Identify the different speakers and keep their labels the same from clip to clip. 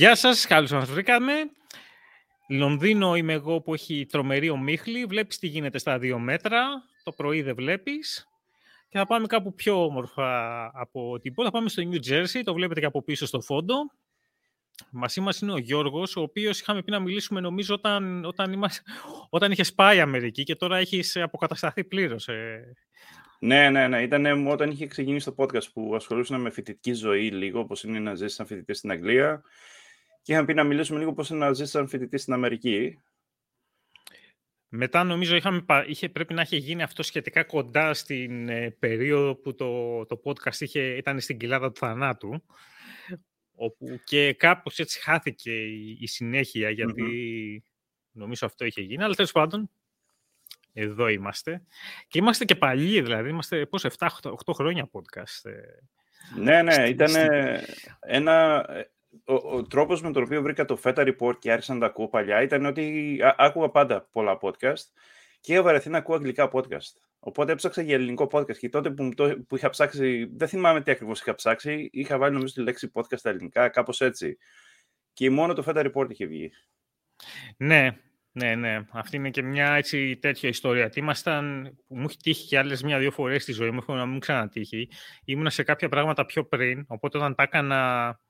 Speaker 1: Γεια σας, καλώς μας βρήκαμε. Λονδίνο είμαι εγώ που έχει τρομερή ομίχλη. Βλέπεις τι γίνεται στα δύο μέτρα. Το πρωί δεν βλέπεις. Και θα πάμε κάπου πιο όμορφα από την πόλη. Θα πάμε στο New Jersey. Το βλέπετε και από πίσω στο φόντο. Μαζί μας είναι ο Γιώργος, ο οποίος είχαμε πει να μιλήσουμε νομίζω όταν, όταν, είμαστε, όταν είχες πάει η Αμερική και τώρα έχεις αποκατασταθεί πλήρως. Ε.
Speaker 2: Ναι, ναι, ναι. Ήταν όταν είχε ξεκινήσει το podcast που ασχολούσαν με φοιτητική ζωή λίγο, όπως είναι να ζήσει σαν φοιτητής στην Αγγλία και είχαμε πει να μιλήσουμε λίγο πώς είναι να ζήσει σαν φοιτητή στην Αμερική.
Speaker 1: Μετά νομίζω είχαμε, είχε, πρέπει να είχε γίνει αυτό σχετικά κοντά στην ε, περίοδο που το, το podcast είχε, ήταν στην κοιλάδα του θανάτου όπου και κάπως έτσι χάθηκε η, συνέχεια νομίζω αυτό είχε γίνει, αλλά τέλος πάντων εδώ είμαστε. Και είμαστε και παλιοί, δηλαδή, είμαστε πώς 7-8 χρόνια podcast. Ε,
Speaker 2: ναι, ναι, ήταν ένα, ο, ο τρόπος με τον οποίο βρήκα το Feta Report και άρχισα να τα ακούω παλιά ήταν ότι άκουγα πάντα πολλά podcast και είχα βαρεθεί να ακούω αγγλικά podcast. Οπότε έψαξα για ελληνικό podcast και τότε που, το, που είχα ψάξει, δεν θυμάμαι τι ακριβώς είχα ψάξει, είχα βάλει νομίζω τη λέξη podcast στα ελληνικά, κάπως έτσι. Και μόνο το Feta Report είχε βγει.
Speaker 1: Ναι, ναι, ναι. Αυτή είναι και μια έτσι τέτοια ιστορία. Τι ήμασταν, μου έχει τύχει και άλλες μια-δύο φορές στη ζωή μου, έχω να μην ξανατύχει. Ήμουνα σε κάποια πράγματα πιο πριν, οπότε όταν τα έκανα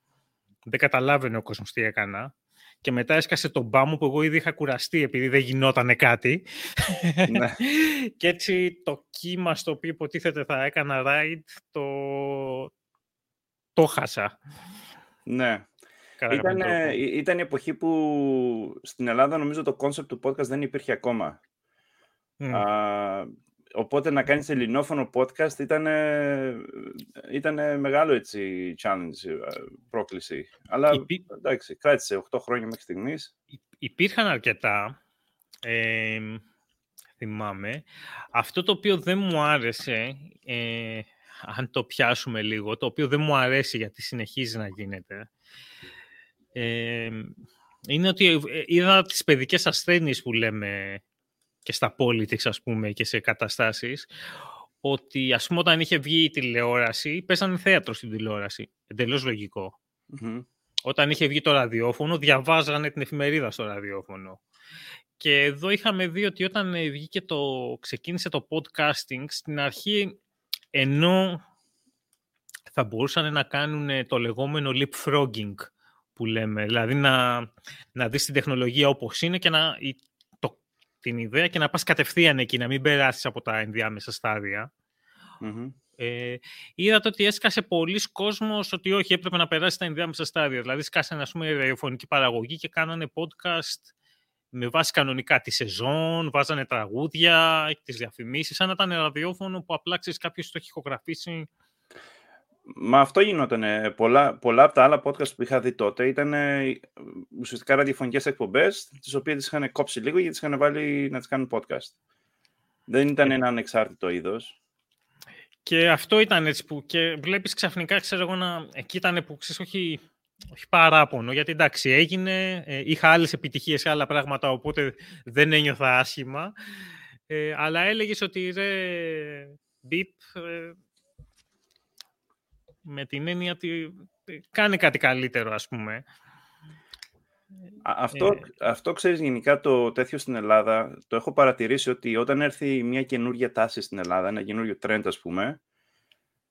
Speaker 1: δεν καταλάβαινε ο κόσμος τι έκανα. Και μετά έσκασε τον μπάμο που εγώ ήδη είχα κουραστεί επειδή δεν γινόταν κάτι. Ναι. και έτσι το κύμα στο οποίο υποτίθεται θα έκανα ride, το, το χάσα.
Speaker 2: Ναι. Ήταν, ήταν η εποχή που στην Ελλάδα νομίζω το concept του podcast δεν υπήρχε ακόμα. Mm. Οπότε να κάνεις ελληνόφωνο podcast ήταν, ήταν μεγάλο έτσι challenge, ε, πρόκληση. Αλλά Υπή... εντάξει, κράτησε 8 χρόνια μέχρι στιγμής.
Speaker 1: Υπήρχαν αρκετά, ε, θυμάμαι. Αυτό το οποίο δεν μου άρεσε, ε, αν το πιάσουμε λίγο, το οποίο δεν μου αρέσει γιατί συνεχίζει να γίνεται, ε, είναι ότι ε, είδα τις παιδικές ασθένειες που λέμε και στα politics, ας πούμε, και σε καταστάσεις, ότι, ας πούμε, όταν είχε βγει η τηλεόραση, πέσανε θέατρο στην τηλεόραση. Εντελώς Όταν είχε βγει το ραδιόφωνο, διαβάζανε την εφημερίδα στο ραδιόφωνο. Και εδώ είχαμε δει ότι όταν βγήκε το, ξεκίνησε το podcasting, στην αρχή, ενώ θα μπορούσαν να κάνουν το λεγόμενο leapfrogging, που λέμε, δηλαδή να, να δεις την τεχνολογία όπως είναι και να, την ιδέα και να πας κατευθείαν εκεί, να μην περάσεις από τα ενδιάμεσα στάδια. Mm-hmm. Ε, είδατε ότι έσκασε πολλοί κόσμος ότι όχι, έπρεπε να περάσεις τα ενδιάμεσα στάδια. Δηλαδή, σκάσανε, ας πούμε, ραδιοφωνική παραγωγή και κάνανε podcast με βάση κανονικά τη σεζόν, βάζανε τραγούδια, τις διαφημίσεις, σαν να ήταν ραδιόφωνο που απλά ξέρεις κάποιος το έχει ηχογραφήσει
Speaker 2: Μα αυτό γινόταν. Πολλά, πολλά από τα άλλα podcast που είχα δει τότε ήταν ουσιαστικά ραδιοφωνικές εκπομπές, τις οποίες τις είχαν κόψει λίγο γιατί τις είχαν βάλει να τις κάνουν podcast. Δεν ήταν ε. ένα ανεξάρτητο είδος.
Speaker 1: Και αυτό ήταν έτσι που και βλέπεις ξαφνικά, ξέρω εγώ, να... εκεί ήταν που ξέρεις, όχι, όχι παράπονο, γιατί εντάξει, έγινε, ε, είχα άλλες επιτυχίες σε άλλα πράγματα, οπότε δεν ένιωθα άσχημα, ε, αλλά έλεγες ότι ρε, μπιπ, ε, με την έννοια ότι ε, κάνει κάτι καλύτερο, ας πούμε.
Speaker 2: Αυτό, ε, αυτό ξέρεις γενικά το τέτοιο στην Ελλάδα, το έχω παρατηρήσει ότι όταν έρθει μια καινούργια τάση στην Ελλάδα, ένα καινούργιο trend ας πούμε,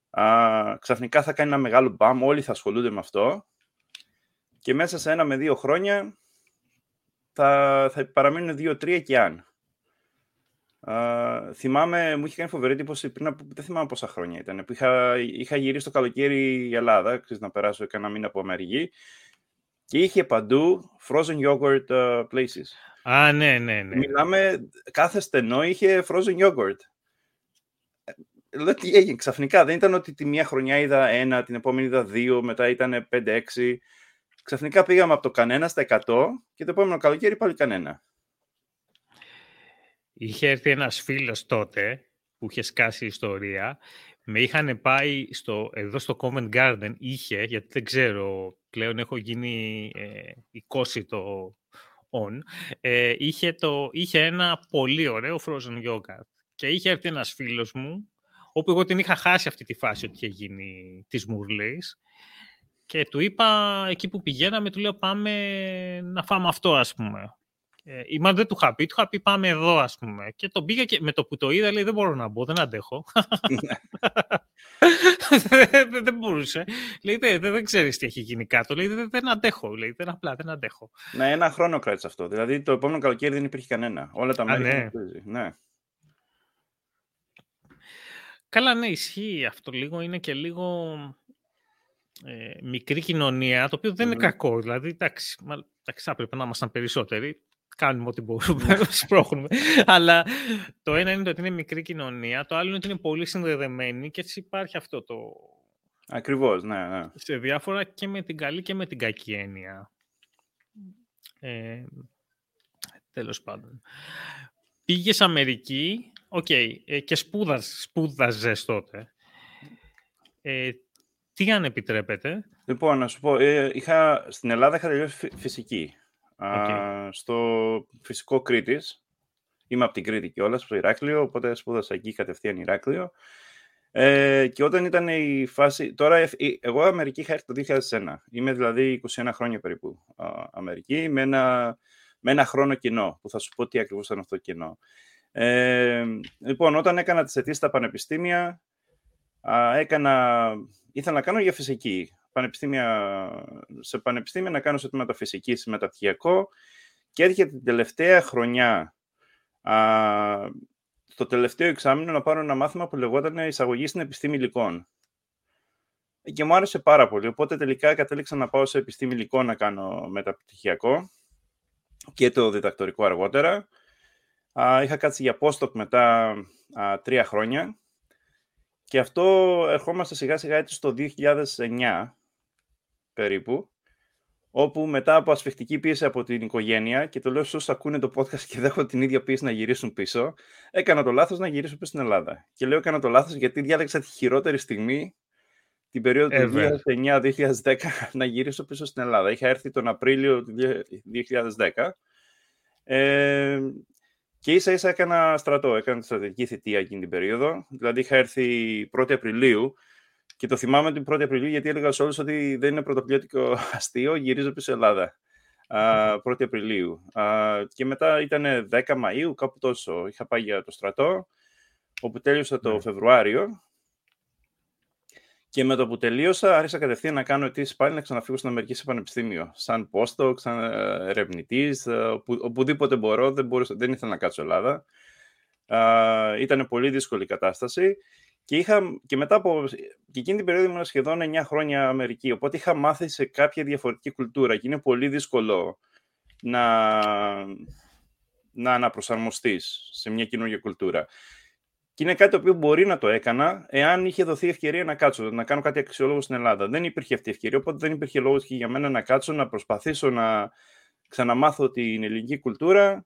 Speaker 2: α, ξαφνικά θα κάνει ένα μεγάλο μπαμ, όλοι θα ασχολούνται με αυτό και μέσα σε ένα με δύο χρόνια θα, θα παραμείνουν δύο-τρία και αν. Uh, θυμάμαι, μου είχε κάνει φοβερή εντύπωση πριν από, δεν θυμάμαι πόσα χρόνια ήταν, που είχα, είχα γυρίσει το καλοκαίρι η Ελλάδα, ξέρεις, να περάσω κανένα μήνα από Αμερική και είχε παντού frozen yogurt uh, places.
Speaker 1: Α, ναι, ναι, ναι.
Speaker 2: Μιλάμε, κάθε στενό είχε frozen yogurt. Λέω τι έγινε ξαφνικά, δεν ήταν ότι τη μία χρονιά είδα ένα, την επόμενη είδα δύο, μετά ήταν πέντε-έξι. Ξαφνικά πήγαμε από το κανένα στα 100 και το επόμενο καλοκαίρι πάλι κανένα.
Speaker 1: Είχε έρθει ένας φίλος τότε που είχε σκάσει ιστορία. Με είχαν πάει στο, εδώ στο Comment Garden, είχε, γιατί δεν ξέρω, πλέον έχω γίνει ε, το on, ε, είχε, το, είχε ένα πολύ ωραίο frozen yogurt. Και είχε έρθει ένας φίλος μου, όπου εγώ την είχα χάσει αυτή τη φάση ότι είχε γίνει της Μουρλής. Και του είπα, εκεί που πηγαίναμε, του λέω πάμε να φάμε αυτό, ας πούμε. Ε, ή δεν του είχα πει, του είχα πει πάμε εδώ, ας πούμε. Και τον πήγα και με το που το είδα, λέει δεν μπορώ να μπω, δεν αντέχω. δεν, δεν μπορούσε. Λέει δεν, δεν, ξέρεις τι έχει γίνει κάτω. Λέει δεν, δεν αντέχω. Λέει δεν απλά, δεν αντέχω.
Speaker 2: Ναι, ένα χρόνο κράτησε αυτό. Δηλαδή το επόμενο καλοκαίρι δεν υπήρχε κανένα. Όλα τα μέρη.
Speaker 1: Ναι. ναι. Καλά, ναι, ισχύει αυτό λίγο. Είναι και λίγο ε, μικρή κοινωνία, το οποίο δεν είναι κακό. Δηλαδή, εντάξει, εντάξει, θα πρέπει να ήμασταν περισσότεροι κάνουμε ό,τι μπορούμε να σπρώχνουμε. Αλλά το ένα είναι ότι είναι μικρή κοινωνία, το άλλο είναι ότι είναι πολύ συνδεδεμένη και έτσι υπάρχει αυτό το...
Speaker 2: Ακριβώς, ναι, ναι.
Speaker 1: Σε διάφορα και με την καλή και με την κακή έννοια. Ε, τέλος πάντων. Πήγες Αμερική, OK, okay, ε, και σπούδαζ, σπούδαζες τότε. Ε, τι αν επιτρέπετε;
Speaker 2: Λοιπόν, να σου πω, ε, είχα, στην Ελλάδα είχα τελειώσει φυσική στο φυσικό Κρήτης. Είμαι από την Κρήτη κιόλας, στο Ηράκλειο, οπότε σπούδασα εκεί κατευθείαν Ηράκλειο. Ε, και όταν ήταν η φάση... Τώρα, εγώ Αμερική είχα έρθει το 2001. Είμαι δηλαδή 21 χρόνια περίπου Αμερική, με ένα, με ένα χρόνο κοινό, που θα σου πω τι ακριβώς ήταν αυτό το κοινό. Ε, λοιπόν, όταν έκανα τις αιτήσεις στα πανεπιστήμια, α, έκανα, ήθελα να κάνω για φυσική πανεπιστήμια, σε πανεπιστήμια να κάνω σε τμήματα φυσικής μεταπτυχιακό και έτυχε την τελευταία χρονιά α, το τελευταίο εξάμεινο να πάρω ένα μάθημα που λεγόταν εισαγωγή στην επιστήμη υλικών. Και μου άρεσε πάρα πολύ, οπότε τελικά κατέληξα να πάω σε επιστήμη υλικών να κάνω μεταπτυχιακό και το διδακτορικό αργότερα. Α, είχα κάτσει για postdoc μετά α, τρία χρόνια και αυτό ερχόμαστε σιγά σιγά έτσι στο 2009 περίπου, όπου μετά από ασφιχτική πίεση από την οικογένεια, και το λέω στους ακούνε το podcast και δέχονται την ίδια πίεση να γυρίσουν πίσω, έκανα το λάθος να γυρίσω πίσω στην Ελλάδα. Και λέω έκανα το λάθος γιατί διάλεξα τη χειρότερη στιγμή την περίοδο του 2009-2010 να γυρίσω πίσω στην Ελλάδα. Είχα έρθει τον Απρίλιο του 2010 ε, και ίσα ίσα έκανα στρατό, έκανα στρατηγική θητεία εκείνη την περίοδο. Δηλαδή είχα έρθει 1η Απριλίου και το θυμάμαι την 1η Απριλίου γιατί έλεγα σε όλους ότι δεν είναι πρωτοπλιώτικο αστείο, γυρίζω πίσω Ελλάδα. 1η Απριλίου. και μετά ήταν 10 Μαΐου, κάπου τόσο. Είχα πάει για το στρατό, όπου τέλειωσα το ναι. Φεβρουάριο. Και με το που τελείωσα, άρχισα κατευθείαν να κάνω αιτήσεις πάλι να ξαναφύγω στην Αμερική σε πανεπιστήμιο. Σαν postdoc, σαν ε, ερευνητής, ε, οπου, οπουδήποτε μπορώ, δεν, μπορούσα, δεν ήθελα να κάτσω Ελλάδα. ήταν πολύ δύσκολη η κατάσταση. Και, είχα, και μετά από. Και εκείνη την περίοδο ήμουν σχεδόν 9 χρόνια Αμερική. Οπότε είχα μάθει σε κάποια διαφορετική κουλτούρα και είναι πολύ δύσκολο να, να αναπροσαρμοστείς σε μια καινούργια κουλτούρα. Και είναι κάτι το οποίο μπορεί να το έκανα εάν είχε δοθεί ευκαιρία να κάτσω, να κάνω κάτι αξιόλογο στην Ελλάδα. Δεν υπήρχε αυτή η ευκαιρία, οπότε δεν υπήρχε λόγος και για μένα να κάτσω, να προσπαθήσω να ξαναμάθω την ελληνική κουλτούρα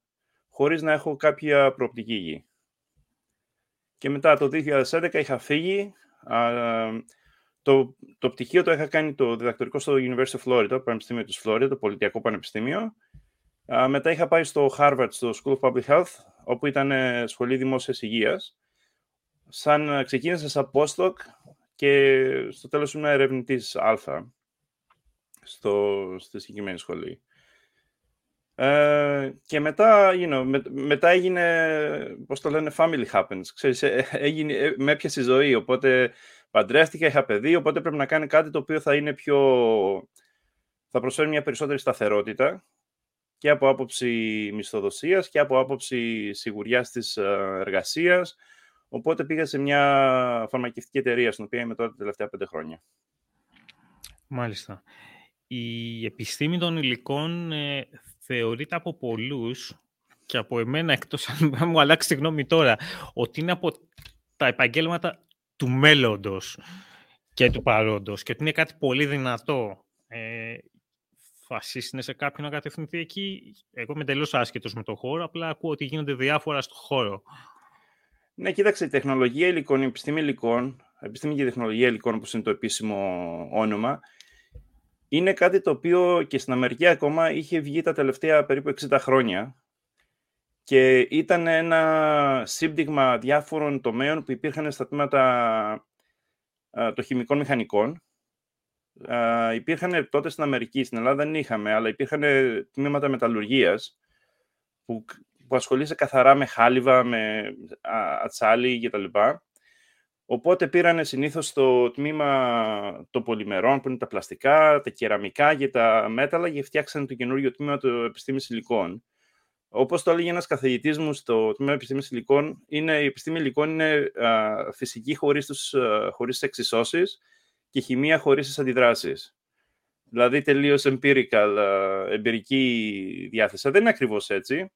Speaker 2: χωρίς να έχω κάποια προοπτική γη. Και μετά το 2011 είχα φύγει. το, το πτυχίο το είχα κάνει το διδακτορικό στο University of Florida, το Πανεπιστήμιο της Florida, το Πολιτιακό Πανεπιστήμιο. μετά είχα πάει στο Harvard, στο School of Public Health, όπου ήταν ε, σχολή δημόσιας υγείας. Σαν ε, ξεκίνησα σαν postdoc και στο τέλος ήμουν ερευνητής Α στο, στη συγκεκριμένη σχολή. Ε, και μετά, you know, μετά έγινε, πώς το λένε, family happens. Ξέρεις, ε, έγινε, ε, με έπιασε η ζωή, οπότε παντρεύτηκα, είχα παιδί, οπότε πρέπει να κάνει κάτι το οποίο θα είναι πιο... θα προσφέρει μια περισσότερη σταθερότητα και από άποψη μισθοδοσίας και από άποψη σιγουριάς της εργασίας. Οπότε πήγα σε μια φαρμακευτική εταιρεία, στην οποία είμαι τώρα τα τελευταία πέντε χρόνια.
Speaker 1: Μάλιστα. Η επιστήμη των υλικών θεωρείται από πολλούς και από εμένα εκτός αν μου αλλάξει τη γνώμη τώρα, ότι είναι από τα επαγγέλματα του μέλλοντος και του παρόντος και ότι είναι κάτι πολύ δυνατό. Ε, είναι σε κάποιον να κατευθυνθεί εκεί. Εγώ είμαι τελείως άσχετος με το χώρο, απλά ακούω ότι γίνονται διάφορα στο χώρο.
Speaker 2: Ναι, κοίταξε, η τεχνολογία υλικών, η επιστήμη υλικών, επιστήμη και τεχνολογία υλικών, όπως είναι το επίσημο όνομα, είναι κάτι το οποίο και στην Αμερική ακόμα είχε βγει τα τελευταία περίπου 60 χρόνια και ήταν ένα σύμπτυγμα διάφορων τομέων που υπήρχαν στα τμήματα των χημικών μηχανικών Α, υπήρχαν τότε στην Αμερική, στην Ελλάδα δεν είχαμε, αλλά υπήρχαν τμήματα μεταλλουργίας που, που ασχολείσαι καθαρά με χάλιβα, με ατσάλι κτλ. Οπότε πήραν συνήθως το τμήμα των πολυμερών, που είναι τα πλαστικά, τα κεραμικά και τα μέταλλα και φτιάξαν το καινούργιο τμήμα του επιστήμης υλικών. Όπως το έλεγε ένας καθηγητής μου στο τμήμα επιστήμης υλικών, είναι, η επιστήμη υλικών είναι α, φυσική χωρίς, τους, α, χωρίς εξισώσεις και χημεία χωρίς τις αντιδράσεις. Δηλαδή τελείως empirical, εμπειρική διάθεση. Δεν είναι ακριβώς έτσι.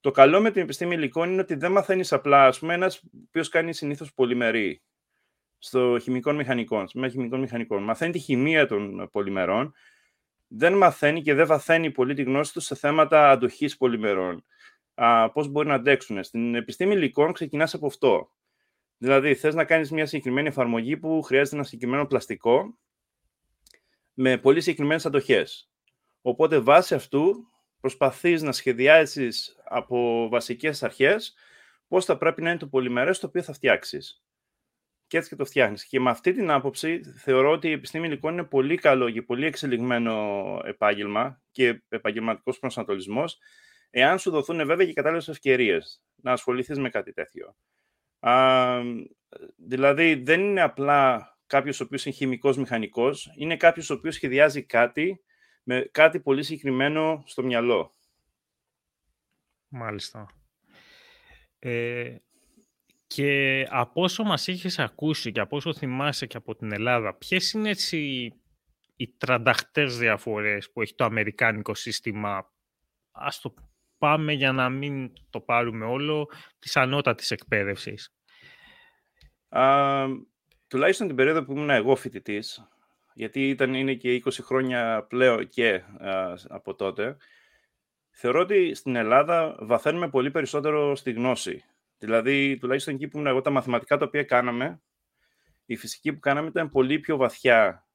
Speaker 2: Το καλό με την επιστήμη υλικών είναι ότι δεν μαθαίνεις απλά, ας πούμε, ένας ο κάνει συνήθως πολυμερή στο χημικό μηχανικό, με χημικών μηχανικών. Μαθαίνει τη χημεία των πολυμερών, δεν μαθαίνει και δεν βαθαίνει πολύ τη γνώση τους σε θέματα αντοχής πολυμερών. Πώς μπορεί να αντέξουν. Στην επιστήμη υλικών ξεκινάς από αυτό. Δηλαδή, θες να κάνεις μια συγκεκριμένη εφαρμογή που χρειάζεται ένα συγκεκριμένο πλαστικό με πολύ συγκεκριμένες αντοχές. Οπότε, βάσει αυτού, προσπαθείς να σχεδιάσεις από βασικές αρχές πώς θα πρέπει να είναι το πολυμερές το οποίο θα φτιάξεις. Και έτσι και το φτιάχνεις. Και με αυτή την άποψη θεωρώ ότι η επιστήμη υλικών είναι πολύ καλό και πολύ εξελιγμένο επάγγελμα και επαγγελματικός προσανατολισμός, εάν σου δοθούν βέβαια και κατάλληλες ευκαιρίες να ασχοληθείς με κάτι τέτοιο. Α, δηλαδή δεν είναι απλά κάποιος ο οποίος είναι χημικός μηχανικός, είναι κάποιος ο οποίος σχεδιάζει κάτι με κάτι πολύ συγκεκριμένο στο μυαλό.
Speaker 1: Μάλιστα. Ε, και από όσο μας είχες ακούσει και από όσο θυμάσαι και από την Ελλάδα, ποιες είναι έτσι οι τρανταχτές διαφορές που έχει το αμερικάνικο σύστημα, ας το πάμε για να μην το πάρουμε όλο, της ανώτατης εκπαίδευσης.
Speaker 2: Α, τουλάχιστον την περίοδο που ήμουν εγώ φοιτητής, γιατί ήταν, είναι και 20 χρόνια πλέον και από τότε, θεωρώ ότι στην Ελλάδα βαθαίνουμε πολύ περισσότερο στη γνώση. Δηλαδή, τουλάχιστον εκεί που ήμουν εγώ, τα μαθηματικά τα οποία κάναμε, η φυσική που κάναμε ήταν πολύ πιο βαθιά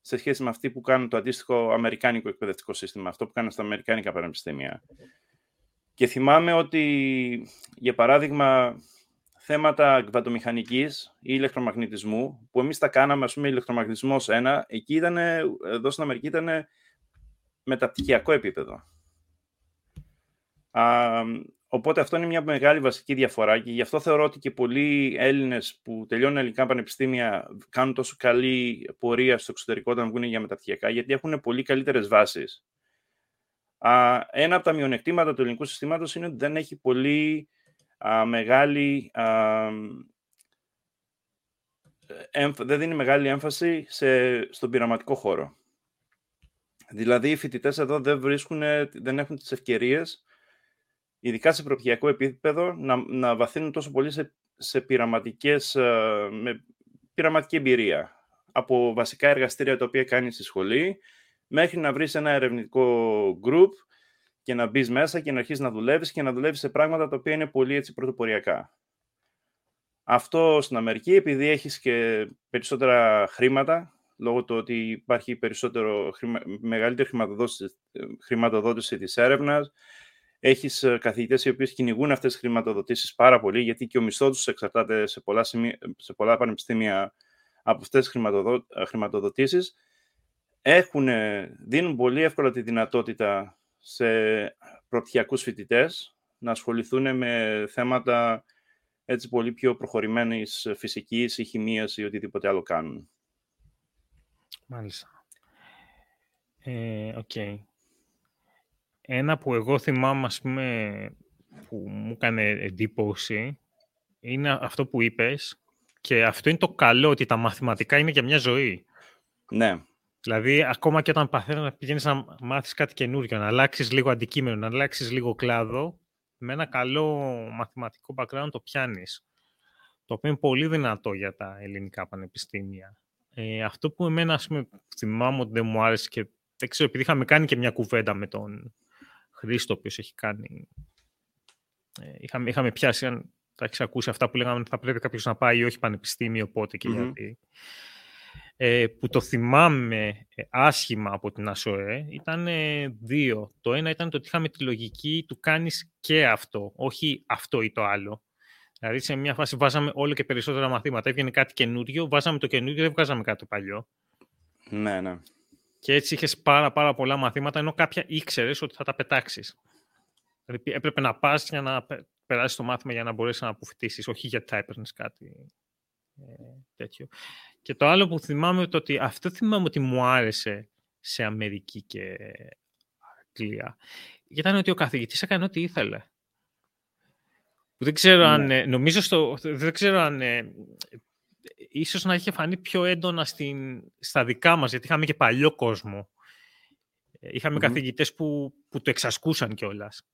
Speaker 2: σε σχέση με αυτή που κάνουν το αντίστοιχο αμερικάνικο εκπαιδευτικό σύστημα, αυτό που κάνουν στα αμερικάνικα πανεπιστήμια. Και θυμάμαι ότι, για παράδειγμα, θέματα κβαντομηχανικής ή ηλεκτρομαγνητισμού, που εμείς τα κάναμε, ας πούμε, ηλεκτρομαγνητισμός 1, εκεί ήταν, εδώ στην Αμερική ήταν μεταπτυχιακό επίπεδο. Α, οπότε αυτό είναι μια μεγάλη βασική διαφορά και γι' αυτό θεωρώ ότι και πολλοί Έλληνες που τελειώνουν ελληνικά πανεπιστήμια κάνουν τόσο καλή πορεία στο εξωτερικό όταν βγουν για μεταπτυχιακά, γιατί έχουν πολύ καλύτερες βάσεις. Α, ένα από τα μειονεκτήματα του ελληνικού συστήματος είναι ότι δεν έχει πολύ α, μεγάλη, α, δεν δίνει μεγάλη έμφαση σε, στον πειραματικό χώρο. Δηλαδή, οι φοιτητές εδώ δεν, βρίσκουν, δεν έχουν τις ευκαιρίες, ειδικά σε προπτυχιακό επίπεδο, να, να βαθύνουν τόσο πολύ σε, σε πειραματικές, με πειραματική εμπειρία. Από βασικά εργαστήρια τα οποία κάνεις στη σχολή, μέχρι να βρεις ένα ερευνητικό group και να μπεις μέσα και να αρχίσεις να δουλεύεις και να δουλεύεις σε πράγματα τα οποία είναι πολύ έτσι πρωτοποριακά. Αυτό στην Αμερική, επειδή έχεις και περισσότερα χρήματα, λόγω του ότι υπάρχει περισσότερο, μεγαλύτερη χρηματοδότηση, χρηματοδότηση της έρευνας, έχεις ε, καθηγητές οι οποίοι κυνηγούν αυτές τις χρηματοδοτήσεις πάρα πολύ, γιατί και ο μισθός τους εξαρτάται σε πολλά, σε πολλά πανεπιστήμια από αυτές τις χρηματοδο, ε, χρηματοδοτήσεις, έχουν, δίνουν πολύ εύκολα τη δυνατότητα σε πρωτιακούς φοιτητές να ασχοληθούν με θέματα έτσι πολύ πιο προχωρημένης φυσικής ή χημίας ή οτιδήποτε άλλο κάνουν.
Speaker 1: Μάλιστα. Ε, Ένα που εγώ θυμάμαι, ας πούμε, που μου έκανε εντύπωση, είναι αυτό που είπες και αυτό είναι το καλό, ότι τα μαθηματικά είναι για μια ζωή.
Speaker 2: Ναι.
Speaker 1: Δηλαδή, ακόμα και όταν παθαίνει να πηγαίνεις να μάθεις κάτι καινούριο, να αλλάξεις λίγο αντικείμενο, να αλλάξεις λίγο κλάδο, με ένα καλό μαθηματικό background το πιάνεις. Το οποίο είναι πολύ δυνατό για τα ελληνικά πανεπιστήμια. Ε, αυτό που εμένα, ας πούμε, θυμάμαι ότι δεν μου άρεσε και δεν ξέρω, επειδή είχαμε κάνει και μια κουβέντα με τον Χρήστο, ο οποίος έχει κάνει. Ε, είχαμε, είχαμε πιάσει, αν τα έχεις ακούσει αυτά που λέγαμε, θα πρέπει κάποιος να πάει ή όχι πανεπιστήμιο, πότε και γιατί ε, που το θυμάμαι ε, άσχημα από την ΑΣΟΕ ήταν δύο. Το ένα ήταν το ότι είχαμε τη λογική του κάνεις και αυτό, όχι αυτό ή το άλλο. Δηλαδή σε μια φάση βάζαμε όλο και περισσότερα μαθήματα. Έβγαινε κάτι καινούριο, βάζαμε το καινούριο, δεν βγάζαμε κάτι παλιό.
Speaker 2: Ναι, ναι.
Speaker 1: Και έτσι είχες πάρα, πάρα πολλά μαθήματα, ενώ κάποια ήξερες ότι θα τα πετάξεις. Δηλαδή έπρεπε να πας για να περάσεις το μάθημα για να μπορέσεις να αποφυτίσεις, όχι γιατί θα έπαιρνε κάτι ε, τέτοιο. Και το άλλο που θυμάμαι το ότι αυτό θυμάμαι ότι μου άρεσε σε Αμερική και Αγγλία ήταν ότι ο καθηγητής έκανε ό,τι ήθελε. Δεν ξέρω αν, ναι. ε, νομίζω στο, δεν ξέρω αν ε, ίσως να είχε φανεί πιο έντονα στην, στα δικά μας, γιατί είχαμε και παλιό κόσμο. Ε, είχαμε mm καθηγητές που, που το εξασκούσαν κιόλας.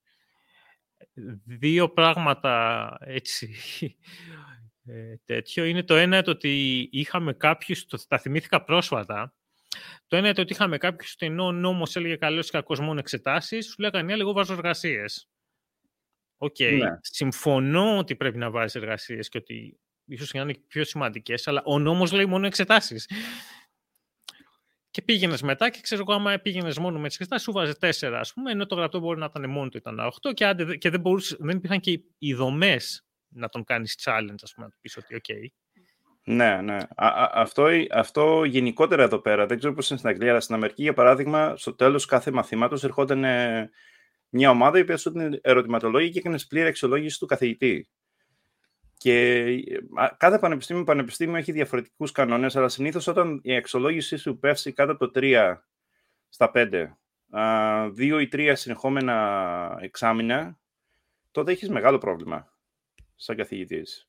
Speaker 1: Δύο πράγματα έτσι ε, τέτοιο είναι το ένα το ότι είχαμε κάποιους, το, τα θυμήθηκα πρόσφατα, το ένα είναι το ότι είχαμε κάποιους ότι ενώ ο νόμος έλεγε καλός και κακός μόνο εξετάσεις, σου λέγανε «Ναι, εγώ βάζω εργασίες. OK, okay. ναι. συμφωνώ ότι πρέπει να βάζεις εργασίες και ότι ίσως είναι πιο σημαντικές, αλλά ο νόμος λέει μόνο εξετάσεις. Και πήγαινες μετά και ξέρω εγώ, άμα πήγαινες μόνο με τις εξετάσεις, σου βάζει τέσσερα, ας πούμε, ενώ το γραπτό μπορεί να ήταν μόνο του ήταν 8 και, άντε, και δεν, μπορούσε, δεν υπήρχαν και οι δομές να τον κάνεις challenge, ας πούμε, να του πεις ότι, OK.
Speaker 2: Ναι, ναι. Α, αυτό, αυτό γενικότερα εδώ πέρα, δεν ξέρω πώς είναι στην Αγγλία, αλλά στην Αμερική, για παράδειγμα, στο τέλος κάθε μαθήματος ερχόταν μια ομάδα η οποία σου έδινε ερωτηματολόγια και έκανες πλήρη αξιολόγηση του καθηγητή. Και κάθε πανεπιστήμιο πανεπιστήμιο έχει διαφορετικούς κανόνες, αλλά συνήθως όταν η αξιολόγησή σου πέφτει κάτω από το 3 στα 5, δύο ή τρία συνεχόμενα εξάμεινα, τότε έχεις μεγάλο πρόβλημα σαν καθηγητής.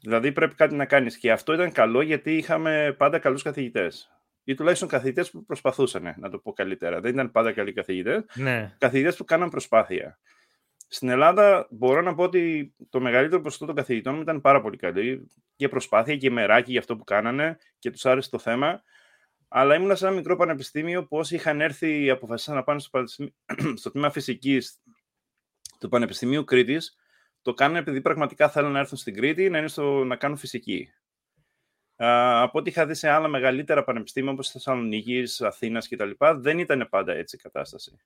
Speaker 2: Δηλαδή πρέπει κάτι να κάνεις. Και αυτό ήταν καλό γιατί είχαμε πάντα καλούς καθηγητές. Ή τουλάχιστον καθηγητές που προσπαθούσαν, να το πω καλύτερα. Δεν ήταν πάντα καλοί καθηγητές.
Speaker 1: Ναι.
Speaker 2: Καθηγητές που κάναν προσπάθεια. Στην Ελλάδα μπορώ να πω ότι το μεγαλύτερο ποσοστό των καθηγητών μου ήταν πάρα πολύ καλή και προσπάθεια και μεράκι για αυτό που κάνανε και τους άρεσε το θέμα. Αλλά ήμουν σε ένα μικρό πανεπιστήμιο που όσοι είχαν έρθει αποφασίσαν να πάνε στο, στο τμήμα φυσικής του Πανεπιστημίου Κρήτης το κάνουν επειδή πραγματικά θέλουν να έρθουν στην Κρήτη να, είναι στο, να κάνουν φυσική. Uh, από ό,τι είχα δει σε άλλα μεγαλύτερα πανεπιστήμια όπως Θεσσαλονίκης, Αθήνας κτλ. δεν ήταν πάντα έτσι η κατάσταση.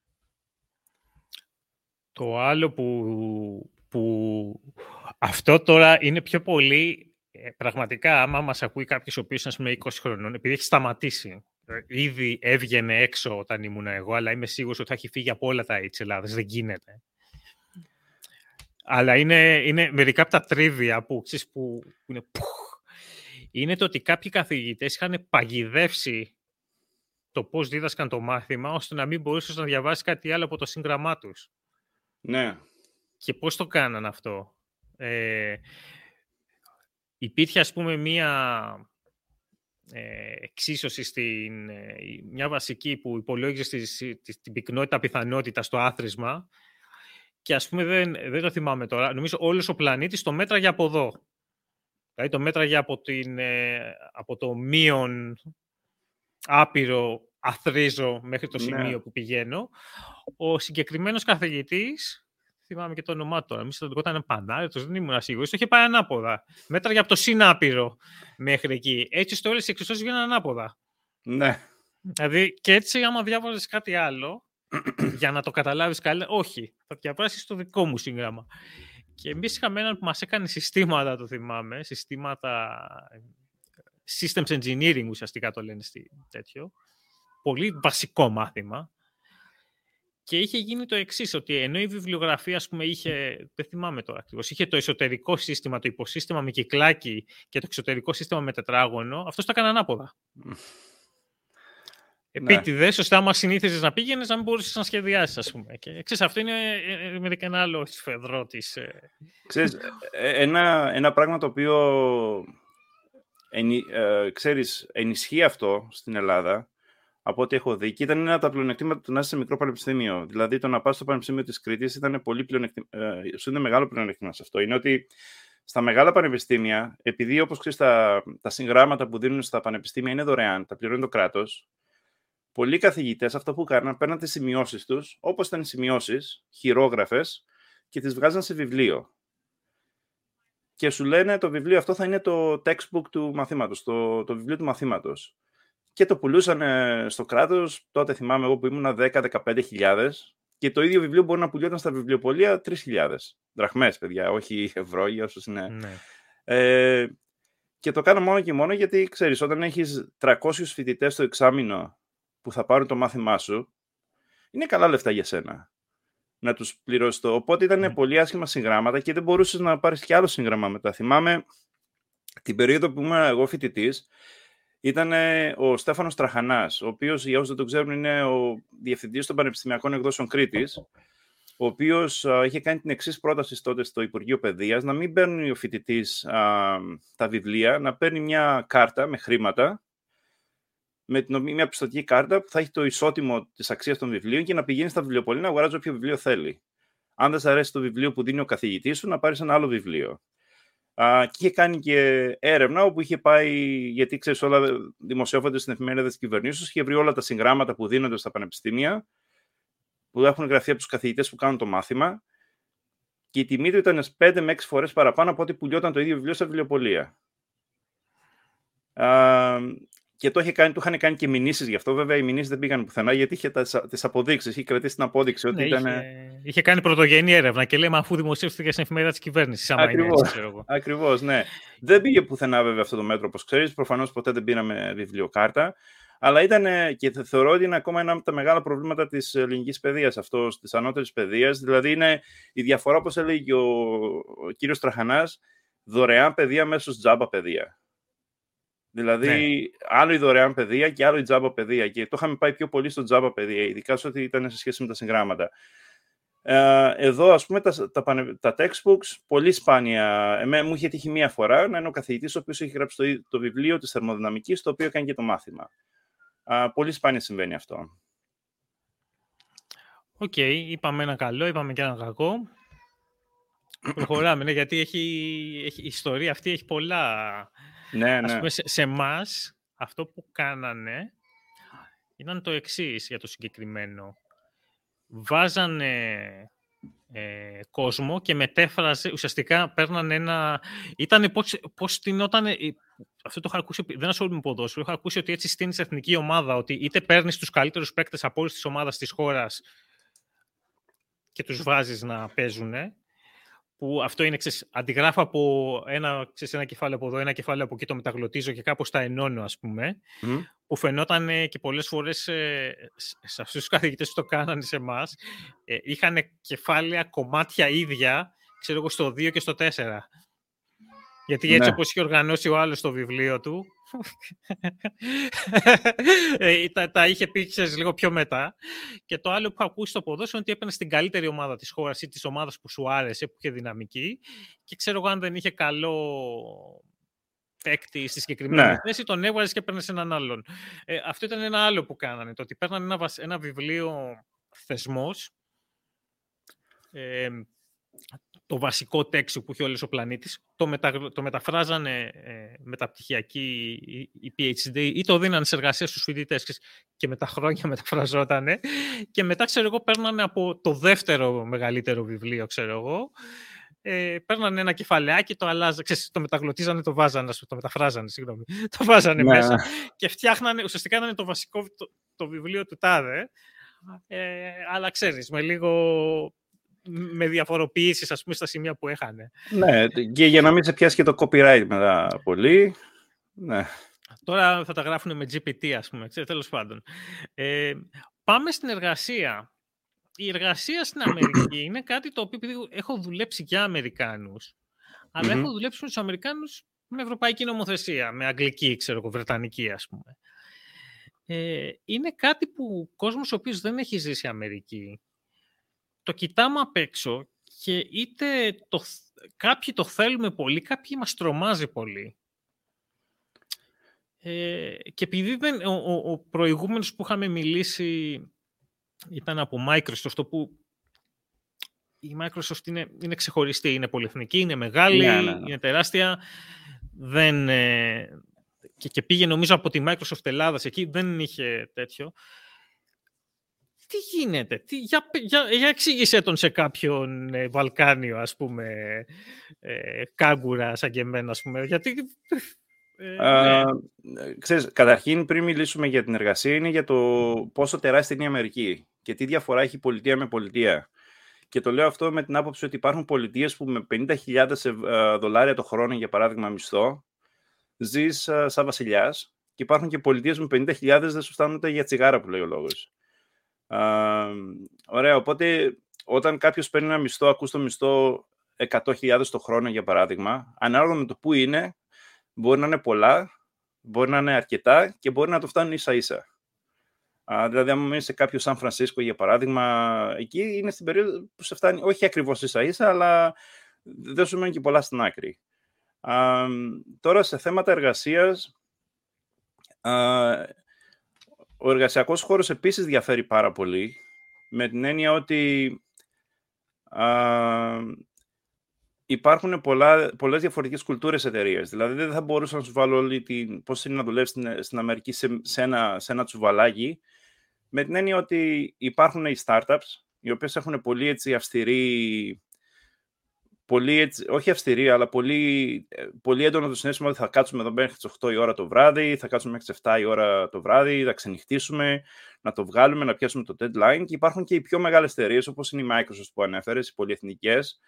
Speaker 1: Το άλλο που, που αυτό τώρα είναι πιο πολύ ε, πραγματικά άμα μας ακούει κάποιος ο οποίος είναι με 20 χρονών επειδή έχει σταματήσει ε, ήδη έβγαινε έξω όταν ήμουν εγώ αλλά είμαι σίγουρος ότι θα έχει φύγει από όλα τα AIDS Ελλάδας, δεν γίνεται αλλά είναι, είναι μερικά από τα τρίβια που, ξέρεις, που είναι είναι το ότι κάποιοι καθηγητές είχαν παγιδεύσει το πώς δίδασκαν το μάθημα ώστε να μην μπορούσες να διαβάσεις κάτι άλλο από το σύγγραμμά τους.
Speaker 2: Ναι.
Speaker 1: Και πώς το κάναν αυτό; Ε, υπήρχε, ας πούμε, μία ε, εξίσωση στην ε, μια βασική που υπολόγιζε την πυκνότητα πιθανότητα στο άθροισμα και ας πούμε δεν, δεν το θυμάμαι τώρα, νομίζω όλος ο πλανήτης το μέτραγε από εδώ. Δηλαδή το μέτραγε από, την, ε, από το μείον άπειρο αθρίζω μέχρι το ναι. σημείο που πηγαίνω. Ο συγκεκριμένος καθηγητής, θυμάμαι και το όνομά του τώρα, μη το ήταν πανάρετος, δεν ήμουν σίγουρος, το είχε πάει ανάποδα. Μέτραγε από το συνάπειρο μέχρι εκεί. Έτσι στο όλες οι εξισώσεις βγαίνουν ανάποδα.
Speaker 2: Ναι.
Speaker 1: Δηλαδή, και έτσι άμα διάβαζες κάτι άλλο, για να το καταλάβεις καλύτερα, όχι, θα διαβάσεις το δικό μου σύγγραμμα. Και εμείς είχαμε έναν που μας έκανε συστήματα, το θυμάμαι, συστήματα systems engineering ουσιαστικά το λένε στη, τέτοιο. Πολύ βασικό μάθημα. Και είχε γίνει το εξής, ότι ενώ η βιβλιογραφία, ας πούμε, είχε, δεν θυμάμαι τώρα ακριβώς, είχε το εσωτερικό σύστημα, το υποσύστημα με κυκλάκι και το εξωτερικό σύστημα με τετράγωνο, αυτός το έκανε ανάποδα. Επίτηδες, ναι. ώστε άμα συνήθιζες να πήγαινες, να μην μπορούσες να σχεδιάσεις, ας πούμε. Και ξέρεις, αυτό είναι ε, ε, μερικά ένα άλλο σφεδρό της. Ε.
Speaker 2: Ξέρεις, ένα, ένα πράγμα το οποίο ενι, ε, ξέρεις, ενισχύει αυτό στην Ελλάδα, από ό,τι έχω δει, και ήταν ένα από τα πλεονεκτήματα του να είσαι σε μικρό πανεπιστήμιο. Δηλαδή, το να πας στο Πανεπιστήμιο της Κρήτης ήταν πολύ πλεονεκτήμα. σου είναι μεγάλο πλεονεκτήμα σε αυτό. Είναι ότι στα μεγάλα πανεπιστήμια, επειδή όπως ξέρεις, τα, τα συγγράμματα που δίνουν στα πανεπιστήμια είναι δωρεάν, τα πληρώνει το κράτος, πολλοί καθηγητές αυτό που κάναν, παίρναν τις σημειώσεις τους, όπως ήταν οι σημειώσεις, χειρόγραφες, και τις βγάζαν σε βιβλίο. Και σου λένε το βιβλίο αυτό θα είναι το textbook του μαθήματος, το, το βιβλίο του μαθήματος. Και το πουλούσαν στο κράτος, τότε θυμάμαι εγώ που ήμουν 10-15 χιλιάδες, και το ίδιο βιβλίο μπορεί να πουλιόταν στα βιβλιοπολία 3.000 δραχμές, παιδιά, όχι ευρώ, για όσους είναι. Ναι. Ε, Και το κάνω μόνο και μόνο γιατί, ξέρεις, όταν έχεις 300 φοιτητές στο εξάμεινο που θα πάρουν το μάθημά σου, είναι καλά λεφτά για σένα να τους πληρώσεις το. Οπότε ήταν mm. πολύ άσχημα συγγράμματα και δεν μπορούσες να πάρεις κι άλλο συγγραμμά μετά. Θυμάμαι την περίοδο που ήμουν εγώ φοιτητής, ήταν ο Στέφανος Τραχανάς, ο οποίος, για όσους δεν το ξέρουν, είναι ο διευθυντής των Πανεπιστημιακών Εκδόσεων Κρήτης, ο οποίος είχε κάνει την εξής πρόταση τότε στο Υπουργείο Παιδείας, να μην παίρνει ο φοιτητής τα βιβλία, να παίρνει μια κάρτα με χρήματα, με την, μια πιστοτική κάρτα που θα έχει το ισότιμο της αξίας των βιβλίων και να πηγαίνει στα βιβλιοπολία να αγοράζει όποιο βιβλίο θέλει. Αν δεν σα αρέσει το βιβλίο που δίνει ο καθηγητής σου, να πάρεις ένα άλλο βιβλίο. Α, και είχε κάνει και έρευνα όπου είχε πάει, γιατί ξέρεις, όλα δημοσιεύονται στην εφημερίδα της κυβερνήσεως, είχε βρει όλα τα συγγράμματα που δίνονται στα πανεπιστήμια, που έχουν γραφεί από τους καθηγητές που κάνουν το μάθημα. Και η τιμή του ήταν 5 με 6 φορές παραπάνω από ό,τι πουλιόταν το ίδιο βιβλίο στα βιβλιοπολία. Α, και το, είχε κάνει, του είχαν κάνει και μηνύσεις γι' αυτό. Βέβαια, οι μηνύσεις δεν πήγαν πουθενά γιατί είχε τις αποδείξεις. Είχε κρατήσει την απόδειξη ότι ναι, ήταν.
Speaker 1: Είχε, είχε κάνει πρωτογενή έρευνα και λέμε αφού δημοσίευθηκε στην εφημερίδα της κυβέρνησης.
Speaker 2: Ακριβώς, ναι. Δεν πήγε πουθενά βέβαια αυτό το μέτρο, όπως ξέρεις. Προφανώς ποτέ δεν πήραμε βιβλιοκάρτα. Αλλά ήταν και θεωρώ ότι είναι ακόμα ένα από τα μεγάλα προβλήματα της ελληνικής παιδείας, αυτό της ανώτερης παιδείας. Δηλαδή, είναι η διαφορά, όπως έλεγε ο, ο κύριος Τραχανάς, δωρεάν παιδεία μέσως τζάμπα παιδεία. Δηλαδή, ναι. άλλο η δωρεάν παιδεία και άλλο η τζάμπα παιδεία. Και το είχαμε πάει πιο πολύ στο τζάμπα παιδεία, ειδικά σε ό,τι ήταν σε σχέση με τα συγγράμματα. Ε, εδώ, ας πούμε, τα, τα, τα textbooks, πολύ σπάνια. Εμέ, μου είχε τύχει μία φορά να είναι ο καθηγητής ο οποίος έχει γράψει το, το βιβλίο της θερμοδυναμικής, το οποίο κάνει και το μάθημα. Ε, πολύ σπάνια συμβαίνει αυτό.
Speaker 1: OK, okay, είπαμε ένα καλό, είπαμε και ένα κακό. Προχωράμε, ναι, γιατί έχει, έχει, η ιστορία αυτή έχει πολλά
Speaker 2: ναι, ναι.
Speaker 1: πούμε, σε, σε εμάς, αυτό που κάνανε ήταν το εξής για το συγκεκριμένο. Βάζανε ε, κόσμο και μετέφραζε, ουσιαστικά παίρνανε ένα... Ήταν πώς, πώς όταν... Αυτό το είχα ακούσει, δεν ασχολούμαι με ποδόσφαιρο, είχα ακούσει ότι έτσι στείνεις εθνική ομάδα, ότι είτε παίρνεις τους καλύτερους παίκτες από όλες τις ομάδες της χώρας και τους βάζεις να παίζουν, που αυτό είναι, ξέρεις, αντιγράφω από ένα, ξέρεις, ένα κεφάλαιο από εδώ, ένα κεφάλαιο από εκεί, το μεταγλωτίζω και κάπως τα ενώνω, ας πούμε, που φαινόταν και πολλές φορές ε, σε αυτούς τους καθηγητές που το κάνανε σε εμάς, ε, είχαν κεφάλαια, κομμάτια ίδια, ξέρω εγώ, στο 2 και στο 4. Γιατί έτσι ναι. όπως είχε οργανώσει ο άλλος το βιβλίο του, ε, τα, τα είχε πει ξέρεις, λίγο πιο μετά. Και το άλλο που έχω ακούσει στο ποδόσφαιρο είναι ότι έπαιρνε στην καλύτερη ομάδα της χώρας ή της ομάδας που σου άρεσε, που είχε δυναμική. Και ξέρω εγώ αν δεν είχε καλό παίκτη στη συγκεκριμένη ναι. θέση, τον έβγαζες και έπαιρνες σε έναν άλλον. Ε, αυτό ήταν ένα άλλο που κάνανε. Το ότι παίρνανε ένα, ένα βιβλίο θεσμός, ε, το βασικό τέξι που έχει όλος ο πλανήτης, το, μετα, το μεταφράζανε ε, μεταπτυχιακοί οι PhD ή το δίνανε σε εργασία στους φοιτητές. Και με τα χρόνια μεταφραζότανε. Και μετά, ξέρω εγώ, παίρνανε από το δεύτερο μεγαλύτερο βιβλίο, ξέρω εγώ, ε, παίρνανε ένα κεφαλαιάκι, το αλλάζανε, ξέρεις, το μεταγλωτίζανε, το βάζανε, το μεταφράζανε, συγγνώμη, το βάζανε ναι. μέσα και φτιάχνανε, ουσιαστικά ήταν το βασικό, το, το βιβλίο του τάδε, ε, αλλά ξέρεις, με λίγο με διαφοροποιήσεις, ας πούμε, στα σημεία που έχανε.
Speaker 2: Ναι, και για να μην σε πιάσει και το copyright μετά πολύ. Ναι.
Speaker 1: Τώρα θα τα γράφουν με GPT, ας πούμε, τέλος πάντων. Ε, πάμε στην εργασία. Η εργασία στην Αμερική είναι κάτι το οποίο, επειδή έχω δουλέψει για Αμερικάνους, αλλά έχω δουλέψει με τους Αμερικάνους με ευρωπαϊκή νομοθεσία, με αγγλική, ξέρω εγώ, βρετανική, ας πούμε. Ε, είναι κάτι που ο κόσμος ο οποίος δεν έχει ζήσει Αμερική το κοιτάμε απ' έξω και είτε το, κάποιοι το θέλουμε πολύ, κάποιοι μας τρομάζει πολύ. Ε, και επειδή δεν, ο, ο, ο, προηγούμενος που είχαμε μιλήσει ήταν από Microsoft, το που η Microsoft είναι, είναι ξεχωριστή, είναι πολυεθνική, είναι μεγάλη, ναι, ναι, ναι. είναι τεράστια. Δεν, ε, και, και πήγε νομίζω από τη Microsoft Ελλάδας εκεί, δεν είχε τέτοιο τι γίνεται, τι, για, για, για εξήγησέ τον σε κάποιον ε, Βαλκάνιο, ας πούμε, ε, κάγκουρα σαν και εμένα, ας πούμε, γιατί...
Speaker 2: Ε, ναι. ξέρεις, καταρχήν, πριν μιλήσουμε για την εργασία, είναι για το πόσο τεράστια είναι η Αμερική και τι διαφορά έχει πολιτεία με πολιτεία. Και το λέω αυτό με την άποψη ότι υπάρχουν πολιτείες που με 50.000 ε, δολάρια το χρόνο, για παράδειγμα, μισθό, ζεις uh, σαν βασιλιάς και υπάρχουν και πολιτείες με 50.000 δεν σου φτάνουν για τσιγάρα που λέει ο λόγος. Uh, ωραία, οπότε όταν κάποιος παίρνει ένα μισθό, ακούς το μισθό 100.000 το χρόνο για παράδειγμα, ανάλογα με το που είναι, μπορεί να είναι πολλά, μπορεί να είναι αρκετά και μπορεί να το φτάνουν ίσα ίσα. Α, δηλαδή, αν μείνει σε κάποιο Σαν Φρανσίσκο, για παράδειγμα, εκεί είναι στην περίοδο που σε φτάνει όχι ακριβώς ίσα ίσα, αλλά δεν σου μένει και πολλά στην άκρη. Α, τώρα, σε θέματα εργασίας, ο εργασιακός χώρος επίσης διαφέρει πάρα πολύ, με την έννοια ότι υπάρχουν πολλά, πολλές διαφορετικές κουλτούρες εταιρείες. Δηλαδή δεν θα μπορούσα να σου βάλω όλη την, πώς είναι να δουλεύεις στην, στην Αμερική σε, σε, ένα, σε ένα τσουβαλάκι, με την έννοια ότι υπάρχουν οι startups, οι οποίες έχουν πολύ έτσι αυστηρή, πολύ έτσι, όχι αυστηρή, αλλά πολύ, ε, πολύ έντονο το συνέστημα ότι θα κάτσουμε εδώ μέχρι τις 8 η ώρα το βράδυ, θα κάτσουμε μέχρι τις 7 η ώρα το βράδυ, θα ξενυχτήσουμε, να το βγάλουμε, να πιάσουμε το deadline. Και υπάρχουν και οι πιο μεγάλες εταιρείες, όπως είναι η Microsoft που ανέφερες, οι πολυεθνικές,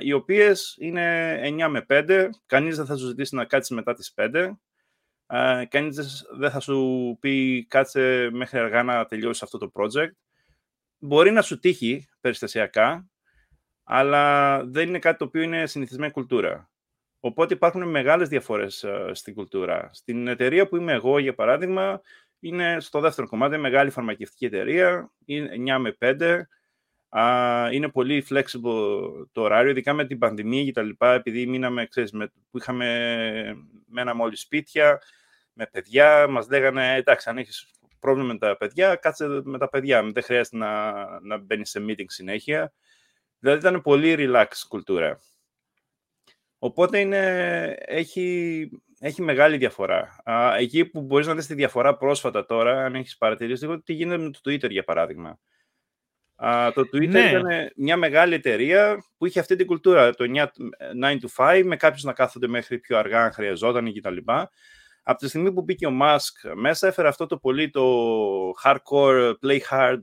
Speaker 2: οι οποίες είναι 9 με 5, κανείς δεν θα σου ζητήσει να κάτσεις μετά τις 5, κανείς δεν θα σου πει κάτσε μέχρι αργά να τελειώσεις αυτό το project. Μπορεί να σου τύχει περιστασιακά, αλλά δεν είναι κάτι το οποίο είναι συνηθισμένη κουλτούρα. Οπότε υπάρχουν μεγάλες διαφορές στην κουλτούρα. Στην εταιρεία που είμαι εγώ, για παράδειγμα, είναι στο δεύτερο κομμάτι, μεγάλη φαρμακευτική εταιρεία, είναι 9 με 5, είναι πολύ flexible το ωράριο, ειδικά με την πανδημία και τα λοιπά, επειδή μείναμε, ξέρεις, με, που είχαμε μένα μόλις σπίτια, με παιδιά, μας λέγανε, εντάξει, αν έχεις πρόβλημα με τα παιδιά, κάτσε με τα παιδιά, δεν χρειάζεται να, να μπαίνεις σε meeting συνέχεια. Δηλαδή ήταν πολύ relax κουλτούρα. Οπότε είναι, έχει, έχει μεγάλη διαφορά. εκεί που μπορείς να δεις τη διαφορά πρόσφατα τώρα, αν έχεις παρατηρήσει λίγο, τι γίνεται με το Twitter για παράδειγμα το Twitter ναι. ήταν μια μεγάλη εταιρεία που είχε αυτή την κουλτούρα, το 9, 9 to 5, με κάποιους να κάθονται μέχρι πιο αργά αν χρειαζόταν κτλ. Από τη στιγμή που μπήκε ο Musk μέσα, έφερε αυτό το πολύ το hardcore, play hard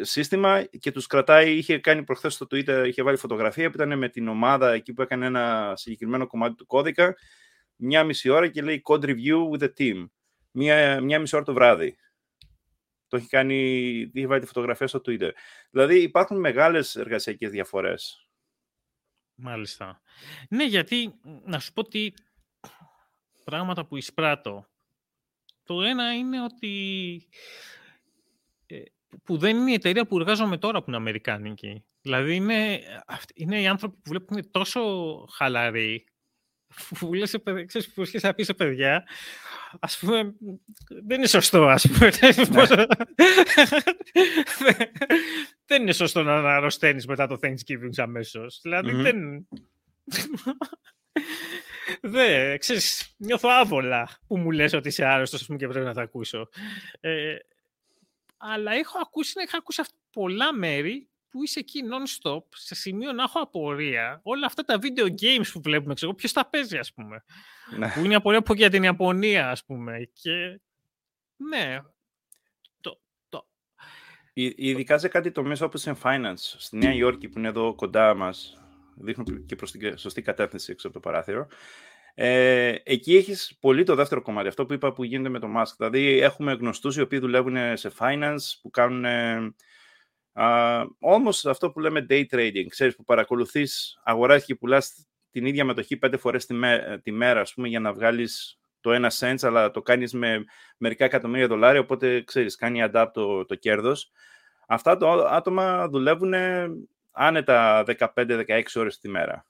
Speaker 2: σύστημα και τους κρατάει, είχε κάνει προχθές στο Twitter, είχε βάλει φωτογραφία που ήταν με την ομάδα εκεί που έκανε ένα συγκεκριμένο κομμάτι του κώδικα, μια μισή ώρα και λέει code review with the team μία, μία μισή ώρα το βράδυ. Το έχει κάνει, έχει βάλει τη φωτογραφία στο Twitter. Δηλαδή υπάρχουν μεγάλες εργασιακές διαφορές.
Speaker 1: Μάλιστα. Ναι, γιατί να σου πω ότι πράγματα που εισπράττω. Το ένα είναι ότι ε, που δεν είναι η εταιρεία που εργάζομαι τώρα που είναι αμερικάνικη. Δηλαδή είναι, είναι οι άνθρωποι που βλέπουν τόσο χαλαροί που λες, ξέρεις, που να πεις σε παιδιά, ας πούμε, δεν είναι σωστό, ας πούμε. Ναι. δεν είναι σωστό να αρρωσταίνεις μετά το Thanksgiving αμέσως. Δηλαδή, δεν... Δεν, ξέρεις, νιώθω άβολα που μου λες ότι είσαι άρρωστος πούμε, και πρέπει να τα ακούσω. Ε, αλλά έχω ακούσει, έχω ακούσει πολλά μέρη που είσαι εκεί non-stop, σε σημείο να έχω απορία, όλα αυτά τα video games που βλέπουμε, ξέρω, ποιος τα παίζει, ας πούμε. Ναι. Που είναι απορία από για την Ιαπωνία, ας πούμε. Και ναι, το, το...
Speaker 2: Ειδικά σε κάτι το μέσο όπως είναι finance, στη Νέα Υόρκη που είναι εδώ κοντά μας, δείχνουν και προς την σωστή κατεύθυνση έξω από το παράθυρο, ε, εκεί έχεις πολύ το δεύτερο κομμάτι, αυτό που είπα που γίνεται με το Musk. Δηλαδή έχουμε γνωστούς οι οποίοι δουλεύουν σε finance, που κάνουν Uh, όμως αυτό που λέμε day trading, ξέρεις που παρακολουθείς, αγοράζεις και πουλάς την ίδια μετοχή πέντε φορές τη, τη μέρα, ας πούμε, για να βγάλεις το ένα cent, αλλά το κάνεις με μερικά εκατομμύρια δολάρια, οπότε ξέρεις, κάνει adapt το, το κέρδος. Αυτά το άτομα δουλεύουν άνετα 15-16 ώρες τη μέρα.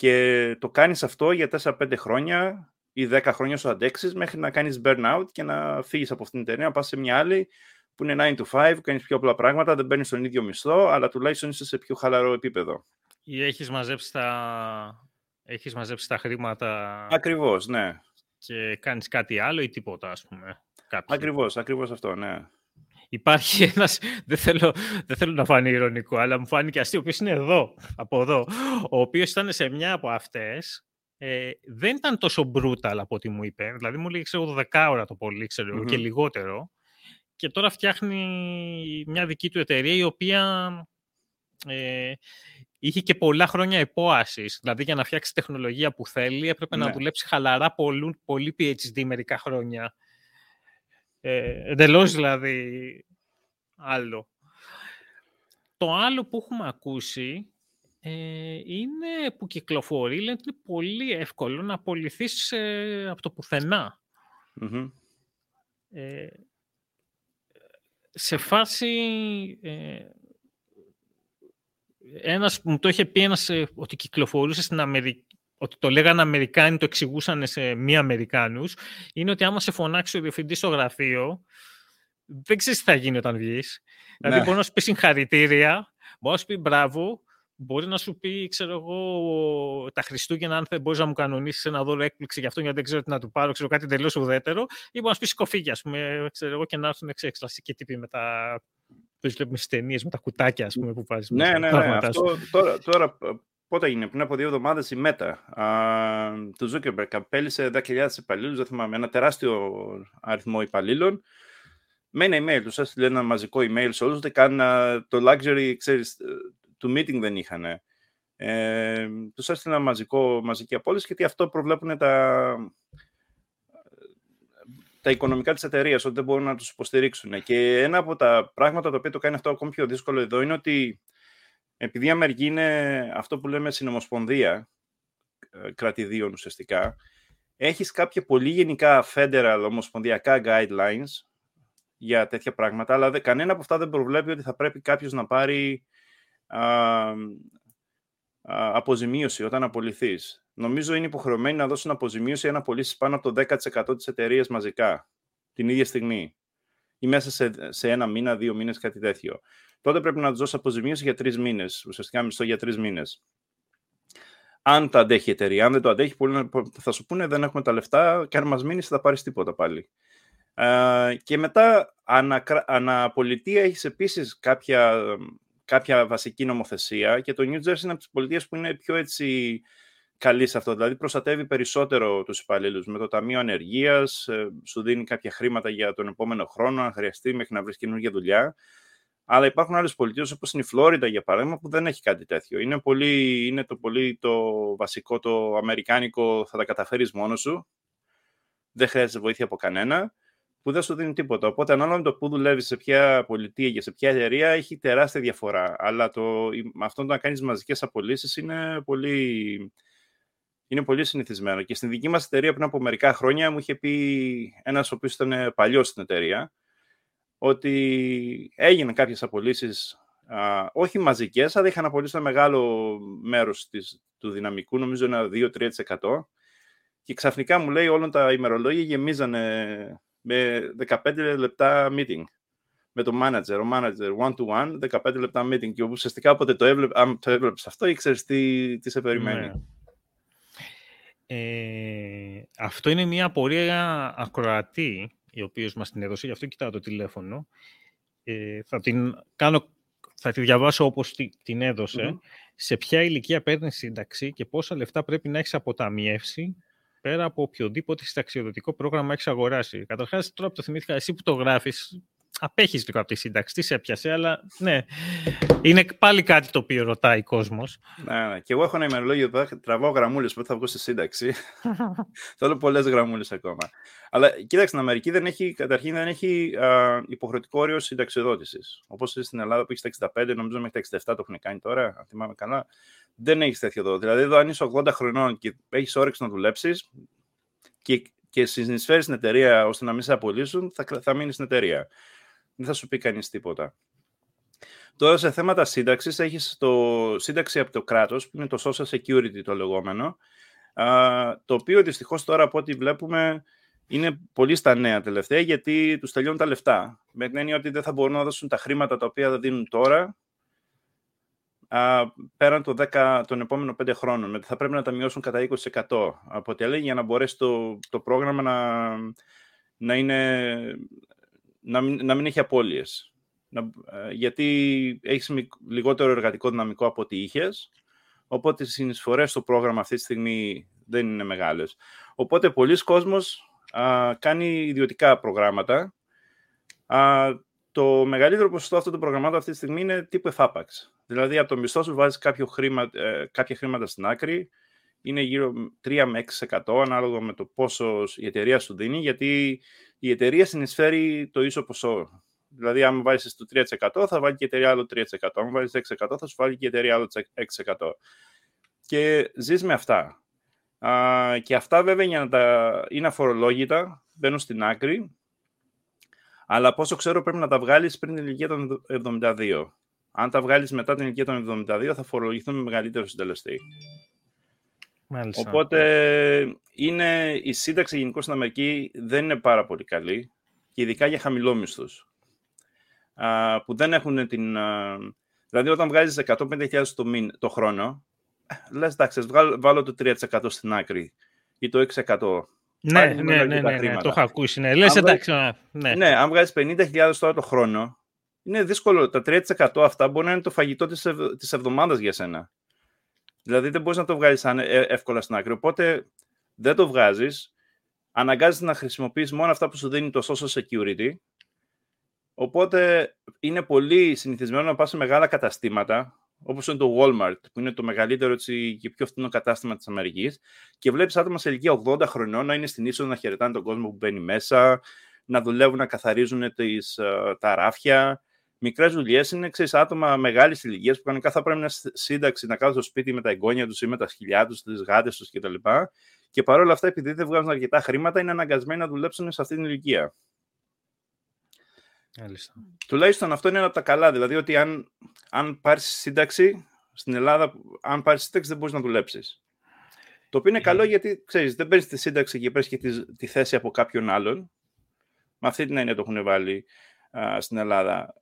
Speaker 2: Και το κάνεις αυτό για 4-5 χρόνια ή 10 χρόνια σου αντέξεις μέχρι να κάνεις burnout και να φύγεις από αυτήν την εταιρεία, να πας σε μια άλλη που είναι 9 to 5, κάνεις πιο απλά πράγματα, δεν παίρνεις τον ίδιο μισθό, αλλά τουλάχιστον είσαι σε πιο χαλαρό επίπεδο.
Speaker 1: Ή έχεις μαζέψει τα, έχεις μαζέψει τα χρήματα...
Speaker 2: Ακριβώς, ναι.
Speaker 1: Και κάνεις κάτι άλλο ή τίποτα, ας πούμε.
Speaker 2: Κάποιοι. Ακριβώς, ακριβώς αυτό, ναι.
Speaker 1: Υπάρχει ένας, δεν θέλω, δεν θέλω να φανεί ηρωνικό, αλλά μου φάνηκε αστείο, ο οποίος είναι εδώ, από εδώ, ο οποίος ήταν σε μια από αυτές, ε, δεν ήταν τόσο brutal από ό,τι μου είπε. Δηλαδή μου λέει, ξέρω, 12 ώρα το πολύ, ξέρω, mm-hmm. και λιγότερο και τώρα φτιάχνει μια δική του εταιρεία η οποία ε, είχε και πολλά χρόνια επόασης. Δηλαδή για να φτιάξει τεχνολογία που θέλει έπρεπε να ναι. δουλέψει χαλαρά πολύ, πολύ PhD μερικά χρόνια. Ε, εντελώς δηλαδή άλλο. Το άλλο που έχουμε ακούσει ε, είναι που κυκλοφορεί, λένε ότι είναι πολύ εύκολο να απολυθείς ε, από το πουθενα Ε, σε φάση... Ε, ένας, μου το είχε πει ένας ε, ότι κυκλοφορούσε στην Αμερική, ότι το λέγανε Αμερικάνοι, το εξηγούσαν σε μη Αμερικάνους, είναι ότι άμα σε φωνάξει ο διευθυντής στο γραφείο, δεν ξέρεις τι θα γίνει όταν βγεις. Δηλαδή, ναι. μπορεί να σου πει συγχαρητήρια, μπορεί να σου πει μπράβο, μπορεί να σου πει, ξέρω εγώ, τα Χριστούγεννα, αν μπορείς να μου κανονίσεις ένα δώρο έκπληξη για αυτό, γιατί δεν ξέρω τι να του πάρω, ξέρω κάτι τελείω ουδέτερο, ή μπορεί να σου πει σκοφίγια, ας πούμε, ξέρω εγώ, και να έρθουν εξή κλασικοί τύποι με τα. Πώ βλέπουμε στις ταινίες με τα κουτάκια, ας πούμε, που βάζεις.
Speaker 2: Ναι, ναι, ναι. Αυτό, τώρα, τώρα, πότε έγινε, πριν από δύο εβδομάδες η Μέτα του Zuckerberg απέλησε 10.000 υπαλλήλους, δεν θυμάμαι, ένα τεράστιο αριθμό υπαλλήλων. Με ένα email τους έστειλε ένα μαζικό email σε όλους, ότι καν το luxury, ξέρεις, του meeting δεν είχαν. Ε, τους έστειλε ένα μαζικό, μαζική απόλυση γιατί αυτό προβλέπουν τα, τα οικονομικά της εταιρείας ότι δεν μπορούν να τους υποστηρίξουν. Και ένα από τα πράγματα τα οποία το κάνει αυτό ακόμη πιο δύσκολο εδώ είναι ότι επειδή η Αμερική είναι αυτό που λέμε συνομοσπονδία ε, κρατηδίων ουσιαστικά, έχεις κάποια πολύ γενικά federal ομοσπονδιακά guidelines για τέτοια πράγματα, αλλά κανένα από αυτά δεν προβλέπει ότι θα πρέπει κάποιος να πάρει αποζημίωση όταν απολυθείς. Νομίζω είναι υποχρεωμένοι να δώσουν αποζημίωση αν απολύσεις πάνω από το 10% της εταιρείας μαζικά την ίδια στιγμή ή μέσα σε, σε ένα μήνα, δύο μήνες, κάτι τέτοιο. Τότε πρέπει να τους δώσει αποζημίωση για τρεις μήνες, ουσιαστικά μισθό για τρεις μήνες. Αν το αντέχει η εταιρεία, αν δεν το αντέχει, πολλοί θα σου πούνε δεν έχουμε τα λεφτά και αν μας μείνει θα πάρεις τίποτα πάλι. Ε, και μετά, ανα, αναπολιτεία έχεις επίσης κάποια κάποια βασική νομοθεσία και το New Jersey είναι από τις πολιτείες που είναι πιο έτσι καλή σε αυτό. Δηλαδή προστατεύει περισσότερο τους υπαλλήλους. Με το Ταμείο Ανεργίας ε, σου δίνει κάποια χρήματα για τον επόμενο χρόνο, αν χρειαστεί, μέχρι να βρεις καινούργια δουλειά. Αλλά υπάρχουν άλλες πολιτείες, όπως είναι η Φλόριντα, για παράδειγμα, που δεν έχει κάτι τέτοιο. Είναι, πολύ, είναι το πολύ το βασικό, το αμερικάνικο, θα τα καταφέρεις μόνος σου. Δεν χρειάζεται βοήθεια από κανένα που δεν σου δίνει τίποτα. Οπότε, ανάλογα με το που δουλεύεις, σε ποια πολιτεία και σε ποια εταιρεία, έχει τεράστια διαφορά. Αλλά το, αυτό να κάνεις μαζικές απολύσεις είναι πολύ, είναι πολύ συνηθισμένο. Και στην δική μας εταιρεία, πριν από μερικά χρόνια, μου είχε πει ένας ο οποίος ήταν παλιός στην εταιρεία, ότι έγιναν κάποιες απολύσεις, όχι μαζικές, αλλά είχαν απολύσει ένα μεγάλο μέρος του δυναμικού, νομίζω ένα 2-3%. Και ξαφνικά μου λέει όλα τα ημερολόγια γεμίζανε με 15 λεπτά meeting με το manager, ο manager one-to-one, 15 λεπτά meeting και ουσιαστικά όποτε το, έβλεπ, αν το έβλεπες αυτό ήξερες τι, τι σε περιμένει. Ναι.
Speaker 1: Ε, αυτό είναι μια απορία ακροατή η οποία μας την έδωσε, γι' αυτό κοιτάω το τηλέφωνο. Ε, θα, την κάνω, θα τη διαβάσω όπως την έδωσε. Σε ποια ηλικία παίρνεις σύνταξη και πόσα λεφτά πρέπει να έχεις αποταμιεύσει πέρα από οποιοδήποτε συνταξιοδοτικό πρόγραμμα έχεις αγοράσει; Καταρχάς, τώρα που το θυμήθηκα, εσύ που το γράφεις, απέχεις λίγο από τη σύνταξη, τι σε έπιασε, αλλά ναι, είναι πάλι κάτι το οποίο ρωτάει ο κόσμος.
Speaker 2: Ναι, ναι. Και εγώ έχω ένα ημερολόγιο που τραβάω γραμμούλες που θα βγω στη σύνταξη. Θέλω πολλές γραμμούλες ακόμα. Αλλά κοίταξε, στην Αμερική δεν έχει, καταρχήν δεν έχει α, υποχρεωτικό όριο συνταξιοδότησης. Όπως στην Ελλάδα που έχεις τα 65, νομίζω μέχρι τα 67 το έχουν κάνει τώρα, αν θυμάμαι καλά. Δεν έχεις τέτοιο εδώ. Δηλαδή, εδώ αν είσαι 80 χρονών και έχεις όρεξη να δουλέψεις και, και συνεισφέρεις στην εταιρεία ώστε να μην σε απολύσουν, θα, θα μείνεις στην εταιρεία δεν θα σου πει κανείς τίποτα. Τώρα σε θέματα σύνταξης έχεις το σύνταξη από το κράτος, που είναι το social security το λεγόμενο, το οποίο δυστυχώς τώρα από ό,τι βλέπουμε είναι πολύ στα νέα τελευταία, γιατί τους τελειώνουν τα λεφτά. Με την έννοια ότι δεν θα μπορούν να δώσουν τα χρήματα τα οποία θα δίνουν τώρα, πέραν των, 10, των επόμενων 5 χρόνων. Θα πρέπει να τα μειώσουν κατά 20% από ό,τι έλεγε, για να μπορέσει το, το πρόγραμμα να, να είναι να μην, να μην έχει απώλειες. Ε, γιατί έχεις λιγότερο εργατικό δυναμικό από ό,τι είχες. Οπότε οι συνεισφορές στο πρόγραμμα αυτή τη στιγμή δεν είναι μεγάλες. Οπότε πολλοί κόσμος α, κάνει ιδιωτικά προγράμματα. Α, το μεγαλύτερο ποσοστό αυτών των προγραμμάτων αυτή τη στιγμή είναι τύπου εφάπαξ. Δηλαδή, από το μισθό σου βάζεις χρήμα, ε, κάποια χρήματα στην άκρη, είναι γύρω 3 με 6% ανάλογα με το πόσο η εταιρεία σου δίνει, γιατί η εταιρεία συνεισφέρει το ίσο ποσό. Δηλαδή, αν βάζεις το 3%, θα βάλει και η εταιρεία άλλο 3%. Αν βάζεις 6%, θα σου βάλει και η εταιρεία άλλο 6%. Και ζεις με αυτά. Α, και αυτά βέβαια για να τα είναι αφορολόγητα, μπαίνουν στην άκρη. Αλλά πόσο ξέρω πρέπει να τα βγάλεις πριν την ηλικία των 72. Αν τα βγάλεις μετά την ηλικία των 72 θα φορολογηθούν με μεγαλύτερο συντελεστή. Μάλιστα. Οπότε είναι, η σύνταξη γενικώς στην Αμερική δεν είναι πάρα πολύ καλή και ειδικά για χαμηλόμισθους που δεν έχουν την... δηλαδή όταν βγάζεις 150.000 το, το χρόνο, ε, λες εντάξει, βάλω το 3% στην άκρη ή το 6%.
Speaker 1: Ναι, ναι, ναι, ναι, ναι, ναι, το έχω ακούσει. Ναι. Λες εντάξει, ναι.
Speaker 2: ναι, αν βγάζεις 50.000 τώρα το χρόνο, είναι δύσκολο. Τα 3% αυτά μπορεί να είναι το φαγητό της, ευ... της εβδομάδας για σένα. Δηλαδή δεν μπορείς να το βγάλεις ε, εύκολα στην άκρη. Οπότε δεν το βγάζεις, αναγκάζεσαι να χρησιμοποιείς μόνο αυτά που σου δίνει το social security. Οπότε είναι πολύ συνηθισμένο να πας σε μεγάλα καταστήματα, όπως είναι το Walmart, που είναι το μεγαλύτερο έτσι, και πιο φθηνό κατάστημα της Αμερικής, και βλέπεις άτομα σε ηλικία 80 χρονών να είναι στην είσοδο να χαιρετάνε τον κόσμο που μπαίνει μέσα, να δουλεύουν να καθαρίζουν τις, uh, τα ράφια, μικρές δουλειές είναι ξέρεις, άτομα μεγάλης ηλικίας που κανονικά θα πρέπει να σύνταξη να κάνουν στο σπίτι με τα εγγόνια τους ή με τα σκυλιά τους, τις γάτες τους κτλ. Και παρόλα αυτά, επειδή δεν βγάζουν αρκετά χρήματα, είναι αναγκασμένοι να δουλέψουν σε αυτή την ηλικία. Άλιστα. Τουλάχιστον αυτό είναι ένα από τα καλά. Δηλαδή ότι αν, αν πάρεις σύνταξη στην Ελλάδα, αν πάρεις σύνταξη, δεν μπορείς να δουλέψεις. Το οποίο είναι καλό γιατί ξέρεις, δεν παίρνεις τη σύνταξη και παίρνει και τη, τη, θέση από κάποιον άλλον. Με αυτή την έννοια το έχουν βάλει α, στην Ελλάδα.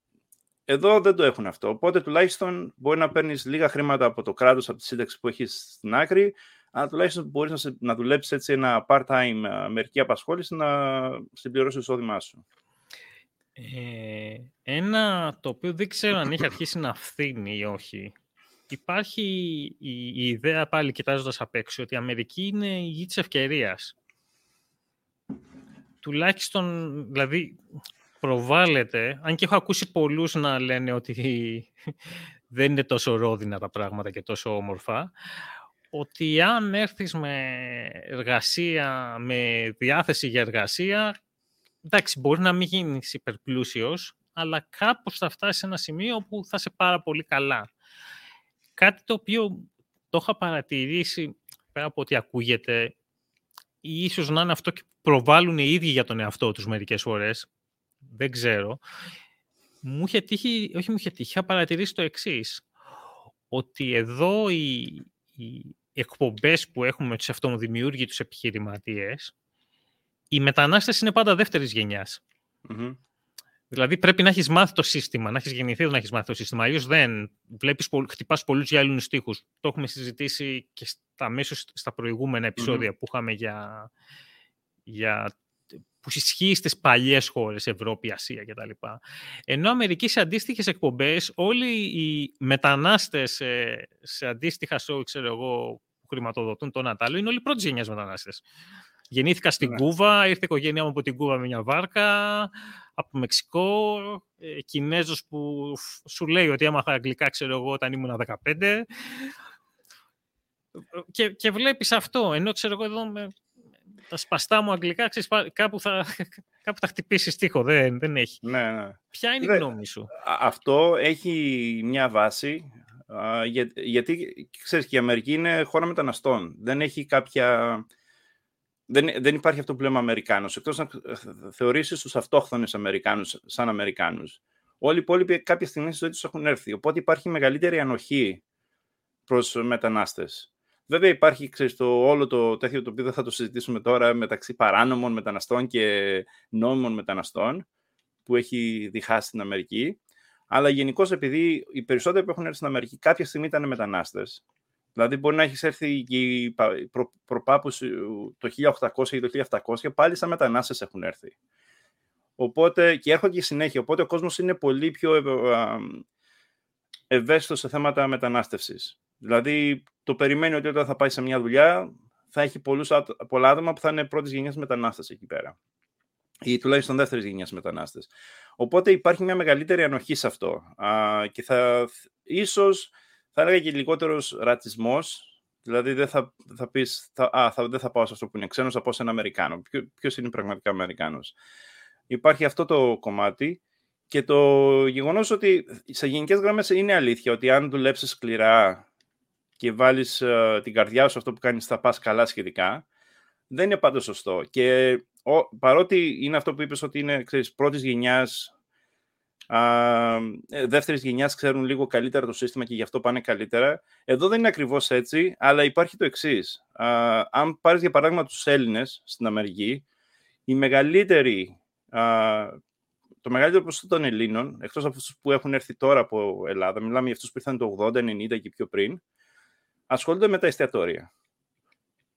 Speaker 2: Εδώ δεν το έχουν αυτό. Οπότε τουλάχιστον μπορεί να παίρνεις λίγα χρήματα από το κράτος, από τη σύνταξη που έχεις στην άκρη, αλλά τουλάχιστον μπορείς να, να δουλέψεις έτσι ένα part-time μερική απασχόληση να συμπληρώσεις το εισόδημά σου.
Speaker 1: Ε, ένα το οποίο δεν ξέρω αν έχει αρχίσει να φθήνει ή όχι. Υπάρχει η, η ιδέα πάλι κοιτάζοντας απ' έξω ότι η Αμερική είναι η γη της ευκαιρίας. Τουλάχιστον, δηλαδή, προβάλλεται, αν και έχω ακούσει πολλούς να λένε ότι δεν είναι τόσο ρόδινα τα πράγματα και τόσο όμορφα, ότι αν έρθεις με εργασία, με διάθεση για εργασία, εντάξει, μπορεί να μην γίνεις υπερπλούσιος, αλλά κάπως θα φτάσεις σε ένα σημείο που θα είσαι πάρα πολύ καλά. Κάτι το οποίο το είχα παρατηρήσει, πέρα από ότι ακούγεται, ή ίσως να είναι αυτό και προβάλλουν οι ίδιοι για τον εαυτό τους μερικές φορές, δεν ξέρω, μου είχε τύχει, όχι μου είχε τύχει, είχα παρατηρήσει το εξής. Ότι εδώ οι, οι εκπομπές που έχουμε με τους αυτομοδημιούργητους επιχειρηματίες, οι μετανάστες είναι πάντα δεύτερης Δηλαδή πρέπει να έχεις μάθει το σύστημα, να έχεις γεννηθεί να έχεις μάθει το σύστημα. Αλλιώς δεν βλέπεις, χτυπάς πολλούς γυάλινους στίχους. Το έχουμε συζητήσει και στα, μέσως στα προηγούμενα που είχαμε για, για που ισχύει στις παλιές χώρες, Ευρώπη, Ασία κτλ. Ενώ Αμερική σε αντίστοιχες εκπομπές, όλοι οι μετανάστες σε, σε αντίστοιχα show, ξέρω εγώ, που χρηματοδοτούν τον Νατάλο, είναι όλοι πρώτης γενιάς μετανάστες. Γεννήθηκα στην ναι. Κούβα, ήρθε η οικογένειά μου από την Κούβα με μια βάρκα, από Μεξικό, ε, Κινέζος που σου λέει ότι έμαθα αγγλικά, ξέρω εγώ, όταν ήμουν 15. Και, και βλέπεις αυτό, ενώ ξέρω εγώ εδώ με τα σπαστά μου αγγλικά, ξέρεις, κάπου, θα, κάπου θα χτυπήσεις τείχο, δεν, δεν έχει.
Speaker 2: Ναι, ναι.
Speaker 1: Ποια είναι η γνώμη σου;
Speaker 2: Αυτό έχει μια βάση, για, γιατί ξέρεις και η Αμερική είναι χώρα μεταναστών. Δεν έχει κάποια... Δεν, δεν υπάρχει αυτό που λέμε Αμερικάνος, εκτός να θεωρήσεις τους αυτόχθονες Αμερικάνους σαν Αμερικάνους. Όλοι οι υπόλοιποι κάποια στιγμή στη ζωή τους έχουν έρθει, οπότε υπάρχει μεγαλύτερη ανοχή προς μετανάστες. Βέβαια υπάρχει ξέρεις, το, όλο το τέτοιο το οποίο δεν θα το συζητήσουμε τώρα μεταξύ παράνομων μεταναστών και νόμιμων μεταναστών που έχει διχάσει στην Αμερική. Αλλά γενικώ επειδή οι περισσότεροι που έχουν έρθει στην Αμερική κάποια στιγμή ήταν μετανάστες. Δηλαδή μπορεί να έχεις έρθει και προ, προπάπους το 1800 ή το 1700 πάλι σαν μετανάστες έχουν έρθει. Οπότε, και έρχονται και συνέχεια. Οπότε ο κόσμος είναι πολύ πιο ευαίσθητος σε θέματα μετανάστευσης. Δηλαδή, το περιμένει ότι όταν θα πάει σε μια δουλειά θα έχει πολλούς, πολλά άτομα που θα είναι πρώτης γενιάς μετανάστες εκεί πέρα. ή τουλάχιστον δεύτερης γενιάς μετανάστες. Οπότε υπάρχει μια μεγαλύτερη ανοχή σε αυτό. Α, και θα, ίσως, θα έλεγα και λιγότερος ρατσισμός, δηλαδή δεν θα, θα πεις, θα, α, θα, δεν θα πάω σε αυτό που είναι ξένος, θα πάω σε ένα Αμερικάνο. Ποιο, ποιος είναι πραγματικά Αμερικάνος; Υπάρχει αυτό το κομμάτι και το γεγονός ότι σε γενικές γραμμές είναι αλήθεια ότι αν δουλέψεις σκληρά και βάλεις uh, την καρδιά σου αυτό που κάνεις θα πας καλά σχετικά, δεν είναι πάντως σωστό. Και ο, παρότι είναι αυτό που είπες ότι είναι ξέρεις, πρώτης γενιάς, α, ε, δεύτερης γενιάς ξέρουν λίγο καλύτερα το σύστημα και γι' αυτό πάνε καλύτερα, εδώ δεν είναι ακριβώς έτσι, αλλά υπάρχει το εξής. αν πάρεις για παράδειγμα τους Έλληνες στην Αμερική, η μεγαλύτερη, α, το μεγαλύτερο ποσοστό των Ελλήνων, εκτός από αυτούς που έχουν έρθει τώρα από Ελλάδα, μιλάμε για αυτούς που ήρθαν το 80, 90 και πιο πριν, ασχολούνται με τα εστιατόρια.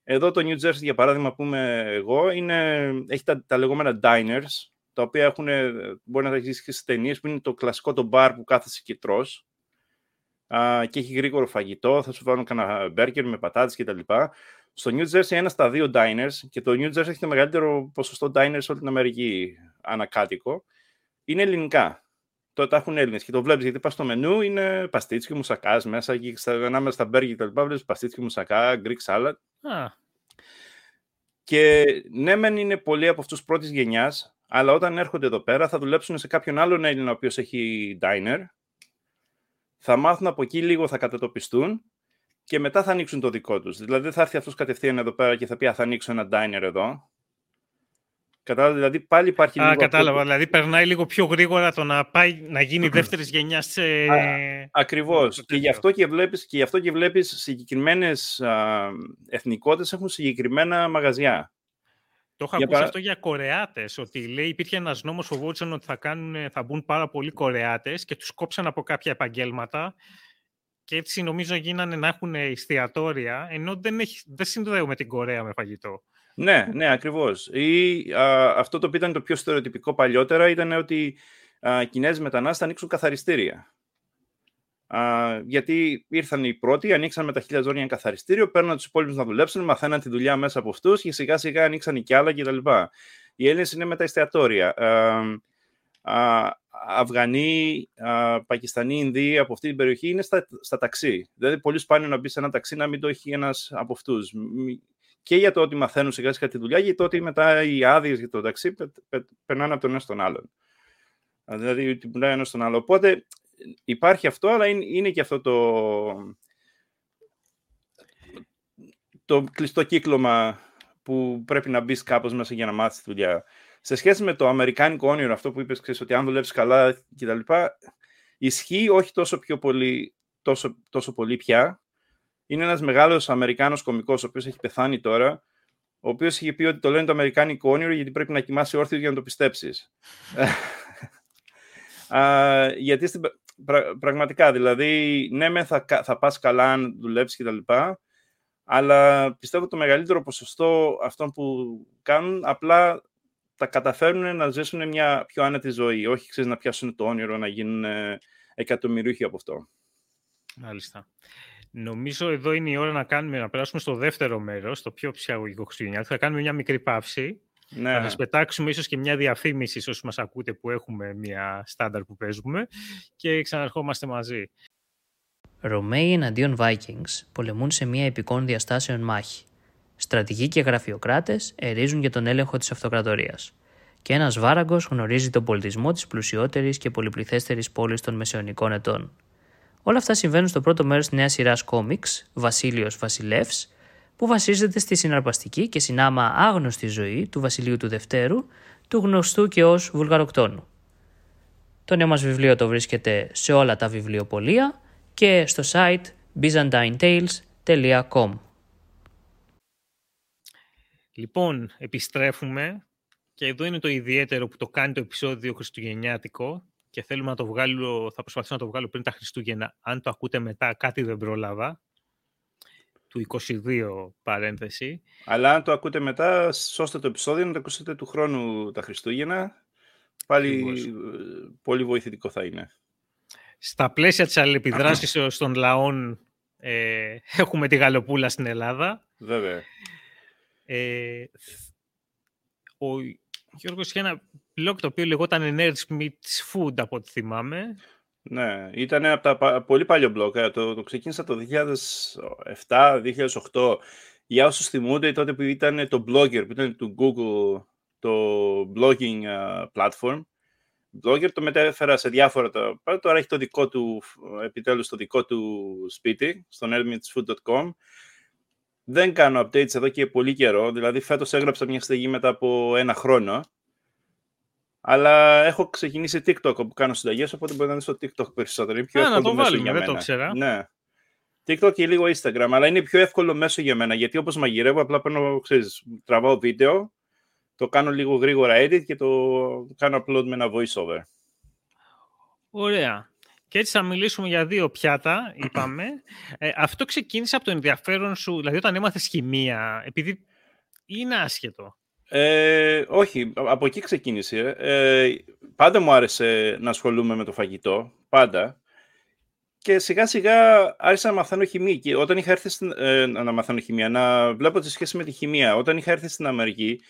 Speaker 2: Εδώ το New Jersey, για παράδειγμα, που είμαι εγώ, είναι, έχει τα, τα λεγόμενα diners, τα οποία έχουν, μπορεί να τα έχεις και ταινίες, που είναι το κλασικό το bar που κάθεσαι και τρως, α, και έχει γρήγορο φαγητό, θα σου βάλουν κανένα μπέρκερ με πατάτες κτλ. Στο New Jersey ένα στα δύο diners, και το New Jersey έχει το μεγαλύτερο ποσοστό diners σε όλη την Αμερική ανακάτοικο, είναι ελληνικά το, τα έχουν Έλληνες. Και το βλέπεις γιατί πας στο μενού είναι παστίτσιο μουσακάς μέσα και ανάμεσα στα μπέργκι και τα λοιπά. Βλέπεις παστίτσιο μουσακά, Greek salad. Και ναι, μεν είναι πολλοί από αυτούς πρώτης γενιάς, αλλά όταν έρχονται εδώ πέρα θα δουλέψουν σε κάποιον άλλον Έλληνα ο οποίος έχει diner. Θα μάθουν από εκεί λίγο, θα κατατοπιστούν και μετά θα ανοίξουν το δικό τους. Δηλαδή θα έρθει αυτός κατευθείαν εδώ πέρα και θα πει: Θα ανοίξω ένα diner εδώ Κατάλαβα, δηλαδή πάλι υπάρχει
Speaker 1: Α, λίγο... κατάλαβα, δηλαδή περνάει λίγο πιο γρήγορα το να, πάει, να γίνει δεύτερης γενιάς σε...
Speaker 2: Ακριβώς. Και γι' αυτό και βλέπεις, και γι αυτό και βλέπεις συγκεκριμένες εθνικότητες έχουν συγκεκριμένα μαγαζιά.
Speaker 1: Το είχα ακούσει αυτό για Κορεάτες. Ότι λέει υπήρχε ένας νόμος, φοβόντουσαν ότι θα, κάνουν, θα μπουν πάρα πολλοί Κορεάτες και τους κόψαν από κάποια επαγγέλματα. Και έτσι νομίζω γίνανε να έχουν εστιατόρια, ενώ δεν, έχει, δεν συνδέουμε την Κορέα με φαγητό.
Speaker 2: Ναι, ναι, ακριβώς. Ή, αυτό το οποίο ήταν το πιο στερεοτυπικό παλιότερα ήταν ότι α, οι Κινέζοι μετανάστες θα ανοίξουν καθαριστήρια. Α, γιατί ήρθαν οι πρώτοι, ανοίξαν με τα χίλια ζώρια ένα καθαριστήριο, παίρναν τους υπόλοιπους να δουλέψουν, μαθαίναν τη δουλειά μέσα από αυτούς και σιγά σιγά ανοίξαν και άλλα κτλ. Οι Έλληνες είναι με τα εστιατόρια. Α, Αφγανοί, α, Πακιστανοί, Ινδοί από αυτή την περιοχή είναι στα, στα ταξί. Δηλαδή, πολύ σπάνιο να μπει σε ένα ταξί να μην το έχει ένας από αυτούς και για το ότι μαθαίνουν σιγά σιγά τη δουλειά, για το ότι μετά οι άδειες για το ταξί περνάνε από τον ένα στον άλλον. Δηλαδή, ότι πουλάει ένας στον άλλο. Οπότε υπάρχει αυτό, αλλά είναι, και αυτό το, το κλειστό κύκλωμα που πρέπει να μπεις κάπως μέσα για να μάθεις τη δουλειά. Σε σχέση με το αμερικάνικο όνειρο, αυτό που είπες, ότι αν δουλεύει καλά κτλ. Ισχύει όχι τόσο, πιο πολύ, τόσο, τόσο πολύ πια, είναι ένας μεγάλος Αμερικάνος κωμικός, ο οποίος έχει πεθάνει τώρα, ο οποίος είχε πει ότι το λένε το Αμερικάνικο όνειρο γιατί πρέπει να κοιμάσαι όρθιο για να το πιστέψεις. γιατί στην, πραγματικά, δηλαδή, ναι, με θα, θα πας καλά αν δουλέψεις και τα λοιπά, αλλά πιστεύω το μεγαλύτερο ποσοστό αυτών που κάνουν απλά τα καταφέρουν να ζήσουν μια πιο άνετη ζωή. Όχι, ξέρεις, να πιάσουν το όνειρο, να γίνουν εκατομμυρίουχοι από αυτό.
Speaker 1: Μάλιστα. Νομίζω εδώ είναι η ώρα να, κάνουμε, να περάσουμε στο δεύτερο μέρος, το πιο ψυχαγωγικό Χριστουγεννιάτικο. Θα κάνουμε μια μικρή παύση. Ναι. Θα σας πετάξουμε ίσως και μια διαφήμιση σε όσους μας ακούτε που έχουμε μια στάνταρ που παίζουμε και ξαναρχόμαστε μαζί.
Speaker 3: Ρωμαίοι εναντίον Vikings πολεμούν σε μια επικών διαστάσεων μάχη. Στρατηγοί και γραφειοκράτες ερίζουν για τον έλεγχο της αυτοκρατορίας. Και ένας βάραγκος γνωρίζει τον πολιτισμό της πλουσιότερης και πολυπληθέστερης πόλης των μεσαιωνικών ετών. Όλα αυτά συμβαίνουν στο πρώτο μέρος της νέας σειράς κόμιξ, Βασίλειος Βασιλεύς, που βασίζεται στη συναρπαστική και συνάμα άγνωστη ζωή του Βασιλείου του Δευτέρου, του γνωστού και ως Βουλγαροκτόνου. Το νέο μας βιβλίο το βρίσκεται σε όλα τα βιβλιοπολία και στο site byzantinetales.com.
Speaker 1: Λοιπόν, επιστρέφουμε και εδώ είναι το ιδιαίτερο που το κάνει το επεισόδιο Χριστουγεννιάτικο και θέλουμε να το βγάλω, θα προσπαθήσω να το βγάλω πριν τα Χριστούγεννα. Αν το ακούτε μετά, κάτι δεν πρόλαβα. Του 22 παρένθεση.
Speaker 2: Αλλά αν το ακούτε μετά, σώστε το επεισόδιο να το ακούσετε του χρόνου τα Χριστούγεννα. Πάλι ε, πολύ βοηθητικό θα είναι.
Speaker 1: Στα πλαίσια της αλληλεπιδράσης των λαών ε, έχουμε τη Γαλοπούλα στην Ελλάδα.
Speaker 2: Βέβαια.
Speaker 1: Ε, ο, Γιώργος, είχε ένα blog το οποίο λεγόταν Nerds Meets Food, από ό,τι θυμάμαι.
Speaker 2: Ναι, ήταν από τα πολύ παλιό blog. Ε, το, το ξεκίνησα το 2007-2008. Για όσους θυμούνται, τότε που ήταν το Blogger, που ήταν του Google, το blogging uh, platform. Blogger το μετέφερα σε διάφορα... Τα, τώρα έχει το δικό του, επιτέλους, το δικό του σπίτι, στο nerdsmeetsfood.com. Δεν κάνω updates εδώ και πολύ καιρό, δηλαδή φέτος έγραψα μια στεγή μετά από ένα χρόνο αλλά έχω ξεκινήσει TikTok όπου κάνω συνταγές, οπότε μπορεί να δεις στο TikTok περισσότερο. Είναι πιο
Speaker 1: Α,
Speaker 2: εύκολο
Speaker 1: να το
Speaker 2: μέσο
Speaker 1: βάλουμε,
Speaker 2: για
Speaker 1: δεν
Speaker 2: μένα.
Speaker 1: το ξέρα.
Speaker 2: Ναι. TikTok και λίγο Instagram, αλλά είναι πιο εύκολο μέσο για μένα, γιατί όπως μαγειρεύω, απλά παίρνω, ξέρεις, τραβάω βίντεο, το κάνω λίγο γρήγορα edit και το κάνω upload με ένα voiceover.
Speaker 1: Ωραία. Και έτσι θα μιλήσουμε για δύο πιάτα, είπαμε. Ε, αυτό ξεκίνησε από το ενδιαφέρον σου, δηλαδή όταν έμαθες χημεία, επειδή είναι άσχετο.
Speaker 2: Ε, όχι, από εκεί ξεκίνησε. Ε, πάντα μου άρεσε να ασχολούμαι με το φαγητό, πάντα. Και σιγά σιγά άρχισα να μαθαίνω χημεία. Και όταν είχα έρθει στην, ε, να μαθαίνω χημεία, να βλέπω τη σχέση με τη χημεία. Όταν είχα έρθει στην Αμερική,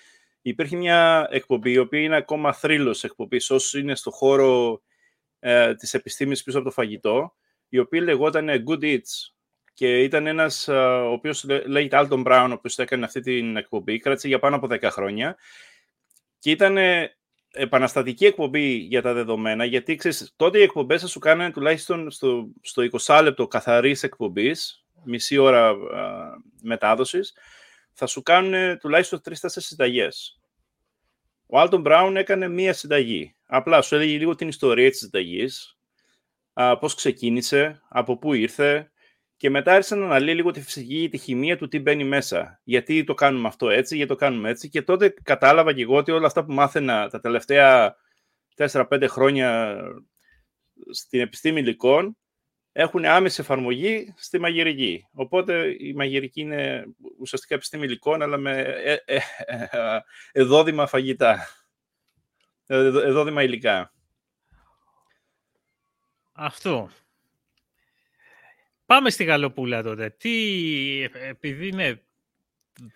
Speaker 2: υπήρχε μια εκπομπή, η οποία είναι ακόμα θρύλος εκπομπής, όσοι είναι στο χώρο ε, της επιστήμης πίσω από το φαγητό, η οποία λεγόταν Good Eats. Και ήταν ένας, ε, ο οποίος λέγεται Alton Brown, ο οποίος έκανε αυτή την εκπομπή, κράτησε για πάνω από 10 χρόνια. Και ήταν επαναστατική εκπομπή για τα δεδομένα, γιατί ξέρεις, τότε οι εκπομπές θα σου κάνανε τουλάχιστον στο, στο 20 λεπτό καθαρής εκπομπής, μισή ώρα α, μετάδοσης, θα σου κάνουν τουλάχιστον τρεις-τέσσερις συνταγές. Ο Άλτον Μπράουν έκανε μία συνταγή. Απλά σου έλεγε λίγο την ιστορία της συνταγής, α, πώς ξεκίνησε, από πού ήρθε, και μετά άρχισε να αναλύει λίγο τη φυσική, τη χημεία του τι μπαίνει μέσα. Γιατί το κάνουμε αυτό έτσι, γιατί το κάνουμε έτσι. Και τότε κατάλαβα και εγώ ότι όλα αυτά που μάθαινα τα τελευταία 4-5 χρόνια στην επιστήμη υλικών έχουν άμεση εφαρμογή στη μαγειρική. Οπότε η μαγειρική είναι ουσιαστικά επιστήμη υλικών, αλλά με ε, ε, ε, εδόδημα φαγητά. Εδόδημα υλικά.
Speaker 1: Αυτό. Πάμε στη Γαλοπούλα τότε. Τι, επειδή είναι,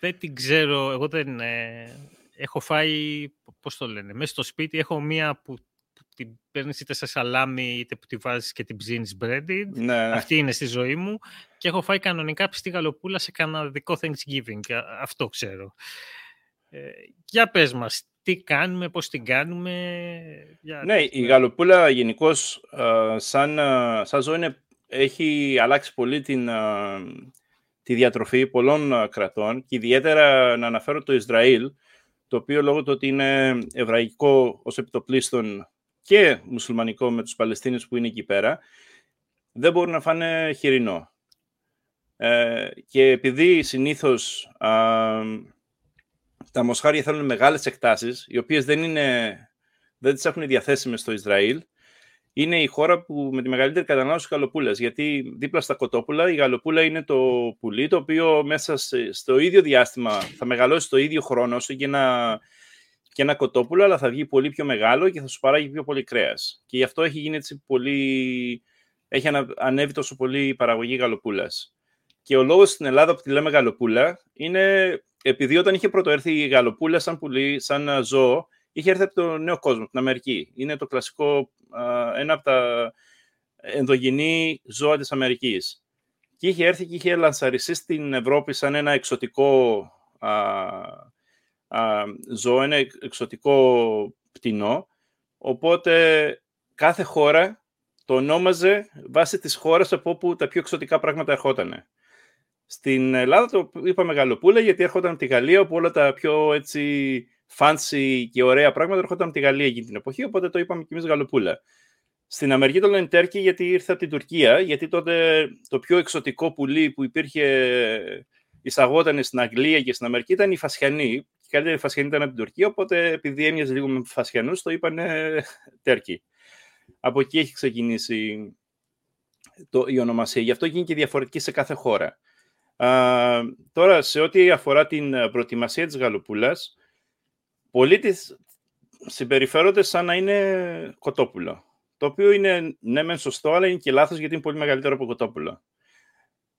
Speaker 1: δεν την ξέρω, εγώ δεν ε, έχω φάει, πώς το λένε, μέσα στο σπίτι έχω μία που, που την παίρνεις είτε σε σαλάμι είτε που τη βάζεις και την ψήνεις breaded.
Speaker 2: Ναι, ναι.
Speaker 1: Αυτή είναι στη ζωή μου. Και έχω φάει κανονικά πιστή γαλοπούλα σε καναδικό Thanksgiving. Αυτό ξέρω. Ε, για πες μας, τι κάνουμε, πώς την κάνουμε. Για...
Speaker 2: Ναι, η γαλοπούλα γενικώς σαν, σαν ζώο είναι έχει αλλάξει πολύ την, τη διατροφή πολλών κρατών και ιδιαίτερα να αναφέρω το Ισραήλ, το οποίο λόγω του ότι είναι εβραϊκό ως επιτοπλίστων και μουσουλμανικό με τους Παλαιστίνους που είναι εκεί πέρα, δεν μπορούν να φάνε χοιρινό. Ε, και επειδή συνήθως α, τα μοσχάρια θέλουν μεγάλες εκτάσεις, οι οποίες δεν, είναι, δεν τις έχουν διαθέσιμες στο Ισραήλ, είναι η χώρα που με τη μεγαλύτερη κατανάλωση γαλοπούλας. Γιατί δίπλα στα κοτόπουλα η γαλοπούλα είναι το πουλί το οποίο μέσα στο ίδιο διάστημα θα μεγαλώσει το ίδιο χρόνο όσο και ένα, και ένα κοτόπουλο, αλλά θα βγει πολύ πιο μεγάλο και θα σου παράγει πιο πολύ κρέας. Και γι' αυτό έχει γίνει έτσι πολύ. Έχει ανέβει τόσο πολύ η παραγωγή γαλοπούλας. Και ο λόγος στην Ελλάδα που τη λέμε γαλοπούλα είναι επειδή όταν είχε πρωτοέρθει η γαλοπούλα σαν πουλί, σαν ζώο, είχε έρθει από τον νέο κόσμο, την Αμερική. Είναι το κλασικό, ένα από τα ενδογενή ζώα της Αμερικής. Και είχε έρθει και είχε λανσαριστεί στην Ευρώπη σαν ένα εξωτικό α, α, ζώο, ένα εξωτικό πτηνό. Οπότε κάθε χώρα το ονόμαζε βάσει της χώρας από όπου τα πιο εξωτικά πράγματα ερχόταν. Στην Ελλάδα το είπαμε γαλοπούλα γιατί έρχονταν από τη Γαλλία όπου όλα τα πιο έτσι fancy και ωραία πράγματα έρχονταν από τη Γαλλία εκείνη την εποχή, οπότε το είπαμε κι εμείς γαλοπούλα. Στην Αμερική το λένε τέρκι γιατί ήρθε από την Τουρκία, γιατί τότε το πιο εξωτικό πουλί που υπήρχε εισαγόταν στην Αγγλία και στην Αμερική ήταν η Φασιανή. Η καλύτερη Φασιανή ήταν από την Τουρκία, οπότε επειδή έμοιαζε λίγο με Φασιανούς, το είπαν τέρκι. Από εκεί έχει ξεκινήσει το, η ονομασία. Γι' αυτό γίνει και διαφορετική σε κάθε χώρα. Α, τώρα, σε ό,τι αφορά την προετοιμασία της γαλοπούλας, πολλοί τις συμπεριφέρονται σαν να είναι κοτόπουλο. Το οποίο είναι ναι μεν σωστό, αλλά είναι και λάθος γιατί είναι πολύ μεγαλύτερο από κοτόπουλο.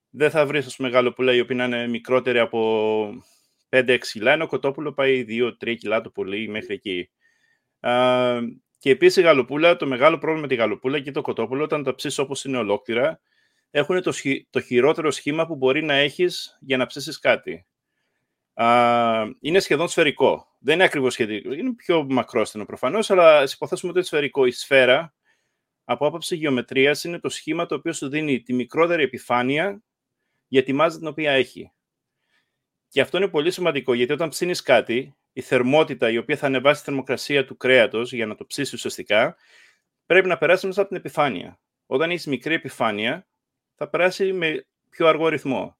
Speaker 2: Δεν θα βρεις, ας πούμε, γαλοπούλα η οποία είναι μικρότερη από 5-6 κιλά, ενώ κοτόπουλο πάει 2-3 κιλά το πολύ μέχρι εκεί. Α, και επίσης η γαλοπούλα, το μεγάλο πρόβλημα με τη γαλοπούλα και το κοτόπουλο, όταν τα ψήσεις όπως είναι ολόκληρα, έχουν το, το χειρότερο σχήμα που μπορεί να έχεις για να ψήσεις κάτι. Α, είναι σχεδόν σφαιρικό. Δεν είναι ακριβώς σχετικό. Είναι πιο μακρόστενο προφανώς, αλλά α υποθέσουμε ότι είναι σφαιρικό. Η σφαίρα, από άποψη γεωμετρίας, είναι το σχήμα το οποίο σου δίνει τη μικρότερη επιφάνεια για τη μάζα την οποία έχει. Και αυτό είναι πολύ σημαντικό, γιατί όταν ψήνεις κάτι, η θερμότητα η οποία θα ανεβάσει τη θερμοκρασία του κρέατος για να το ψήσεις ουσιαστικά, πρέπει να περάσει μέσα από την επιφάνεια. Όταν έχεις μικρή επιφάνεια, θα περάσει με πιο αργό ρυθμό.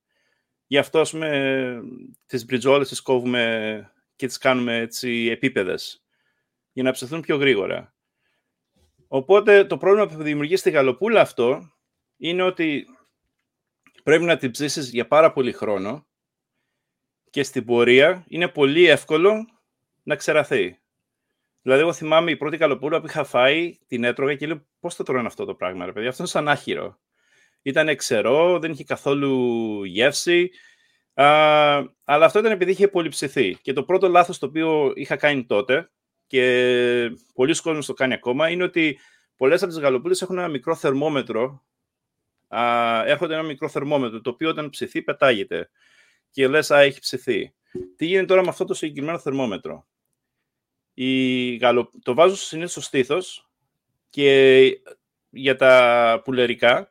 Speaker 2: Γι' αυτό, ας πούμε, τις μπριτζόλες τις κόβουμε και τις κάνουμε έτσι επίπεδες, για να ψηθούν πιο γρήγορα. Οπότε, το πρόβλημα που δημιουργεί στη γαλοπούλα αυτό είναι ότι πρέπει να την ψήσεις για πάρα πολύ χρόνο και στην πορεία είναι πολύ εύκολο να ξεραθεί. Δηλαδή, εγώ θυμάμαι η πρώτη καλοπούλα που είχα φάει, την έτρωγα και λέω πώς θα τρώνε αυτό το πράγμα, ρε παιδί, αυτό είναι σαν άχυρο. Ήταν ξερό, δεν είχε καθόλου γεύση, α, αλλά αυτό ήταν επειδή είχε πολυψηθεί. Και το πρώτο λάθος το οποίο είχα κάνει τότε, και πολλοί κόσμοι το κάνει ακόμα, είναι ότι πολλές από τις γαλοπούλες έχουν ένα μικρό θερμόμετρο, α, έρχονται ένα μικρό θερμόμετρο, το οποίο όταν ψηθεί πετάγεται και λες, α, έχει ψηθεί. Τι γίνεται τώρα με αυτό το συγκεκριμένο θερμόμετρο; Η γαλο... Το βάζω συνήθως στο στήθος και για τα πουλερικά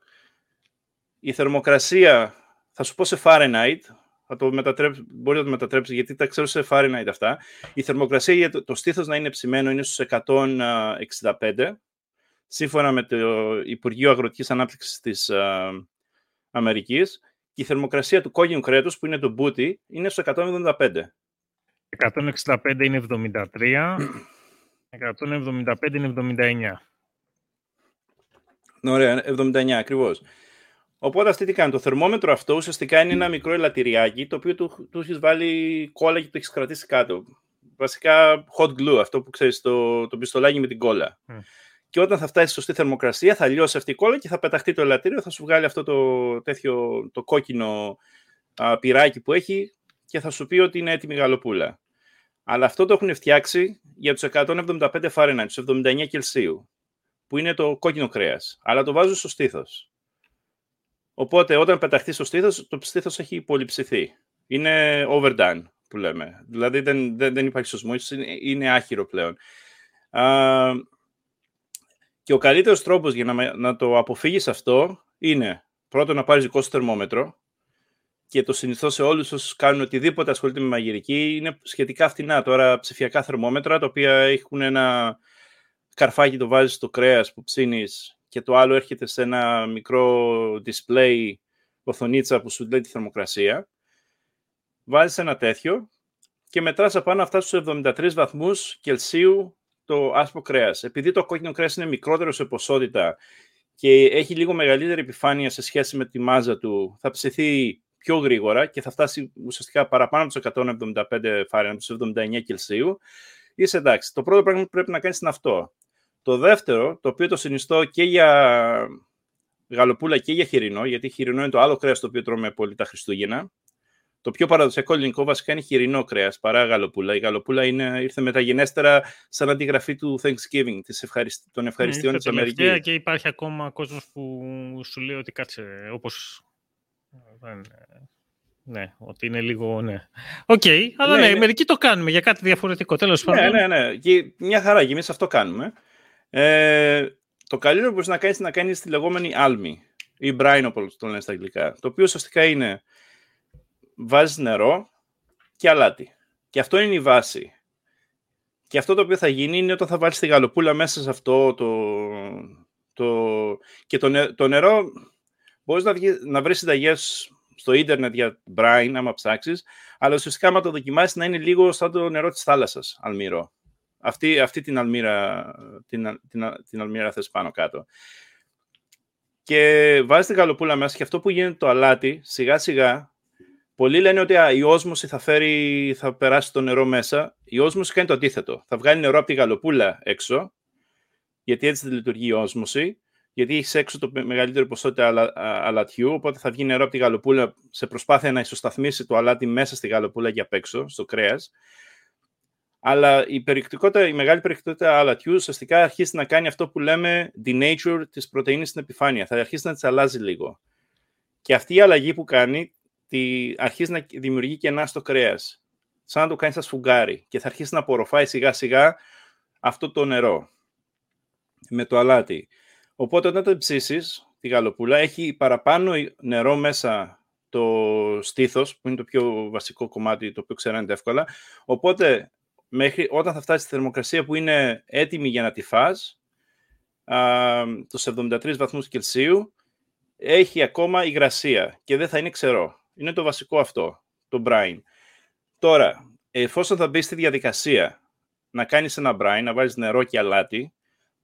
Speaker 2: η θερμοκρασία, θα σου πω σε Fahrenheit, θα το μετατρέψει, μπορεί να το μετατρέψεις γιατί τα ξέρω σε Fahrenheit αυτά. Η θερμοκρασία για το, το στήθος να είναι ψημένο είναι στους 165, σύμφωνα με το Υπουργείο Αγροτικής Ανάπτυξης της Αμερικής και η θερμοκρασία του κόκκινου κρέατος, που είναι το μπούτι, είναι στο 175.
Speaker 1: 165 είναι 73, 175 είναι 79.
Speaker 2: Ωραία, 79 ακριβώς. Οπότε αυτή τι κάνει. Το θερμόμετρο αυτό ουσιαστικά είναι ένα μικρό ελαττηριάκι το οποίο του, του έχεις βάλει κόλλα και το έχεις κρατήσει κάτω. Βασικά hot glue, αυτό που ξέρεις, το, το πιστολάκι με την κόλλα και όταν θα φτάσει σωστή θερμοκρασία θα λιώσει αυτή η κόλλα και θα πεταχτεί το ελαττήριο, θα σου βγάλει αυτό το τέτοιο το κόκκινο α, πυράκι που έχει και θα σου πει ότι είναι έτοιμη γαλοπούλα. Αλλά αυτό το έχουν φτιάξει για τους 175 Fahrenheit, τους 79 Κελσίου, που είναι το κόκκινο κρέας, αλλά το βάζουν στο στήθος. Οπότε όταν πεταχτεί στο στήθος, το στήθος έχει πολυψηθεί. Είναι overdone που λέμε. Δηλαδή δεν, δεν, δεν υπάρχει σωσμός, είναι, είναι άχυρο πλέον. Α, και ο καλύτερος τρόπος για να, να το αποφύγεις αυτό είναι πρώτον να πάρεις δικό σου θερμόμετρο και το συνιστώ σε όλους όσους κάνουν οτιδήποτε ασχολείται με μαγειρική. Είναι σχετικά φτηνά τώρα ψηφιακά θερμόμετρα τα οποία έχουν ένα καρφάκι το βάζεις στο κρέας που ψήνεις και το άλλο έρχεται σε ένα μικρό display οθονίτσα που σου λέει τη θερμοκρασία. Βάζεις ένα τέτοιο και μετράς απάνω αυτά στους 73 βαθμούς Κελσίου το άσπρο κρέας. Επειδή το κόκκινο κρέας είναι μικρότερο σε ποσότητα και έχει λίγο μεγαλύτερη επιφάνεια σε σχέση με τη μάζα του, θα ψηθεί πιο γρήγορα και θα φτάσει ουσιαστικά παραπάνω από τους 175 Fahrenheit, του 79 Κελσίου, είσαι εντάξει. Το πρώτο πράγμα που πρέπει να κάνεις είναι αυτό. Το δεύτερο, το οποίο το συνιστώ και για γαλοπούλα και για χοιρινό, γιατί χοιρινό είναι το άλλο κρέας το οποίο τρώμε πολύ τα Χριστούγεννα, το πιο παραδοσιακό ελληνικό βασικά είναι χοιρινό κρέας παρά γαλοπούλα. Η γαλοπούλα είναι, ήρθε μεταγενέστερα σαν αντιγραφή του Thanksgiving, της ευχαρισ... των ευχαριστιών ναι, της Αμερικής.
Speaker 1: Και υπάρχει ακόμα κόσμος που σου λέει ότι κάτσε όπως. Ναι, ότι είναι λίγο. Ναι. OK, okay, αλλά ναι, ναι, μερικοί το κάνουμε για κάτι διαφορετικό. Τέλος
Speaker 2: ναι, πάντων. Ναι, ναι, ναι. Και μια χαρά, και εμείς αυτό κάνουμε. Ε, το καλύτερο που μπορείς να κάνεις είναι να κάνεις τη λεγόμενη άλμη ή brine, όπως το λένε στα αγγλικά. Το οποίο ουσιαστικά είναι βάζεις νερό και αλάτι. Και αυτό είναι η βάση. Και αυτό το οποίο θα γίνει είναι όταν θα βάλεις τη γαλοπούλα μέσα σε αυτό το... το... Και το, το νερό μπορείς να, να βρεις συνταγές στο ίντερνετ για brine, άμα ψάξεις, αλλά ουσιαστικά άμα το δοκιμάσεις να είναι λίγο σαν το νερό της θάλασσας, αλμύρο. Αυτή, αυτή την αλμύρα, την, την, την αλμύρα θες πάνω κάτω. Και βάζεις την γαλοπούλα μέσα και αυτό που γίνεται το αλάτι, σιγά σιγά Πολλοί λένε ότι η όσμωση θα, φέρει, θα περάσει το νερό μέσα. Η όσμωση κάνει το αντίθετο. Θα βγάλει νερό από τη γαλοπούλα έξω, γιατί έτσι δεν λειτουργεί η όσμωση, γιατί έχεις έξω το μεγαλύτερο ποσότητα αλα, αλατιού, οπότε θα βγει νερό από τη γαλοπούλα σε προσπάθεια να ισοσταθμίσει το αλάτι μέσα στη γαλοπούλα και απ' έξω, στο κρέας. Αλλά η, η μεγάλη περιεκτικότητα αλατιού ουσιαστικά αρχίζει να κάνει αυτό που λέμε denature της πρωτεΐνης στην επιφάνεια. Θα αρχίσει να τις αλλάζει λίγο. Και αυτή η αλλαγή που κάνει τη, αρχίζει να δημιουργεί κενά στο κρέας. Σαν να το κάνεις σαν σφουγγάρι. Και θα αρχίσει να απορροφάει σιγά σιγά αυτό το νερό με το αλάτι. Οπότε όταν το ψήσεις τη γαλοπούλα, έχει παραπάνω νερό μέσα το στήθος, που είναι το πιο βασικό κομμάτι, το οποίο ξέρετε εύκολα. Οπότε, μέχρι, όταν θα φτάσει στη θερμοκρασία που είναι έτοιμη για να τη φας, α, τους 73 βαθμούς Κελσίου, έχει ακόμα υγρασία και δεν θα είναι ξερό. Είναι το βασικό αυτό, το brine. Τώρα, εφόσον θα μπεις στη διαδικασία να κάνεις ένα brine, να βάλεις νερό και αλάτι,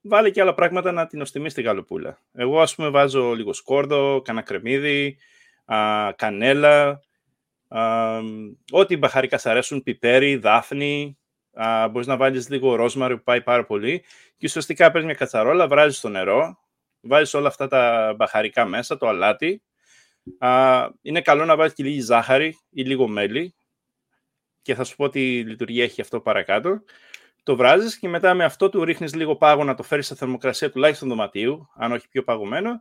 Speaker 2: βάλε και άλλα πράγματα να την οστιμείς τη γαλοπούλα. Εγώ, ας πούμε, βάζω λίγο σκόρδο, κανένα κρεμμύδι, α, κανέλα, α, ό,τι μπαχαρικά σ' αρέσουν, πιπέρι, δάφνη, α, μπορείς να βάλεις λίγο ρόσμαρο που πάει πάρα πολύ και ουσιαστικά παίρνεις μια κατσαρόλα, βράζεις το νερό, βάζεις όλα αυτά τα μπαχαρικά μέσα, το αλάτι, α, είναι καλό να βάλεις και λίγη ζάχαρη ή λίγο μέλι και θα σου πω τι λειτουργία έχει αυτό παρακάτω το βράζεις και μετά με αυτό του ρίχνεις λίγο πάγο να το φέρεις σε θερμοκρασία τουλάχιστον δωματίου, αν όχι πιο παγωμένο,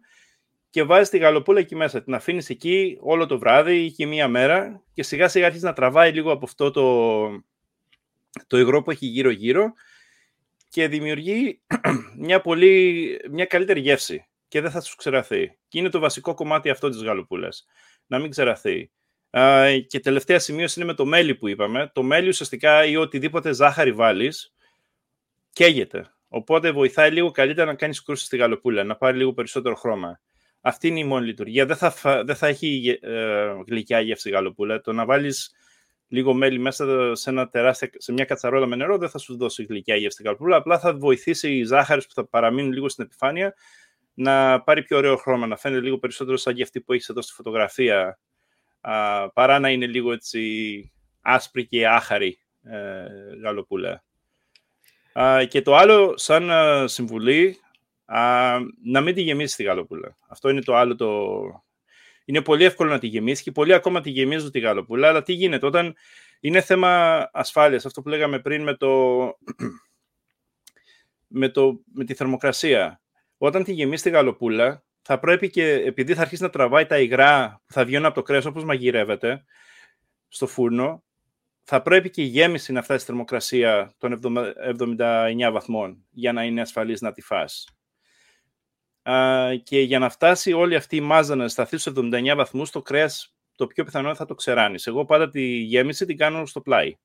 Speaker 2: και βάζεις τη γαλοπούλα εκεί μέσα. Την αφήνεις εκεί όλο το βράδυ ή και μία μέρα και σιγά σιγά αρχίζει να τραβάει λίγο από αυτό το, το υγρό που έχει γύρω-γύρω και δημιουργεί μια, πολύ, μια καλύτερη γεύση και δεν θα σου ξεραθεί. Και είναι το βασικό κομμάτι αυτό της γαλοπούλας, να μην ξεραθεί και τελευταία σημείωση είναι με το μέλι που είπαμε. Το μέλι ουσιαστικά ή οτιδήποτε ζάχαρη βάλεις, καίγεται. Οπότε βοηθάει λίγο καλύτερα να κάνεις κρούση στη γαλοπούλα, να πάρει λίγο περισσότερο χρώμα. Αυτή είναι η μόνη λειτουργία. Δεν θα, δεν θα έχει ε, γλυκιά γεύση η γαλοπούλα. Το να βάλεις λίγο μέλι μέσα σε, ένα τεράστια, σε μια κατσαρόλα με νερό δεν θα σου δώσει γλυκιά γεύση στη γαλοπούλα. Απλά θα βοηθήσει οι ζάχαρες που θα παραμείνουν λίγο στην επιφάνεια να πάρει πιο ωραίο χρώμα, να φαίνεται λίγο περισσότερο σαν και αυτή που έχεις εδώ στη φωτογραφία α, παρά να είναι λίγο έτσι άσπρη και άχαρη ε, γαλοπούλα. και το άλλο, σαν συμβουλή, να μην τη γεμίσεις τη γαλοπούλα. Αυτό είναι το άλλο το... Είναι πολύ εύκολο να τη γεμίσει και πολλοί ακόμα τη γεμίζουν τη γαλοπούλα, αλλά τι γίνεται όταν είναι θέμα ασφάλειας, αυτό που λέγαμε πριν με, το... με, το... με τη θερμοκρασία. Όταν τη γεμίσει τη γαλοπούλα, θα πρέπει και, επειδή θα αρχίσει να τραβάει τα υγρά που θα βγαίνουν από το κρέας όπως μαγειρεύεται στο φούρνο, θα πρέπει και η γέμιση να φτάσει στη θερμοκρασία των 79 βαθμών για να είναι ασφαλής να τη φας. Και για να φτάσει όλη αυτή η μάζα να σταθεί στους 79 βαθμούς, το κρέας το πιο πιθανό θα το ξεράνεις. Εγώ πάντα τη γέμιση την κάνω στο πλάι,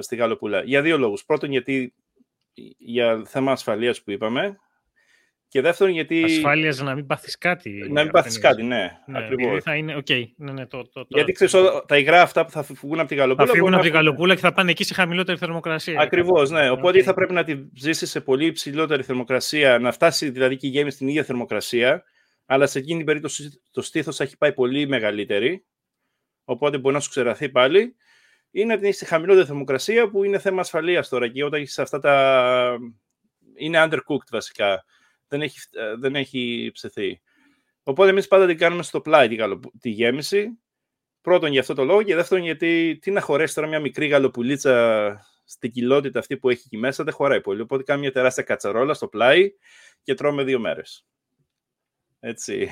Speaker 2: στη γαλοπούλα. Για δύο λόγους. Πρώτον, γιατί για θέμα ασφαλείας που είπαμε, και δεύτερον, γιατί.
Speaker 1: Ασφάλειας να μην πάθεις κάτι.
Speaker 2: Να μην πάθεις κάτι, ναι. ναι ακριβώς.
Speaker 1: Θα είναι, okay. ναι, ναι, το, το,
Speaker 2: γιατί ξέρεις, τα υγρά αυτά που θα φυγούν από τη γαλοπούλα.
Speaker 1: Θα φύγουν από τη γαλοπούλα και θα πάνε εκεί σε χαμηλότερη θερμοκρασία.
Speaker 2: Ακριβώς, ναι. Οπότε okay. θα πρέπει να τη ζήσει σε πολύ υψηλότερη θερμοκρασία, να φτάσει δηλαδή και η γέμη στην ίδια θερμοκρασία, αλλά σε εκείνη την περίπτωση το στήθος έχει πάει πολύ μεγαλύτερη. Οπότε μπορεί να σου ξεραθεί πάλι. Ή να την έχει σε χαμηλότερη θερμοκρασία που είναι θέμα ασφαλείας τώρα. Και όταν έχεις αυτά τα. είναι undercooked βασικά δεν έχει, ε, δεν έχει ψεθεί. Οπότε εμείς πάντα την κάνουμε στο πλάι τη, τη γέμιση. Πρώτον για αυτό το λόγο και δεύτερον γιατί τι να χωρέσει τώρα μια μικρή γαλοπουλίτσα στην κοιλότητα αυτή που έχει εκεί μέσα δεν χωράει πολύ. Οπότε κάνουμε μια τεράστια κατσαρόλα στο πλάι και τρώμε δύο μέρες. Έτσι.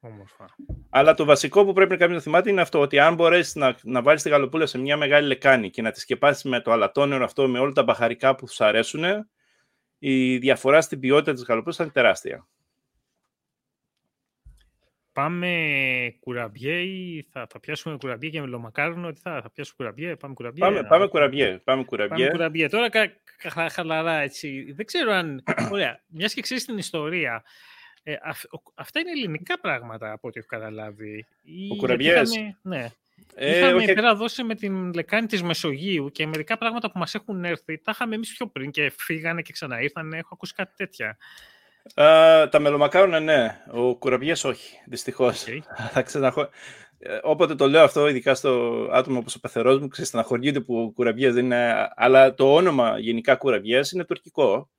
Speaker 1: Όμορφα.
Speaker 2: Αλλά το βασικό που πρέπει να κάνει να θυμάται είναι αυτό, ότι αν μπορέσεις να, να βάλεις τη γαλοπούλα σε μια μεγάλη λεκάνη και να τη σκεπάσεις με το αλατόνερο αυτό, με όλα τα μπαχαρικά που σου αρέσουν, η διαφορά στην ποιότητα της γαλοπούλας ήταν τεράστια.
Speaker 1: Πάμε κουραμπιέ ή θα, θα πιάσουμε κουραμπιέ και μελομακάρονο, τι θα, θα πιάσουμε κουραμπιέ, πάμε κουραμπιέ.
Speaker 2: Πάμε, πάμε κουραμπιέ, πάμε κουραμπιέ.
Speaker 1: Πάμε κουραμπιέ. Τώρα κα, κα, χαλαρά έτσι, δεν ξέρω αν, ωραία, μιας και ξέρεις την ιστορία, ε, αυ, αυτά είναι ελληνικά πράγματα από ό,τι έχω καταλάβει.
Speaker 2: Ο κουραμπιές.
Speaker 1: ναι. Ε, είχαμε okay. πέρα δώσει με την λεκάνη της Μεσογείου και μερικά πράγματα που μας έχουν έρθει τα είχαμε εμείς πιο πριν και φύγανε και ξαναήρθανε. Έχω ακούσει κάτι τέτοια.
Speaker 2: Uh, τα μελομακάρονα ναι, ο κουραμπιές όχι, δυστυχώς. Okay. Θα ξαναχω... Ε, όποτε το λέω αυτό, ειδικά στο άτομο όπως ο πεθερός μου, ξεσταναχωριούνται που ο κουραμπιές δεν είναι... Αλλά το όνομα γενικά κουραμπιές είναι τουρκικό.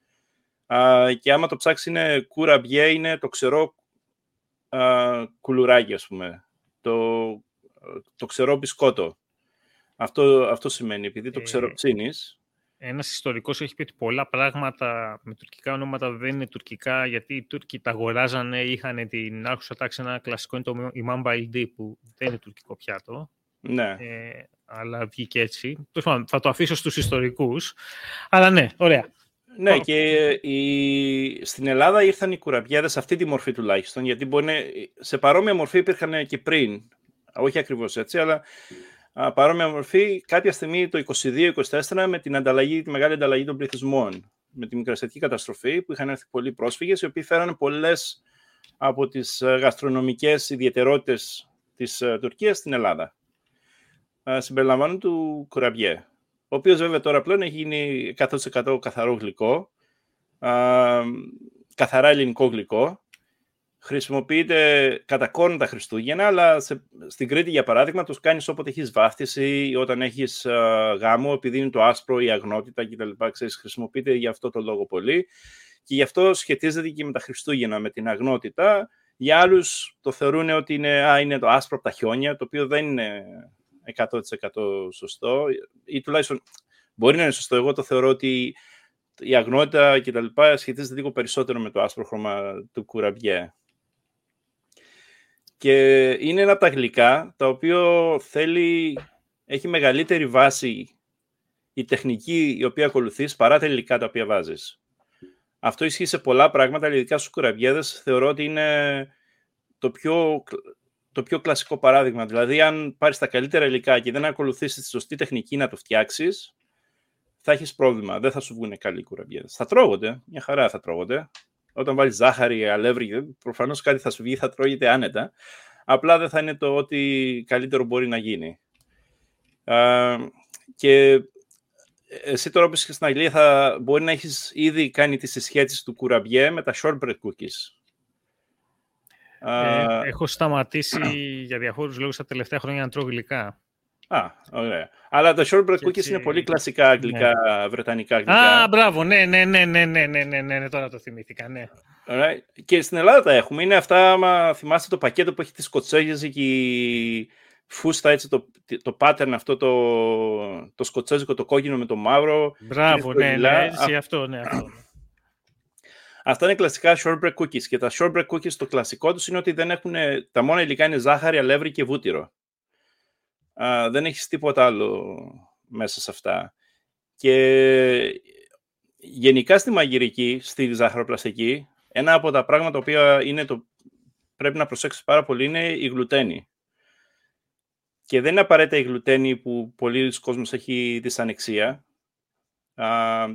Speaker 2: και άμα το ψάξεις είναι κουραμπιέ, είναι το ξερό α, κουλουράκι, ας πούμε. Το, το ξερό μπισκότο. Αυτό, αυτό σημαίνει, επειδή το ξέρω ψήνεις.
Speaker 1: Ένας ιστορικός έχει πει ότι πολλά πράγματα με τουρκικά ονόματα δεν είναι τουρκικά, γιατί οι Τούρκοι τα αγοράζανε, είχαν την άρχουσα τάξη, ένα κλασικό είναι το Imam Baldi, που δεν είναι τουρκικό πιάτο.
Speaker 2: Ναι.
Speaker 1: Ε, αλλά βγήκε έτσι. Θα το αφήσω στους ιστορικούς. Αλλά ναι, ωραία.
Speaker 2: Ναι, και η... στην Ελλάδα ήρθαν οι κουραμπιέδες σε αυτή τη μορφή τουλάχιστον, γιατί μπορεί να... σε παρόμοια μορφή υπήρχαν και πριν, όχι ακριβώς έτσι, αλλά α, παρόμοια μορφή κάποια στιγμή το 22-24 με την ανταλλαγή, τη μεγάλη ανταλλαγή των πληθυσμών, με τη μικρασιατική καταστροφή που είχαν έρθει πολλοί πρόσφυγες, οι οποίοι φέρανε πολλές από τις ε, γαστρονομικές ιδιαιτερότητες της ε, Τουρκίας στην Ελλάδα. Συμπεριλαμβάνουν του κουραμπιέ ο οποίος βέβαια τώρα πλέον έχει γίνει 100% καθαρό γλυκό, α, καθαρά ελληνικό γλυκό. Χρησιμοποιείται κατά κόρον τα Χριστούγεννα, αλλά σε, στην Κρήτη, για παράδειγμα, τους κάνεις όποτε έχεις βάφτιση ή όταν έχεις γάμο, επειδή είναι το άσπρο, η αγνότητα κτλ. Ξέρεις, χρησιμοποιείται για αυτό το λόγο πολύ. Και γι' αυτό σχετίζεται και με τα Χριστούγεννα, με την αγνότητα. Για άλλους το θεωρούν ότι είναι, α, είναι το άσπρο από τα χιόνια, το οποίο δεν είναι 100% σωστό ή τουλάχιστον μπορεί να είναι σωστό. Εγώ το θεωρώ ότι η αγνότητα και τα λοιπά σχετίζεται λίγο περισσότερο με το άσπρο χρώμα του κουραμπιέ. Και είναι ένα από τα γλυκά τα οποία θέλει, έχει μεγαλύτερη βάση η τεχνική η οποία ακολουθείς παρά τα υλικά τα οποία βάζεις. Αυτό ισχύει σε πολλά πράγματα, αλλά ειδικά στους κουραμπιέδες θεωρώ ότι είναι το πιο το πιο κλασικό παράδειγμα. Δηλαδή, αν πάρεις τα καλύτερα υλικά και δεν ακολουθήσεις τη σωστή τεχνική να το φτιάξεις, θα έχεις πρόβλημα. Δεν θα σου βγουν καλοί κουραμπιέδες. Θα τρώγονται, μια χαρά θα τρώγονται. Όταν βάλεις ζάχαρη, αλεύρι, προφανώς κάτι θα σου βγει, θα τρώγεται άνετα. Απλά δεν θα είναι το ότι καλύτερο μπορεί να γίνει. και εσύ τώρα που είσαι στην Αγγλία θα μπορεί να έχεις ήδη κάνει τις συσχέτιση του κουραμπιέ με τα shortbread cookies.
Speaker 1: Ε, έχω σταματήσει για διαφόρους λόγους τα τελευταία χρόνια να τρώω γλυκά.
Speaker 2: Α, ωραία. Αλλά τα shortbread cookies έτσι... είναι πολύ κλασικά αγγλικά, ναι. βρετανικά αγγλικά.
Speaker 1: Α, μπράβο, ναι, ναι, ναι, ναι, ναι, ναι, ναι, ναι, ναι τώρα το θυμήθηκα, ναι.
Speaker 2: Right. Και στην Ελλάδα τα έχουμε. Είναι αυτά, άμα θυμάστε το πακέτο που έχει τις σκοτσέζικες και η φούστα, έτσι, το, το pattern αυτό, το, το σκοτσέζικο, το κόκκινο με το μαύρο.
Speaker 1: Μπράβο, ναι, ναι, ναι, αυτό, ναι, αυτό.
Speaker 2: Αυτά είναι κλασικά shortbread cookies και τα shortbread cookies το κλασικό τους είναι ότι δεν έχουν, τα μόνα υλικά είναι ζάχαρη, αλεύρι και βούτυρο. Α, δεν έχεις τίποτα άλλο μέσα σε αυτά. Και γενικά στη μαγειρική, στη ζαχαροπλαστική, ένα από τα πράγματα που είναι το, πρέπει να προσέξεις πάρα πολύ είναι η γλουτένη. Και δεν είναι απαραίτητα η γλουτένη που πολλοί κόσμος έχει δυσανεξία. Α,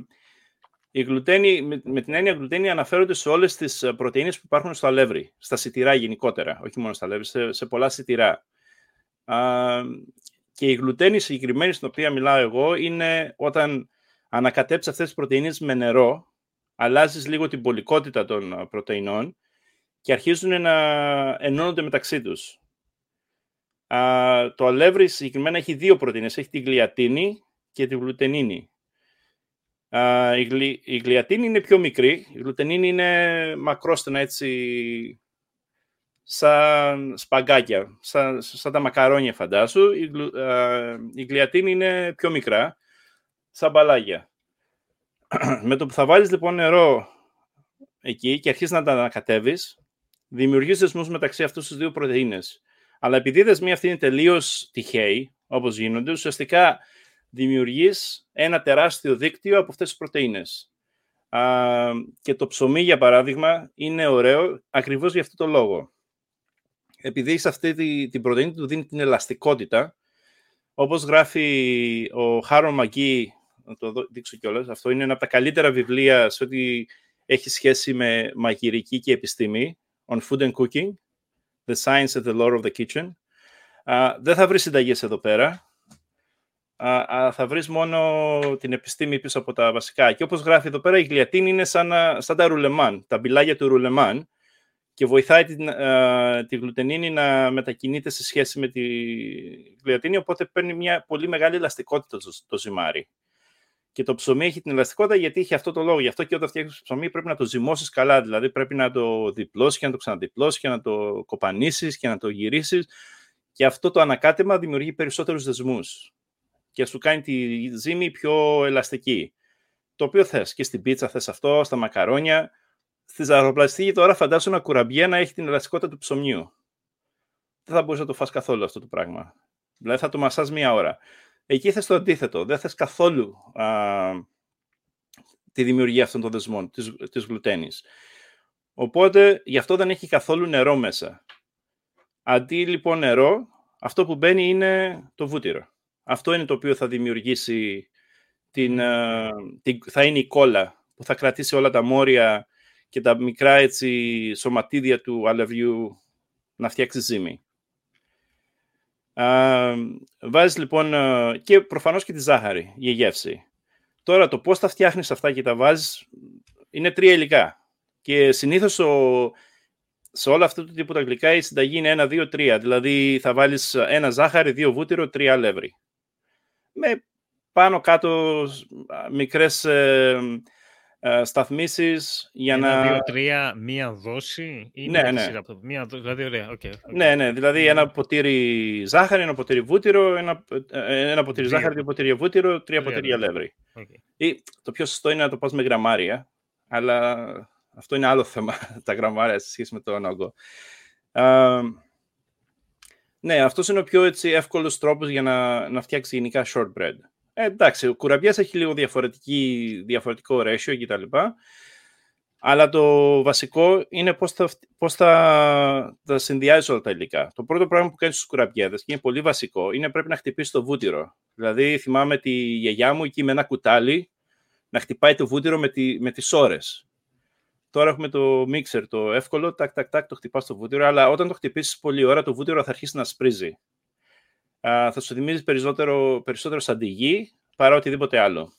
Speaker 2: η γλουτένη, με, την έννοια γλουτένη αναφέρονται σε όλες τις ε, πρωτεΐνες που υπάρχουν στο αλεύρι, στα σιτηρά γενικότερα, όχι μόνο στα αλεύρι, σε, σε πολλά σιτηρά. Α, και η γλουτένη συγκεκριμένη στην οποία μιλάω εγώ είναι όταν ανακατέψεις αυτές τις πρωτεΐνες με νερό, αλλάζεις λίγο την πολικότητα των ε, πρωτεϊνών και αρχίζουν να ενώνονται μεταξύ τους. Α, το αλεύρι συγκεκριμένα έχει δύο πρωτεΐνες, έχει τη γλιατίνη και τη γλουτενίνη η, γλυ, η γλυατίνη είναι πιο μικρή, η γλουτενίνη είναι μακρόστενα έτσι σαν σπαγκάκια, σαν, σαν τα μακαρόνια φαντάσου. Η, η γλυατίνη είναι πιο μικρά, σαν μπαλάγια. Με το που θα βάλεις λοιπόν νερό εκεί και αρχίσεις να τα ανακατεύεις, δημιουργείς δεσμούς μεταξύ αυτούς τους δύο πρωτεΐνες. Αλλά επειδή οι δεσμοί αυτοί είναι τελείως τυχαίοι, όπως γίνονται, ουσιαστικά δημιουργείς ένα τεράστιο δίκτυο από αυτές τις πρωτεΐνες. Α, και το ψωμί, για παράδειγμα, είναι ωραίο ακριβώς για αυτό το λόγο. Επειδή σε αυτή τη, την πρωτεΐνη του δίνει την ελαστικότητα, όπως γράφει ο Χάρο Μαγκή, να το δείξω κιόλας, αυτό είναι ένα από τα καλύτερα βιβλία σε ό,τι έχει σχέση με μαγειρική και επιστήμη, on food and cooking, the science and the lore of the kitchen. Uh, δεν θα βρεις συνταγές εδώ πέρα, α, θα βρεις μόνο την επιστήμη πίσω από τα βασικά. Και όπως γράφει εδώ πέρα, η γλιατίνη είναι σαν, σαν τα ρουλεμάν, τα μπιλάγια του ρουλεμάν και βοηθάει την, α, τη γλουτενίνη να μετακινείται σε σχέση με τη γλιατίνη, οπότε παίρνει μια πολύ μεγάλη ελαστικότητα το, το ζυμάρι. Και Και το ψωμί έχει την ελαστικότητα γιατί έχει αυτό το λόγο. Γι' αυτό και όταν φτιάχνεις ψωμί πρέπει να το ζυμώσεις καλά. Δηλαδή πρέπει να το διπλώσεις και να το ξαναδιπλώσεις και να το κοπανίσεις και να το γυρίσεις. Και αυτό το ανακάτεμα δημιουργεί περισσότερους δεσμούς και σου κάνει τη ζύμη πιο ελαστική. Το οποίο θες. Και στην πίτσα θες αυτό, στα μακαρόνια. Στη ζαχαροπλαστική τώρα φαντάσου ένα κουραμπιέ να έχει την ελαστικότητα του ψωμιού. Δεν θα μπορούσε να το φας καθόλου αυτό το πράγμα. Δηλαδή θα το μασάς μία ώρα. Εκεί θες το αντίθετο. Δεν θες καθόλου α, τη δημιουργία αυτών των δεσμών, της, της γλουτένης. Οπότε, γι' αυτό δεν έχει καθόλου νερό μέσα. Αντί λοιπόν νερό, αυτό που μπαίνει είναι το βούτυρο. Αυτό είναι το οποίο θα δημιουργήσει την, την, θα είναι η κόλλα που θα κρατήσει όλα τα μόρια και τα μικρά έτσι σωματίδια του αλευριού να φτιάξεις ζύμη. Βάζεις λοιπόν και προφανώς και τη ζάχαρη για γεύση. Τώρα το πώς τα φτιάχνεις αυτά και τα βάζεις είναι τρία υλικά. Και συνήθως σε όλα αυτά του τύπου τα γλυκά η συνταγή είναι ένα, δύο, τρία. Δηλαδή θα βάλεις ένα ζάχαρη, δύο βούτυρο, τρία αλεύρι. Με πάνω κάτω μικρές ε, ε, σταθμίσεις για
Speaker 1: ένα,
Speaker 2: να...
Speaker 1: δύο, τρία, μία δόση ή
Speaker 2: ναι, ναι.
Speaker 1: Σειρά από μία δόση, δηλαδή ωραία, okay, okay.
Speaker 2: Ναι, ναι, δηλαδή ένα ποτήρι ζάχαρη, ένα ποτήρι βούτυρο, ένα, ε, ένα ποτήρι δύο. ζάχαρη, δύο ποτήρια βούτυρο, τρία ποτήρια αλεύρι. Okay. Ή το πιο σωστό είναι να το πας με γραμμάρια, αλλά αυτό είναι άλλο θέμα, τα γραμμάρια σε σχέση με το όγκο. ναι, αυτός είναι ο πιο έτσι, εύκολος τρόπος για να, να φτιάξει γενικά shortbread. Ε, εντάξει, ο κουραμπιάς έχει λίγο διαφορετικό ratio κτλ. Αλλά το βασικό είναι πώς θα, πώς θα, θα συνδυάζεις όλα τα υλικά. Το πρώτο πράγμα που κάνεις στους κουραμπιέδες, και είναι πολύ βασικό, είναι πρέπει να χτυπήσεις το βούτυρο. Δηλαδή, θυμάμαι τη γιαγιά μου εκεί με ένα κουτάλι να χτυπάει το βούτυρο με, τη, με τις ώρες. Τώρα έχουμε το mixer, το εύκολο, τάκ, τάκ, τάκ, το χτυπάς το βούτυρο, αλλά όταν το χτυπήσεις πολύ ώρα, το βούτυρο θα αρχίσει να σπρίζει θα σου θυμίζει περισσότερο, περισσότερο σαν τη γη παρά οτιδήποτε άλλο.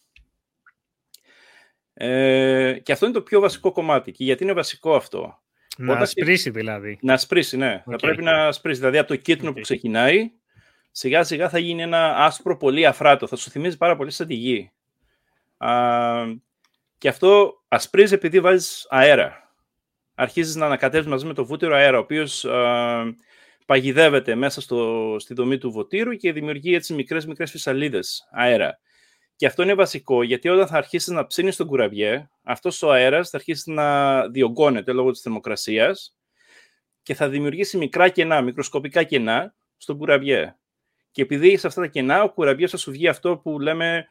Speaker 2: Ε, και αυτό είναι το πιο βασικό κομμάτι. Και γιατί είναι βασικό αυτό.
Speaker 1: Να Όταν... σπρίσει δηλαδή.
Speaker 2: Να σπρίσει, ναι. Θα πρέπει να σπρίσει. Δηλαδή από το κίτρινο που ξεκινάει, σιγά σιγά θα γίνει ένα άσπρο πολύ αφράτο. Θα σου θυμίζει πάρα πολύ σαν τη γη. Α, και αυτό ασπρίζει επειδή βάζεις αέρα. Αρχίζεις να ανακατεύεις μαζί με το βούτυρο αέρα, ο οποίος παγιδεύεται μέσα στο, στη δομή του βοτήρου και δημιουργεί έτσι μικρές μικρές φυσαλίδες αέρα. Και αυτό είναι βασικό, γιατί όταν θα αρχίσεις να ψήνεις τον κουραβιέ, αυτός ο αέρας θα αρχίσει να διωγγώνεται λόγω της θερμοκρασίας και θα δημιουργήσει μικρά κενά, μικροσκοπικά κενά στον κουραβιέ. Και επειδή σε αυτά τα κενά, ο κουραβιές θα σου βγει αυτό που λέμε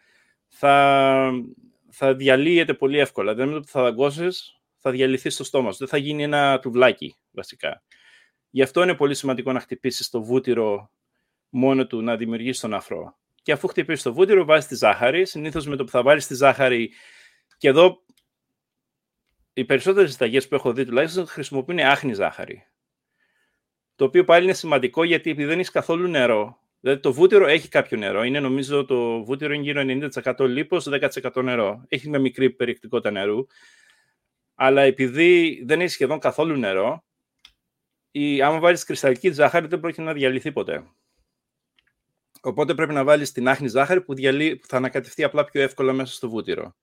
Speaker 2: θα, θα διαλύεται πολύ εύκολα. Δεν είναι ότι θα δαγκώσεις, θα διαλυθείς στο στόμα σου. Δεν θα γίνει ένα τουβλάκι, βασικά. Γι' αυτό είναι πολύ σημαντικό να χτυπήσεις το βούτυρο μόνο του να δημιουργήσει τον αφρό. Και αφού χτυπήσεις το βούτυρο, βάζεις τη ζάχαρη. Συνήθως με το που θα βάλεις τη ζάχαρη. Και εδώ οι περισσότερες συνταγές που έχω δει τουλάχιστον χρησιμοποιούν άχνη ζάχαρη. Το οποίο πάλι είναι σημαντικό γιατί επειδή δεν έχεις καθόλου νερό, δηλαδή το βούτυρο έχει κάποιο νερό. Είναι νομίζω το βούτυρο είναι γύρω 90% λίπος, 10% νερό. Έχει μια μικρή περιεκτικότητα νερού. Αλλά επειδή δεν έχει σχεδόν καθόλου νερό, η, άμα βάλεις κρυσταλλική ζάχαρη δεν πρόκειται να διαλυθεί ποτέ. Οπότε πρέπει να βάλεις την άχνη ζάχαρη που, διαλύ, που θα ανακατευτεί απλά πιο εύκολα μέσα στο βούτυρο.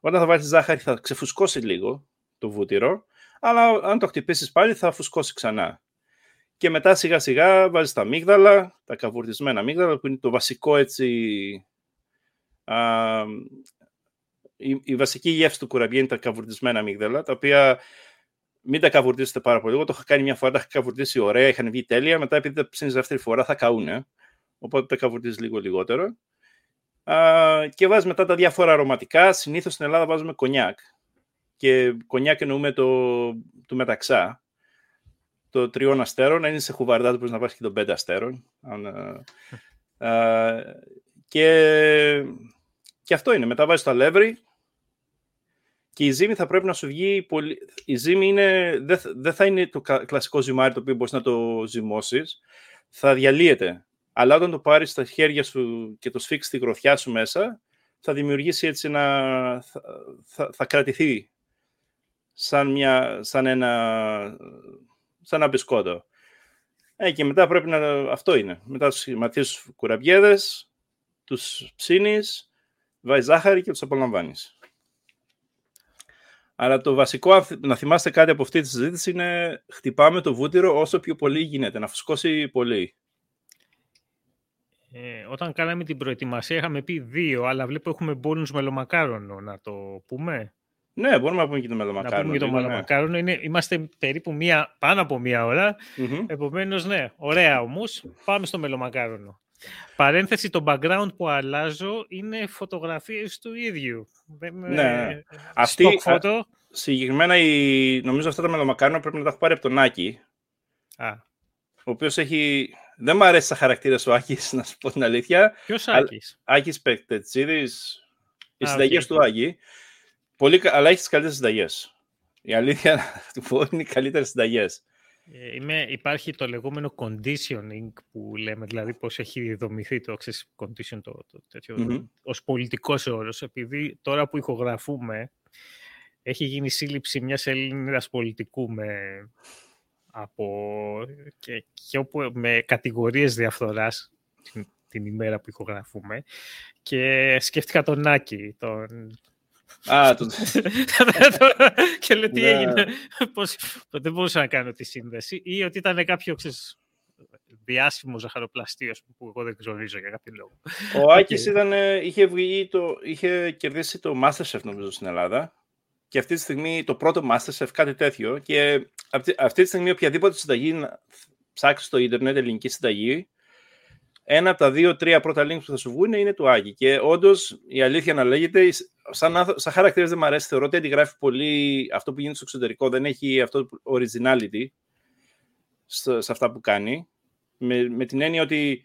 Speaker 2: Όταν θα βάλεις ζάχαρη θα ξεφουσκώσει λίγο το βούτυρο, αλλά αν το χτυπήσεις πάλι θα φουσκώσει ξανά. Και μετά σιγά σιγά βάζεις τα αμύγδαλα, τα καβουρδισμένα αμύγδαλα που είναι το βασικό έτσι... Α, η, η βασική γεύση του κουραμπιέ είναι τα καβουρδισμένα αμύγδαλα, τα οποία μην τα καβουρδίσετε πάρα πολύ. Εγώ το είχα κάνει μια φορά, τα είχα καβουρδίσει ωραία, είχαν βγει τέλεια. Μετά, επειδή τα ψήνεις δεύτερη φορά, θα καούνε. Οπότε τα καβουρδίζεις λίγο λιγότερο. Α, και βάζεις μετά τα διάφορα αρωματικά. Συνήθως στην Ελλάδα βάζουμε κονιάκ. Και κονιάκ εννοούμε το, το μεταξά. Το τριών αστέρων. Αν είναι σε χουβαρδάς, μπορείς να βάζεις και το πέντε αστέρων. α, και, και αυτό είναι. Μετά βάζεις το αλεύρι, και η ζύμη θα πρέπει να σου βγει πολύ... Η ζύμη είναι... δεν, δεν θα είναι το κλασικό ζυμάρι το οποίο μπορείς να το ζυμώσεις. Θα διαλύεται. Αλλά όταν το πάρεις στα χέρια σου και το σφίξεις τη γροθιά σου μέσα, θα δημιουργήσει έτσι ένα... θα, θα, θα κρατηθεί σαν, μια, σαν ένα... σαν ένα μπισκότο. Ε, και μετά πρέπει να... Αυτό είναι. Μετά τους σχηματίσεις κουραμπιέδες, τους ψήνεις, βάζεις ζάχαρη και τους απολαμβάνεις. Αλλά το βασικό, να θυμάστε κάτι από αυτή τη συζήτηση, είναι χτυπάμε το βούτυρο όσο πιο πολύ γίνεται, να φουσκώσει πολύ.
Speaker 1: Ε, όταν κάναμε την προετοιμασία είχαμε πει δύο, αλλά βλέπω έχουμε μπόνους μελομακάρονο, να το πούμε.
Speaker 2: Ναι, μπορούμε να πούμε και το μελομακάρονο.
Speaker 1: Να πούμε και το μελομακάρονο. Είναι, είμαστε περίπου μία, πάνω από μία ώρα. Mm-hmm. Επομένως, ναι, ωραία όμως. Πάμε στο μελομακάρονο. Παρένθεση, το background που αλλάζω είναι φωτογραφίες του ίδιου.
Speaker 2: Ναι. Αυτή, φώτο. συγκεκριμένα, η, νομίζω αυτά τα μελομακάρονα πρέπει να τα έχω πάρει από τον Άκη.
Speaker 1: Α.
Speaker 2: Ο οποίος έχει... Δεν μου αρέσει σαν χαρακτήρα ο Άκης, να σου πω την αλήθεια.
Speaker 1: Ποιος Άκης;
Speaker 2: Άκης Πεκτετσίδης. Οι συνταγές okay. του Άκη. Πολύ, αλλά έχει τις καλύτερες συνταγές. Η αλήθεια του πω είναι οι καλύτερες συνταγές.
Speaker 1: Ε, είμαι, υπάρχει το λεγόμενο conditioning που λέμε, δηλαδή πώς έχει δομηθεί το ξέρεις, condition το, το τέτοιο, mm-hmm. ως πολιτικός όρος, επειδή τώρα που ηχογραφούμε έχει γίνει σύλληψη μιας Έλληνας πολιτικού με, από, και, και όπου, με κατηγορίες διαφθοράς την, την ημέρα που ηχογραφούμε και σκέφτηκα τον Άκη, τον
Speaker 2: Α, το...
Speaker 1: και λέω τι ναι. έγινε; Πώς... Δεν μπορούσα να κάνω τη σύνδεση. Ή ότι ήταν κάποιο ξέρεις, διάσημο ζαχαροπλαστείο που εγώ δεν γνωρίζω για κάποιο λόγο.
Speaker 2: Ο Άκης είχε, το, είχε κερδίσει το Masterchef νομίζω στην Ελλάδα. Και αυτή τη στιγμή το πρώτο Masterchef, κάτι τέτοιο. Και αυτή, αυτή τη στιγμή οποιαδήποτε συνταγή ψάξεις στο ίντερνετ, ελληνική συνταγή, ένα από τα δύο-τρία πρώτα links που θα σου βγουν είναι του Άγγι. Και όντως η αλήθεια να λέγεται, σαν, σαν χαρακτήρας δεν μου αρέσει. Θεωρώ ότι αντιγράφει πολύ αυτό που γίνεται στο εξωτερικό. Δεν έχει αυτό το originality σε αυτά που κάνει. Με, με την έννοια ότι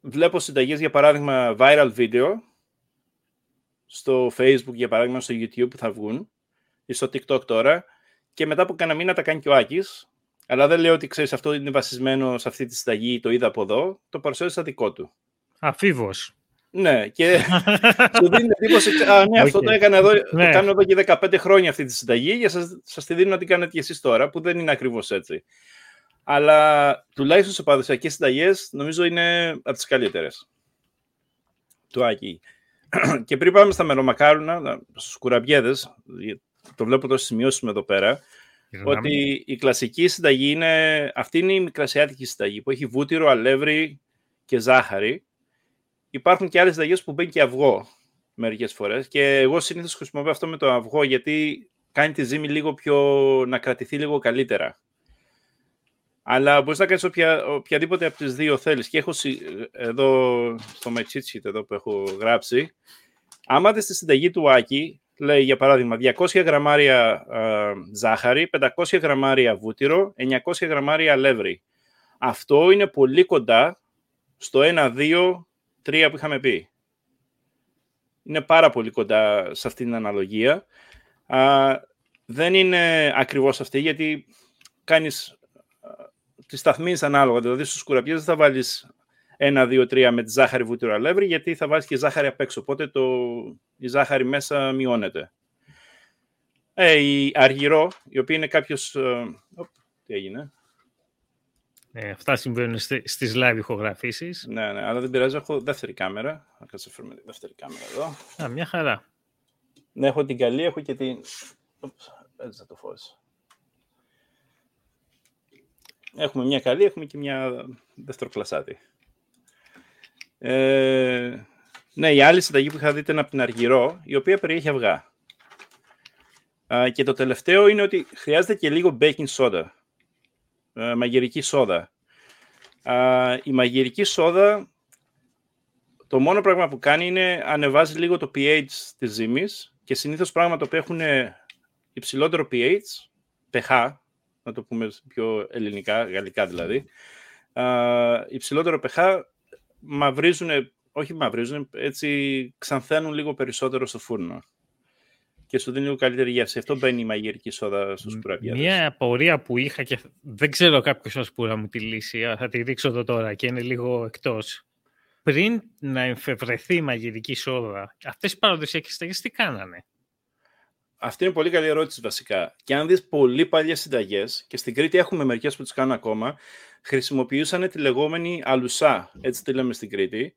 Speaker 2: βλέπω συνταγές, για παράδειγμα, viral video στο facebook, για παράδειγμα, στο youtube που θα βγουν ή στο tiktok τώρα και μετά από κανένα μήνα τα κάνει και ο Άκης αλλά δεν λέω ότι ξέρεις αυτό είναι βασισμένο σε αυτή τη συνταγή, το είδα από εδώ. Το παρουσιάζει σαν δικό του.
Speaker 1: Αφίβο.
Speaker 2: Ναι, και σου δίνει εντύπωση. Α, ναι, αυτό το έκανα εδώ, το ναι. κάνω εδώ και 15 χρόνια αυτή τη συνταγή και σας, σας τη δίνω να την κάνετε και εσείς τώρα, που δεν είναι ακριβώς έτσι. Αλλά τουλάχιστον σε παραδοσιακές συνταγές νομίζω είναι από τις καλύτερες. Του Άκη. και πριν πάμε στα μερομακάρονα, στους κουραμπιέδες, το βλέπω εδώ στι σημειώσει εδώ πέρα, ότι η κλασική συνταγή είναι, αυτή είναι η μικρασιάτικη συνταγή που έχει βούτυρο, αλεύρι και ζάχαρη. Υπάρχουν και άλλες συνταγές που μπαίνει και αυγό μερικές φορές και εγώ συνήθως χρησιμοποιώ αυτό με το αυγό γιατί κάνει τη ζύμη λίγο πιο, να κρατηθεί λίγο καλύτερα. Αλλά μπορείς να κάνεις οποια, οποιαδήποτε από τις δύο θέλεις. Και έχω εδώ στο my cheat εδώ που έχω γράψει. Άμα δεις τη συνταγή του Άκη, λέει για παράδειγμα 200 γραμμάρια ζάχαρη, 500 γραμμάρια βούτυρο, 900 γραμμάρια αλεύρι. Αυτό είναι πολύ κοντά στο 1, 2, 3 που είχαμε πει. Είναι πάρα πολύ κοντά σε αυτή την αναλογία. Α, δεν είναι ακριβώς αυτή, γιατί κάνεις τη σταθμίζεις ανάλογα. Δηλαδή στους κουραμπιές δεν θα βάλεις ένα, δύο, τρία με τη ζάχαρη βούτυρο αλεύρι, γιατί θα βάζει και ζάχαρη απ' έξω. Οπότε το, η ζάχαρη μέσα μειώνεται. Ε, η αργυρό, η οποία είναι κάποιος. Ε, τι έγινε.
Speaker 1: Ε, αυτά συμβαίνουν στις live ηχογραφήσεις.
Speaker 2: Ναι, ναι, αλλά δεν πειράζει, έχω δεύτερη κάμερα. Θα κάτσω φέρουμε τη δεύτερη κάμερα εδώ.
Speaker 1: Α, μια χαρά.
Speaker 2: Ναι, έχω την καλή, έχω και την... έτσι θα το φως. Έχουμε μια καλή, έχουμε και μια δευτεροκλασάτη. Ε, ναι, η άλλη συνταγή που είχα δει ήταν από την Αργυρό, η οποία περιέχει αυγά. και το τελευταίο είναι ότι χρειάζεται και λίγο baking soda, ε, μαγειρική σόδα. η μαγειρική σόδα, το μόνο πράγμα που κάνει είναι ανεβάζει λίγο το pH της ζύμης και συνήθως πράγματα που έχουν υψηλότερο pH, pH, να το πούμε πιο ελληνικά, γαλλικά δηλαδή, υψηλότερο pH μαυρίζουν, όχι μαυρίζουν, έτσι ξανθαίνουν λίγο περισσότερο στο φούρνο. Και σου δίνει λίγο καλύτερη γεύση. Αυτό μπαίνει η μαγειρική σόδα στους κουραμπιάδες.
Speaker 1: Μια απορία που είχα και δεν ξέρω κάποιος που να μου τη λύσει, θα τη δείξω εδώ τώρα και είναι λίγο εκτός. Πριν να εμφευρεθεί η μαγειρική σόδα, αυτές οι παραδοσιακές συνταγές τι κάνανε;
Speaker 2: Αυτή είναι πολύ καλή ερώτηση βασικά. Και αν δεις πολύ παλιές συνταγές, και στην Κρήτη έχουμε μερικές που τις κάνουν ακόμα, χρησιμοποιούσαν τη λεγόμενη αλουσά, έτσι τη λέμε στην Κρήτη,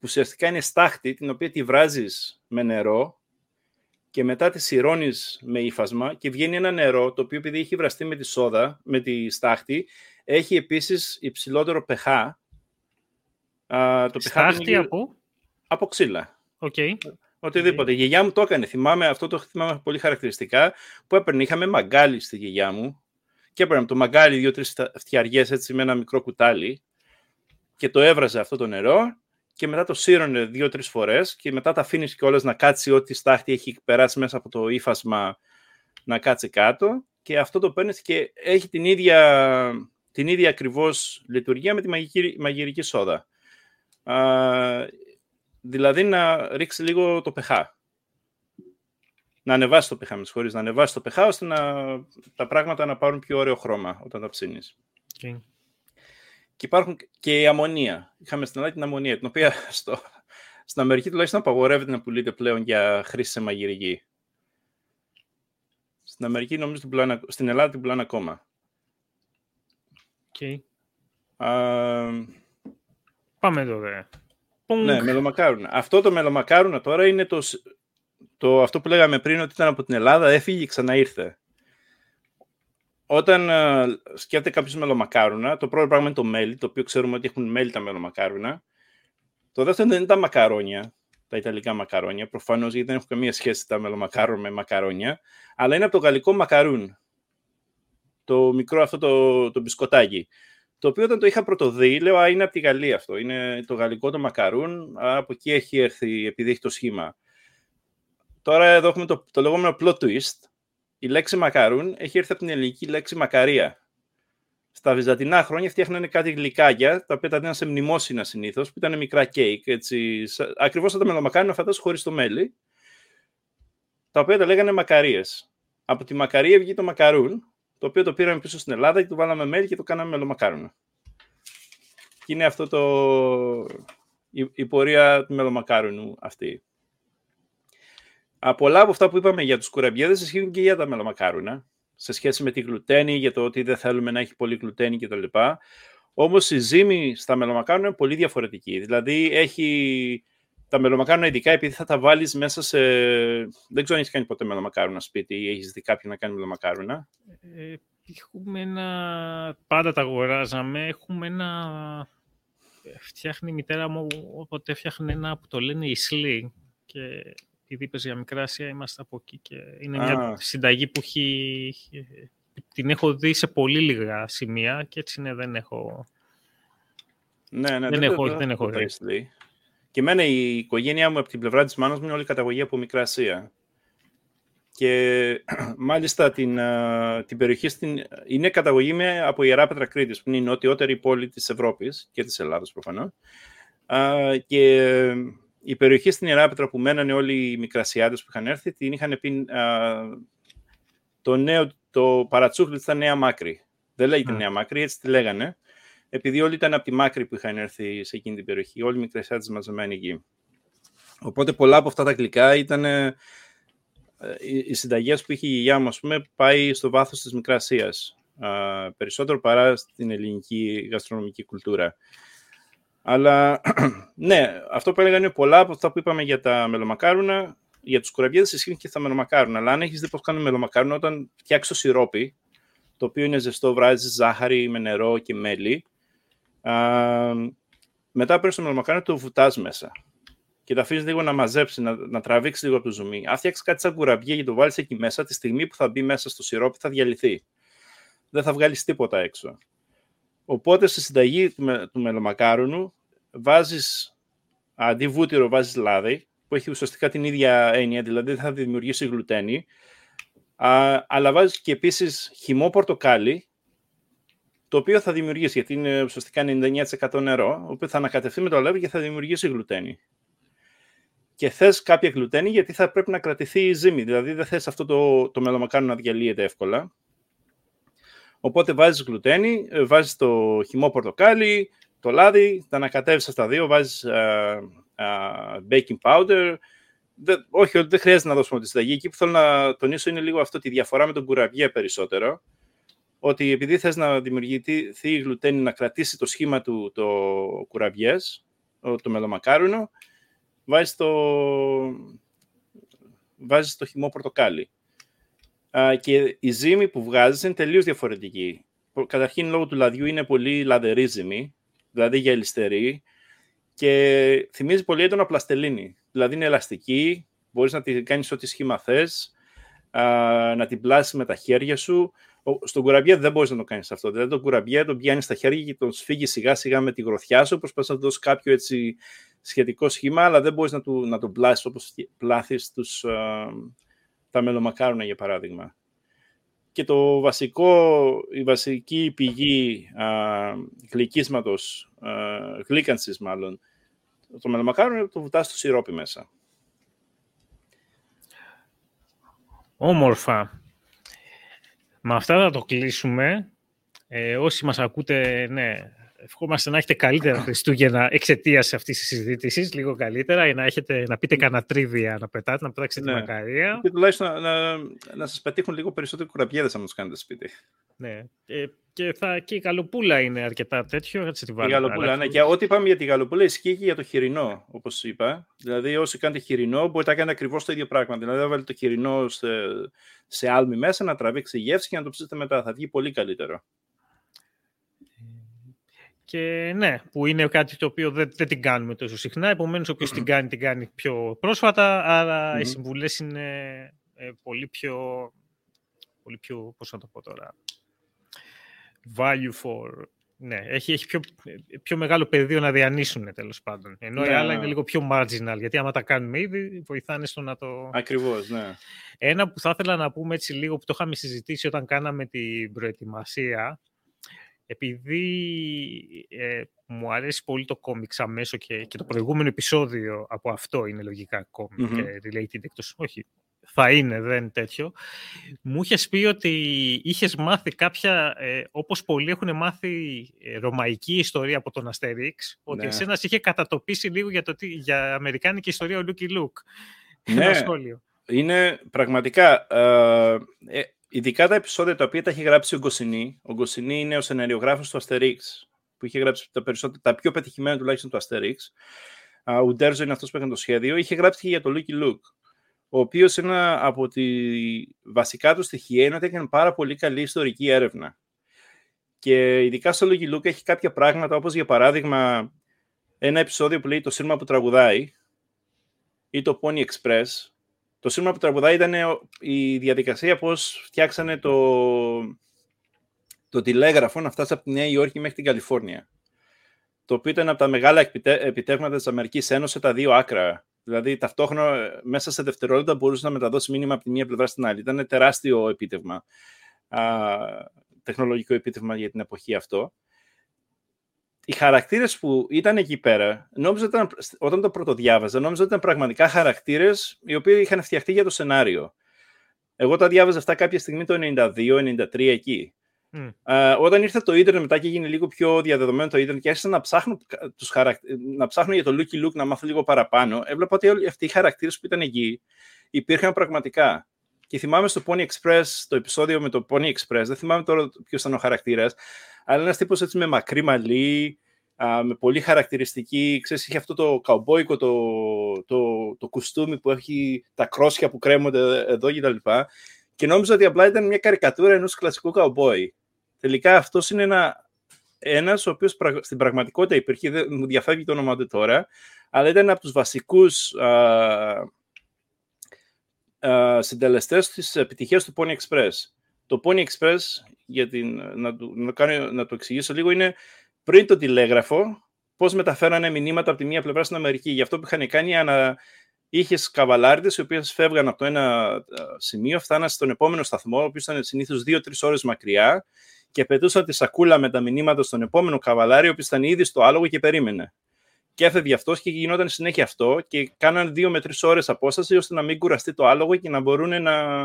Speaker 2: ουσιαστικά είναι στάχτη την οποία τη βράζεις με νερό και μετά τη σειρώνεις με ύφασμα και βγαίνει ένα νερό το οποίο επειδή έχει βραστεί με τη σόδα, με τη στάχτη, έχει επίσης υψηλότερο pH.
Speaker 1: το στάχτη από;
Speaker 2: Από ξύλα.
Speaker 1: Okay.
Speaker 2: Οτιδήποτε. Η γιαγιά μου το έκανε. Θυμάμαι, αυτό το θυμάμαι πολύ χαρακτηριστικά, που έπαιρνε, είχαμε μαγκάλι στη γιαγιά μου και έπαιρνε το μαγκάλι δύο-τρεις φτιαριές έτσι με ένα μικρό κουτάλι και το έβραζε αυτό το νερό και μετά το σύρωνε δύο-τρεις φορές και μετά τα αφήνεις κιόλας να κάτσει ό,τι στάχτη έχει περάσει μέσα από το ύφασμα να κάτσει κάτω και αυτό το παίρνεις και έχει την ίδια, την ίδια ακριβώς λειτουργία με τη μαγική, μαγειρική σόδα. Α, δηλαδή να ρίξει λίγο το pH. Να ανεβάσει το pH, με συγχωρείς, να ανεβάσει το pH ώστε να, τα πράγματα να πάρουν πιο ωραίο χρώμα όταν τα ψήνεις. Okay. Και υπάρχουν και η αμμονία. Είχαμε στην Ελλάδα την αμμονία, την οποία στο, στην Αμερική τουλάχιστον απαγορεύεται να πουλείται πλέον για χρήση σε μαγειρική. Στην Αμερική νομίζω την πουλάνε, στην Ελλάδα την πουλάνε ακόμα.
Speaker 1: Okay. Πάμε εδώ, δε.
Speaker 2: Ναι, μελομακάρουνα. Αυτό το μελομακάρουνα τώρα είναι το, το, αυτό που λέγαμε πριν ότι ήταν από την Ελλάδα, έφυγε και ξαναήρθε όταν uh, σκέφτεται κάποιο μελομακάρουνα, το πρώτο πράγμα είναι το μέλι, το οποίο ξέρουμε ότι έχουν μέλι τα μελομακάρουνα. Το δεύτερο είναι τα μακαρόνια, τα ιταλικά μακαρόνια. Προφανώς γιατί δεν έχουν καμία σχέση τα μελομακάρουνα με μακαρόνια. Αλλά είναι από το γαλλικό μακαρούν. Το μικρό αυτό το, το μπισκοτάκι. Το οποίο όταν το είχα πρωτοδεί, λέω Α, είναι από τη Γαλλία αυτό. Είναι το γαλλικό το μακαρούν. από εκεί έχει έρθει, επειδή έχει το σχήμα. Τώρα εδώ έχουμε το, το λεγόμενο plot twist η λέξη μακαρούν έχει έρθει από την ελληνική λέξη μακαρία. Στα βυζαντινά χρόνια φτιάχνανε κάτι γλυκάκια, τα οποία τα δίναν σε μνημόσυνα συνήθως, που ήταν μικρά κέικ. Ακριβώς σαν τα μελομακάρονα, φαντάζομαι χωρίς το μέλι, τα οποία τα λέγανε μακαρίες. Από τη μακαρία βγήκε το μακαρούν, το οποίο το πήραμε πίσω στην Ελλάδα και το βάλαμε μέλι και το κάναμε μελομακάρονα. Και είναι αυτό το. η, η πορεία του μελομακάρουνου αυτή. Πολλά από αυτά που είπαμε για τους κουραμπιέδες ισχύουν και για τα μελομακάρουνα, σε σχέση με τη γλουτένη, για το ότι δεν θέλουμε να έχει πολύ γλουτένη κτλ. Όμως η ζύμη στα μελομακάρονα είναι πολύ διαφορετική. Δηλαδή έχει τα μελομακάρονα ειδικά επειδή θα τα βάλεις μέσα σε... Δεν ξέρω αν έχεις κάνει ποτέ μελομακάρονα σπίτι ή έχεις δει κάποιον να κάνει μελομακάρονα.
Speaker 1: Ε, έχουμε ένα... Πάντα τα αγοράζαμε. Έχουμε ένα... Φτιάχνει η μητέρα μου, όποτε φτιάχνει ένα που το λένε Ισλή. Και επειδή είπες για μικρά Ασία, είμαστε από εκεί και είναι μια συνταγή που έχει, την έχω δει σε πολύ λίγα σημεία και έτσι είναι, δεν έχω...
Speaker 2: Ναι, ναι, δεν, δεν έχω, δεν έχω δει. Και εμένα η οικογένειά μου από την πλευρά της μάνας μου είναι όλη καταγωγή από Μικρά Ασία. Και μάλιστα την, την περιοχή στην, είναι καταγωγή με από Ιεράπετρα Κρήτης, που είναι η νοτιότερη πόλη της Ευρώπης και της Ελλάδας προφανώς. και η περιοχή στην Ιεράπετρα που μένανε όλοι οι μικρασιάδες που είχαν έρθει, την είχαν πει το νέο, το παρατσούκλι ήταν Νέα Μάκρη. Δεν λέγεται Νέα Μάκρη, έτσι τη λέγανε. Επειδή όλοι ήταν από τη Μάκρη που είχαν έρθει σε εκείνη την περιοχή, όλοι οι μικρασιάδες μαζεμένοι εκεί. Οπότε πολλά από αυτά τα γλυκά ήταν ε, οι συνταγές που είχε η γιαγιά μου, πούμε, πάει στο βάθος της Μικρασίας. περισσότερο παρά στην ελληνική γαστρονομική κουλτούρα. Αλλά ναι, αυτό που έλεγα είναι πολλά από αυτά που είπαμε για τα μελομακάρουνα. Για τους κουραβιέδε ισχύουν και τα μελομακάρουνα. Αλλά αν έχεις δει πώς κάνουν μελομακάρουνα, όταν φτιάξεις το σιρόπι, το οποίο είναι ζεστό, βράζεις ζάχαρη με νερό και μέλι. Α, μετά παίρνεις το μελομακάρουνα το βουτάς μέσα. Και τα αφήνεις λίγο να μαζέψει, να, να τραβήξει λίγο από το ζουμί. Αν φτιάξεις κάτι σαν κουραμπιέ και το βάλεις εκεί μέσα, τη στιγμή που θα μπει μέσα στο σιρόπι θα διαλυθεί. Δεν θα βγάλεις τίποτα έξω. Οπότε στη συνταγή του, με, του μελομακάρουνου βάζεις, αντί βούτυρο βάζεις λάδι, που έχει ουσιαστικά την ίδια έννοια, δηλαδή δεν θα δημιουργήσει γλουτένη, α, αλλά βάζεις και επίσης χυμό πορτοκάλι, το οποίο θα δημιουργήσει, γιατί είναι ουσιαστικά 99% νερό, οποίος θα ανακατευτεί με το λάδι και θα δημιουργήσει γλουτένη. Και θες κάποια γλουτένη γιατί θα πρέπει να κρατηθεί η ζύμη. Δηλαδή δεν θες αυτό το, το μελομακάνο να διαλύεται εύκολα. Οπότε βάζεις γλουτένι, ε, βάζεις το χυμό πορτοκάλι, το λάδι, τα ανακατεύεις αυτά δύο, βάζεις uh, uh, baking powder. Δεν, όχι, δεν χρειάζεται να δώσουμε τη συνταγή. Εκεί που θέλω να τονίσω είναι λίγο αυτό, τη διαφορά με τον κουραβιέ περισσότερο. Ότι επειδή θες να δημιουργηθεί η γλουτένη να κρατήσει το σχήμα του το κουραβιές, το μελομακάρουνο, βάζεις το, βάζεις το χυμό πορτοκάλι. και η ζύμη που βγάζεις είναι τελείως διαφορετική. Καταρχήν, λόγω του λαδιού είναι πολύ λαδερίζημη, δηλαδή γελιστερή, και θυμίζει πολύ έντονα πλαστελίνη. Δηλαδή είναι ελαστική, μπορείς να την κάνεις ό,τι σχήμα θες, να την πλάσεις με τα χέρια σου. Στον κουραμπιέ δεν μπορείς να το κάνεις αυτό. Δηλαδή τον κουραμπιέ τον πιάνει στα χέρια και τον σφίγγει σιγά σιγά με τη γροθιά σου, προσπαθείς να του δώσεις κάποιο έτσι σχετικό σχήμα, αλλά δεν μπορείς να, του, να τον πλάσεις όπως πλάθεις τους, τα μελομακάρονα για παράδειγμα. Και το βασικό, η βασική πηγή α, γλυκίσματος, α, γλύκανσης μάλλον, το μελομακάρονα το βουτάς στο σιρόπι μέσα.
Speaker 1: Όμορφα. Με αυτά θα το κλείσουμε. Ε, όσοι μας ακούτε, ναι, ευχόμαστε να έχετε καλύτερα Χριστούγεννα εξαιτίας αυτής της συζήτησης, λίγο καλύτερα, για να, έχετε, να πείτε κανένα τρίβια να πετάτε, να πετάξετε ναι. τη μακαρία.
Speaker 2: Και τουλάχιστον να, να, να σας πετύχουν λίγο περισσότερο κουραμπιέδες αν του κάνετε σπίτι.
Speaker 1: Ναι. Ε, και, θα, και η γαλοπούλα είναι αρκετά τέτοιο. Έτσι τη
Speaker 2: η γαλοπούλα, ναι. Και ό,τι είπαμε για τη γαλοπούλα ισχύει και για το χοιρινό, όπως είπα. Δηλαδή, όσοι κάνετε χοιρινό, μπορείτε να κάνετε ακριβώς το ίδιο πράγμα. Δηλαδή, να βάλετε το χοιρινό σε, σε άλμη μέσα, να τραβήξει γεύση και να το ψήσετε μετά. Θα βγει πολύ καλύτερο.
Speaker 1: Και ναι, που είναι κάτι το οποίο δεν, δεν την κάνουμε τόσο συχνά. Επομένως, όποιος την κάνει, την κάνει πιο πρόσφατα. Άρα, οι συμβουλές είναι ε, πολύ πιο... Πολύ πιο, πώς να το πω τώρα, value for... Ναι, έχει, έχει πιο, πιο μεγάλο πεδίο να διανύσουν τέλος πάντων. Ενώ ναι. οι άλλα είναι λίγο πιο marginal, γιατί άμα τα κάνουμε ήδη, βοηθάνε στο να το...
Speaker 2: Ακριβώς, ναι.
Speaker 1: Ένα που θα ήθελα να πούμε έτσι λίγο, που το είχαμε συζητήσει όταν κάναμε την προετοιμασία, επειδή ε, μου αρέσει πολύ το κόμιξ αμέσως και, και το προηγούμενο επεισόδιο από αυτό είναι λογικά κόμικ mm related, εκτός, όχι, θα είναι, δεν τέτοιο. Μου είχες πει ότι είχες μάθει κάποια, ε, όπως πολλοί έχουν μάθει ε, ρωμαϊκή ιστορία από τον Αστερίξ, ότι ναι. εσένας είχε κατατοπίσει λίγο για, το, για αμερικάνικη ιστορία ο Λούκι Λουκ.
Speaker 2: Ναι, σχόλιο. είναι πραγματικά... Ε, ειδικά τα επεισόδια τα οποία τα έχει γράψει ο Γκοσινή. Ο Γκοσινή είναι ο σεναριογράφος του Asterix, που είχε γράψει τα, περισσότερα, τα πιο πετυχημένα τουλάχιστον του Asterix. Ο Ντέρζο είναι αυτός που έκανε το σχέδιο. Είχε γράψει και για το Lucky Luke, ο οποίος ένα από τη βασικά του στοιχεία είναι ότι έκανε πάρα πολύ καλή ιστορική έρευνα. Και ειδικά στο Lucky Luke έχει κάποια πράγματα, όπως για παράδειγμα ένα επεισόδιο που λέει το σύρμα που τραγουδάει ή το Pony Express, το σήμα που τραγουδάει ήταν η διαδικασία πώς φτιάξανε το, το τηλέγραφο να φτάσει από τη Νέα Υόρκη μέχρι την Καλιφόρνια. Το οποίο ήταν από τα μεγάλα επιτεύγματα της Αμερικής Ένωσης τα δύο άκρα. Δηλαδή, ταυτόχρονα, μέσα σε δευτερόλεπτα μπορούσε να μεταδώσει μήνυμα από τη μία πλευρά στην άλλη. Ήταν τεράστιο επίτευγμα. Α, τεχνολογικό επίτευγμα για την εποχή αυτό οι χαρακτήρες που ήταν εκεί πέρα, νόμιζα ήταν, όταν το πρωτοδιάβαζα, νόμιζα ότι ήταν πραγματικά χαρακτήρες οι οποίοι είχαν φτιαχτεί για το σενάριο. Εγώ τα διάβαζα αυτά κάποια στιγμή το 92-93 εκεί. Mm. όταν ήρθε το ίντερνετ μετά και έγινε λίγο πιο διαδεδομένο το ίντερνετ και άρχισα να ψάχνω, τους χαρακ... να ψάχνω για το Lucky Luke να μάθω λίγο παραπάνω, έβλεπα ότι όλοι αυτοί οι χαρακτήρες που ήταν εκεί υπήρχαν πραγματικά. Και θυμάμαι στο Pony Express, το επεισόδιο με το Pony Express, δεν θυμάμαι τώρα ποιος ήταν ο χαρακτήρας, αλλά ένας τύπος έτσι με μακρύ μαλλί, με πολύ χαρακτηριστική, ξέρεις, είχε αυτό το καουμπόικο, το, το, το κουστούμι που έχει τα κρόσια που κρέμονται εδώ και τα λοιπά. Και νόμιζα ότι απλά ήταν μια καρικατούρα ενός κλασικού καουμπόι. Τελικά αυτός είναι ένα, ένας ο οποίος στην πραγματικότητα υπήρχε, δεν μου διαφεύγει το όνομα του τώρα, αλλά ήταν από τους βασικούς α, α, συντελεστές της επιτυχίας του Pony Express. Το Pony Express, για την, να, το, να, κάνω, να το εξηγήσω λίγο, είναι πριν το τηλέγραφο, πώς μεταφέρανε μηνύματα από τη μία πλευρά στην Αμερική. Γι' αυτό που είχαν κάνει, ανα... είχες καβαλάριδες οι οποίες φεύγαν από το ένα σημείο, φτάναν στον επόμενο σταθμό, ο οποίος ήταν συνήθως δύο-τρεις ώρες μακριά, και πετούσαν τη σακούλα με τα μηνύματα στον επόμενο καβαλάρι, ο οποίο ήταν ήδη στο άλογο και περίμενε. Και έφευγε αυτός και γινόταν συνέχεια αυτό και κάναν δύο με τρεις ώρες απόσταση ώστε να μην κουραστεί το άλογο και να μπορούν να,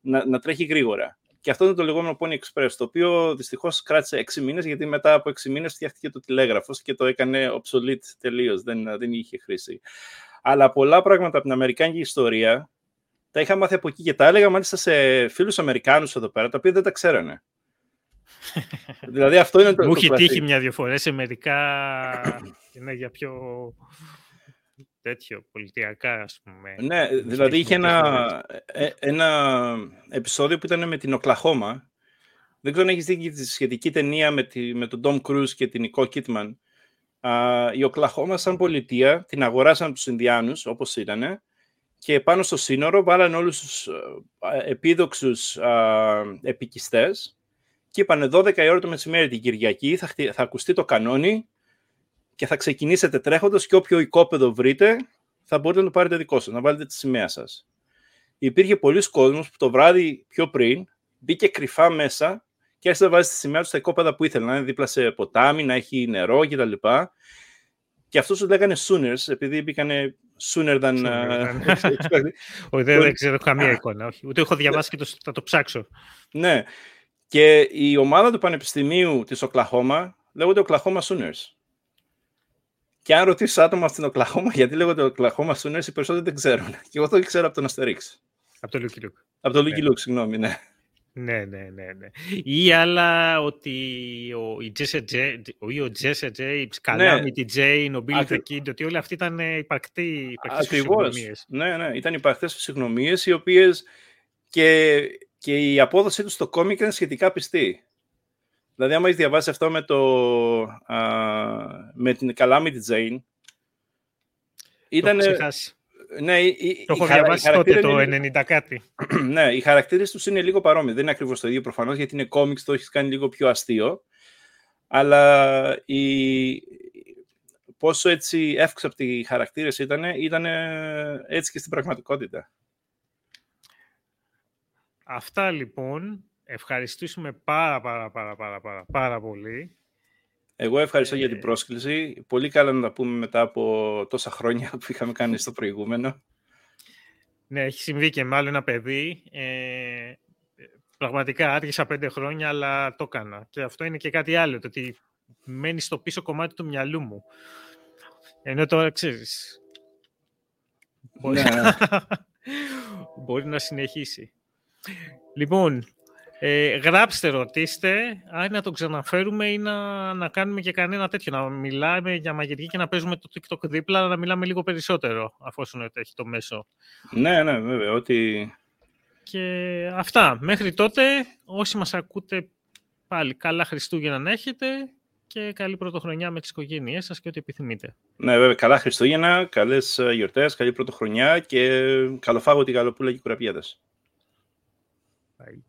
Speaker 2: να, να τρέχει γρήγορα. Και αυτό είναι το λεγόμενο Pony Express, το οποίο δυστυχώς κράτησε 6 μήνες, γιατί μετά από 6 μήνες φτιάχτηκε το τηλέγραφος και το έκανε obsolete τελείως. Δεν, δεν είχε χρήση. Αλλά πολλά πράγματα από την Αμερικάνικη ιστορία τα είχα μάθει από εκεί και τα έλεγα μάλιστα σε φίλους Αμερικάνους εδώ πέρα, τα οποία δεν τα ξέρανε. Δηλαδή αυτό είναι το
Speaker 1: Μου
Speaker 2: το
Speaker 1: έχει
Speaker 2: κλασικό.
Speaker 1: τύχει μια-δυο φορές σε μερικά είναι για πιο τέτοιο, πολιτιακά, ας πούμε.
Speaker 2: Ναι,
Speaker 1: Μου
Speaker 2: δηλαδή
Speaker 1: έχει
Speaker 2: είχε
Speaker 1: τύχει
Speaker 2: ένα, ε, ένα επεισόδιο που ήταν με την Οκλαχώμα. Δεν ξέρω αν έχεις δει και τη σχετική ταινία με, τη, με τον Tom Cruise και την Nicole Kidman. Α, η Οκλαχώμα σαν πολιτεία την αγοράσαν από τους Ινδιάνους, όπως ήταν, και πάνω στο σύνορο βάλαν όλους τους ε, επίδοξους α, επικιστές και είπανε 12 η ώρα το μεσημέρι την Κυριακή θα, χτυ- θα ακουστεί το κανόνι και θα ξεκινήσετε τρέχοντας και όποιο οικόπεδο βρείτε θα μπορείτε να το πάρετε δικό σας, να βάλετε τη σημαία σας. Υπήρχε πολλοί κόσμος που το βράδυ πιο πριν μπήκε κρυφά μέσα και άρχισε να βάζει τη σημαία τους στα οικόπεδα που ήθελε, να είναι δίπλα σε ποτάμι, να έχει νερό κτλ. Και αυτούς τους λέγανε Sooners, επειδή μπήκανε sooner than...
Speaker 1: Sooner
Speaker 2: uh,
Speaker 1: than-
Speaker 2: expected.
Speaker 1: Όχι, δεν, δεν ξέρω καμία εικόνα. Όχι. Ούτε έχω διαβάσει και το, θα το ψάξω.
Speaker 2: ναι. Και η ομάδα του Πανεπιστημίου της Οκλαχώμα λέγονται Oklahoma Sooners. Και αν ρωτήσεις άτομα στην Οκλαχώμα γιατί λέγονται Oklahoma Sooners, οι περισσότεροι δεν ξέρουν. Και εγώ το ξέρω από τον Αστερίξ.
Speaker 1: Από το Lucky Luke.
Speaker 2: Από το Lucky
Speaker 1: Ναι.
Speaker 2: Luke, συγγνώμη, ναι.
Speaker 1: Ναι, ναι, ναι, ναι. Ή άλλα ότι ο, η Jesse J, ή ο Jesse J, η Calamity J, η Nobility
Speaker 2: Ακρι-
Speaker 1: Kid, ότι όλοι αυτοί ήταν ε, υπαρκτοί, υπαρκτές
Speaker 2: Ακριβώς.
Speaker 1: φυσιογνωμίες.
Speaker 2: Ναι, ναι. Ήταν υπαρκτές φυσιογνωμίες οι οποίες και, και η απόδοσή τους στο κόμικ ήταν σχετικά πιστή. Δηλαδή, άμα έχεις διαβάσει αυτό με, το, α, με την Calamity Jane,
Speaker 1: Το
Speaker 2: ήταν...
Speaker 1: έχω ξεχάσει.
Speaker 2: Ναι, η, η,
Speaker 1: Το έχω
Speaker 2: η χαρα-
Speaker 1: διαβάσει
Speaker 2: οι
Speaker 1: τότε, το
Speaker 2: χαρακτήρες είναι-
Speaker 1: 90 κάτι.
Speaker 2: ναι, οι χαρακτήρες τους είναι λίγο παρόμοιοι. Δεν είναι ακριβώς το ίδιο προφανώς, γιατί είναι κόμιξ, το έχεις κάνει λίγο πιο αστείο. Αλλά η... πόσο έτσι εύξαπτοι οι χαρακτήρες ήταν, ήταν έτσι και στην πραγματικότητα.
Speaker 1: Αυτά λοιπόν, ευχαριστήσουμε πάρα πάρα πάρα πάρα πάρα, πάρα πολύ.
Speaker 2: Εγώ ευχαριστώ για την
Speaker 1: Ε,
Speaker 2: πρόσκληση. Πολύ καλά να τα πούμε μετά από τόσα χρόνια που είχαμε κάνει στο προηγούμενο.
Speaker 1: Ναι, έχει συμβεί και με άλλο ένα παιδί. Ε, πραγματικά άργησα πέντε χρόνια, αλλά το έκανα. Και αυτό είναι και κάτι άλλο, το ότι μένει στο πίσω κομμάτι του μυαλού μου. Ενώ τώρα ξέρεις, μπορεί,
Speaker 2: Ναι.
Speaker 1: μπορεί να συνεχίσει. Λοιπόν, ε, γράψτε, ρωτήστε, αν να το ξαναφέρουμε ή να, να κάνουμε και κανένα τέτοιο, να μιλάμε για μαγειρική και να παίζουμε το TikTok δίπλα, να μιλάμε λίγο περισσότερο, αφού έχει το μέσο.
Speaker 2: ναι, ναι, βέβαια. Ότι...
Speaker 1: Και αυτά. Μέχρι τότε, όσοι μας ακούτε πάλι καλά Χριστούγεννα να έχετε και καλή πρωτοχρονιά με τις οικογένειές σας και ό,τι επιθυμείτε.
Speaker 2: Ναι, βέβαια. Καλά Χριστούγεννα, καλές ε, γιορτές, καλή πρωτοχρονιά και καλοφάγωτη καλοπούλα και κουραπιέδες. Bye.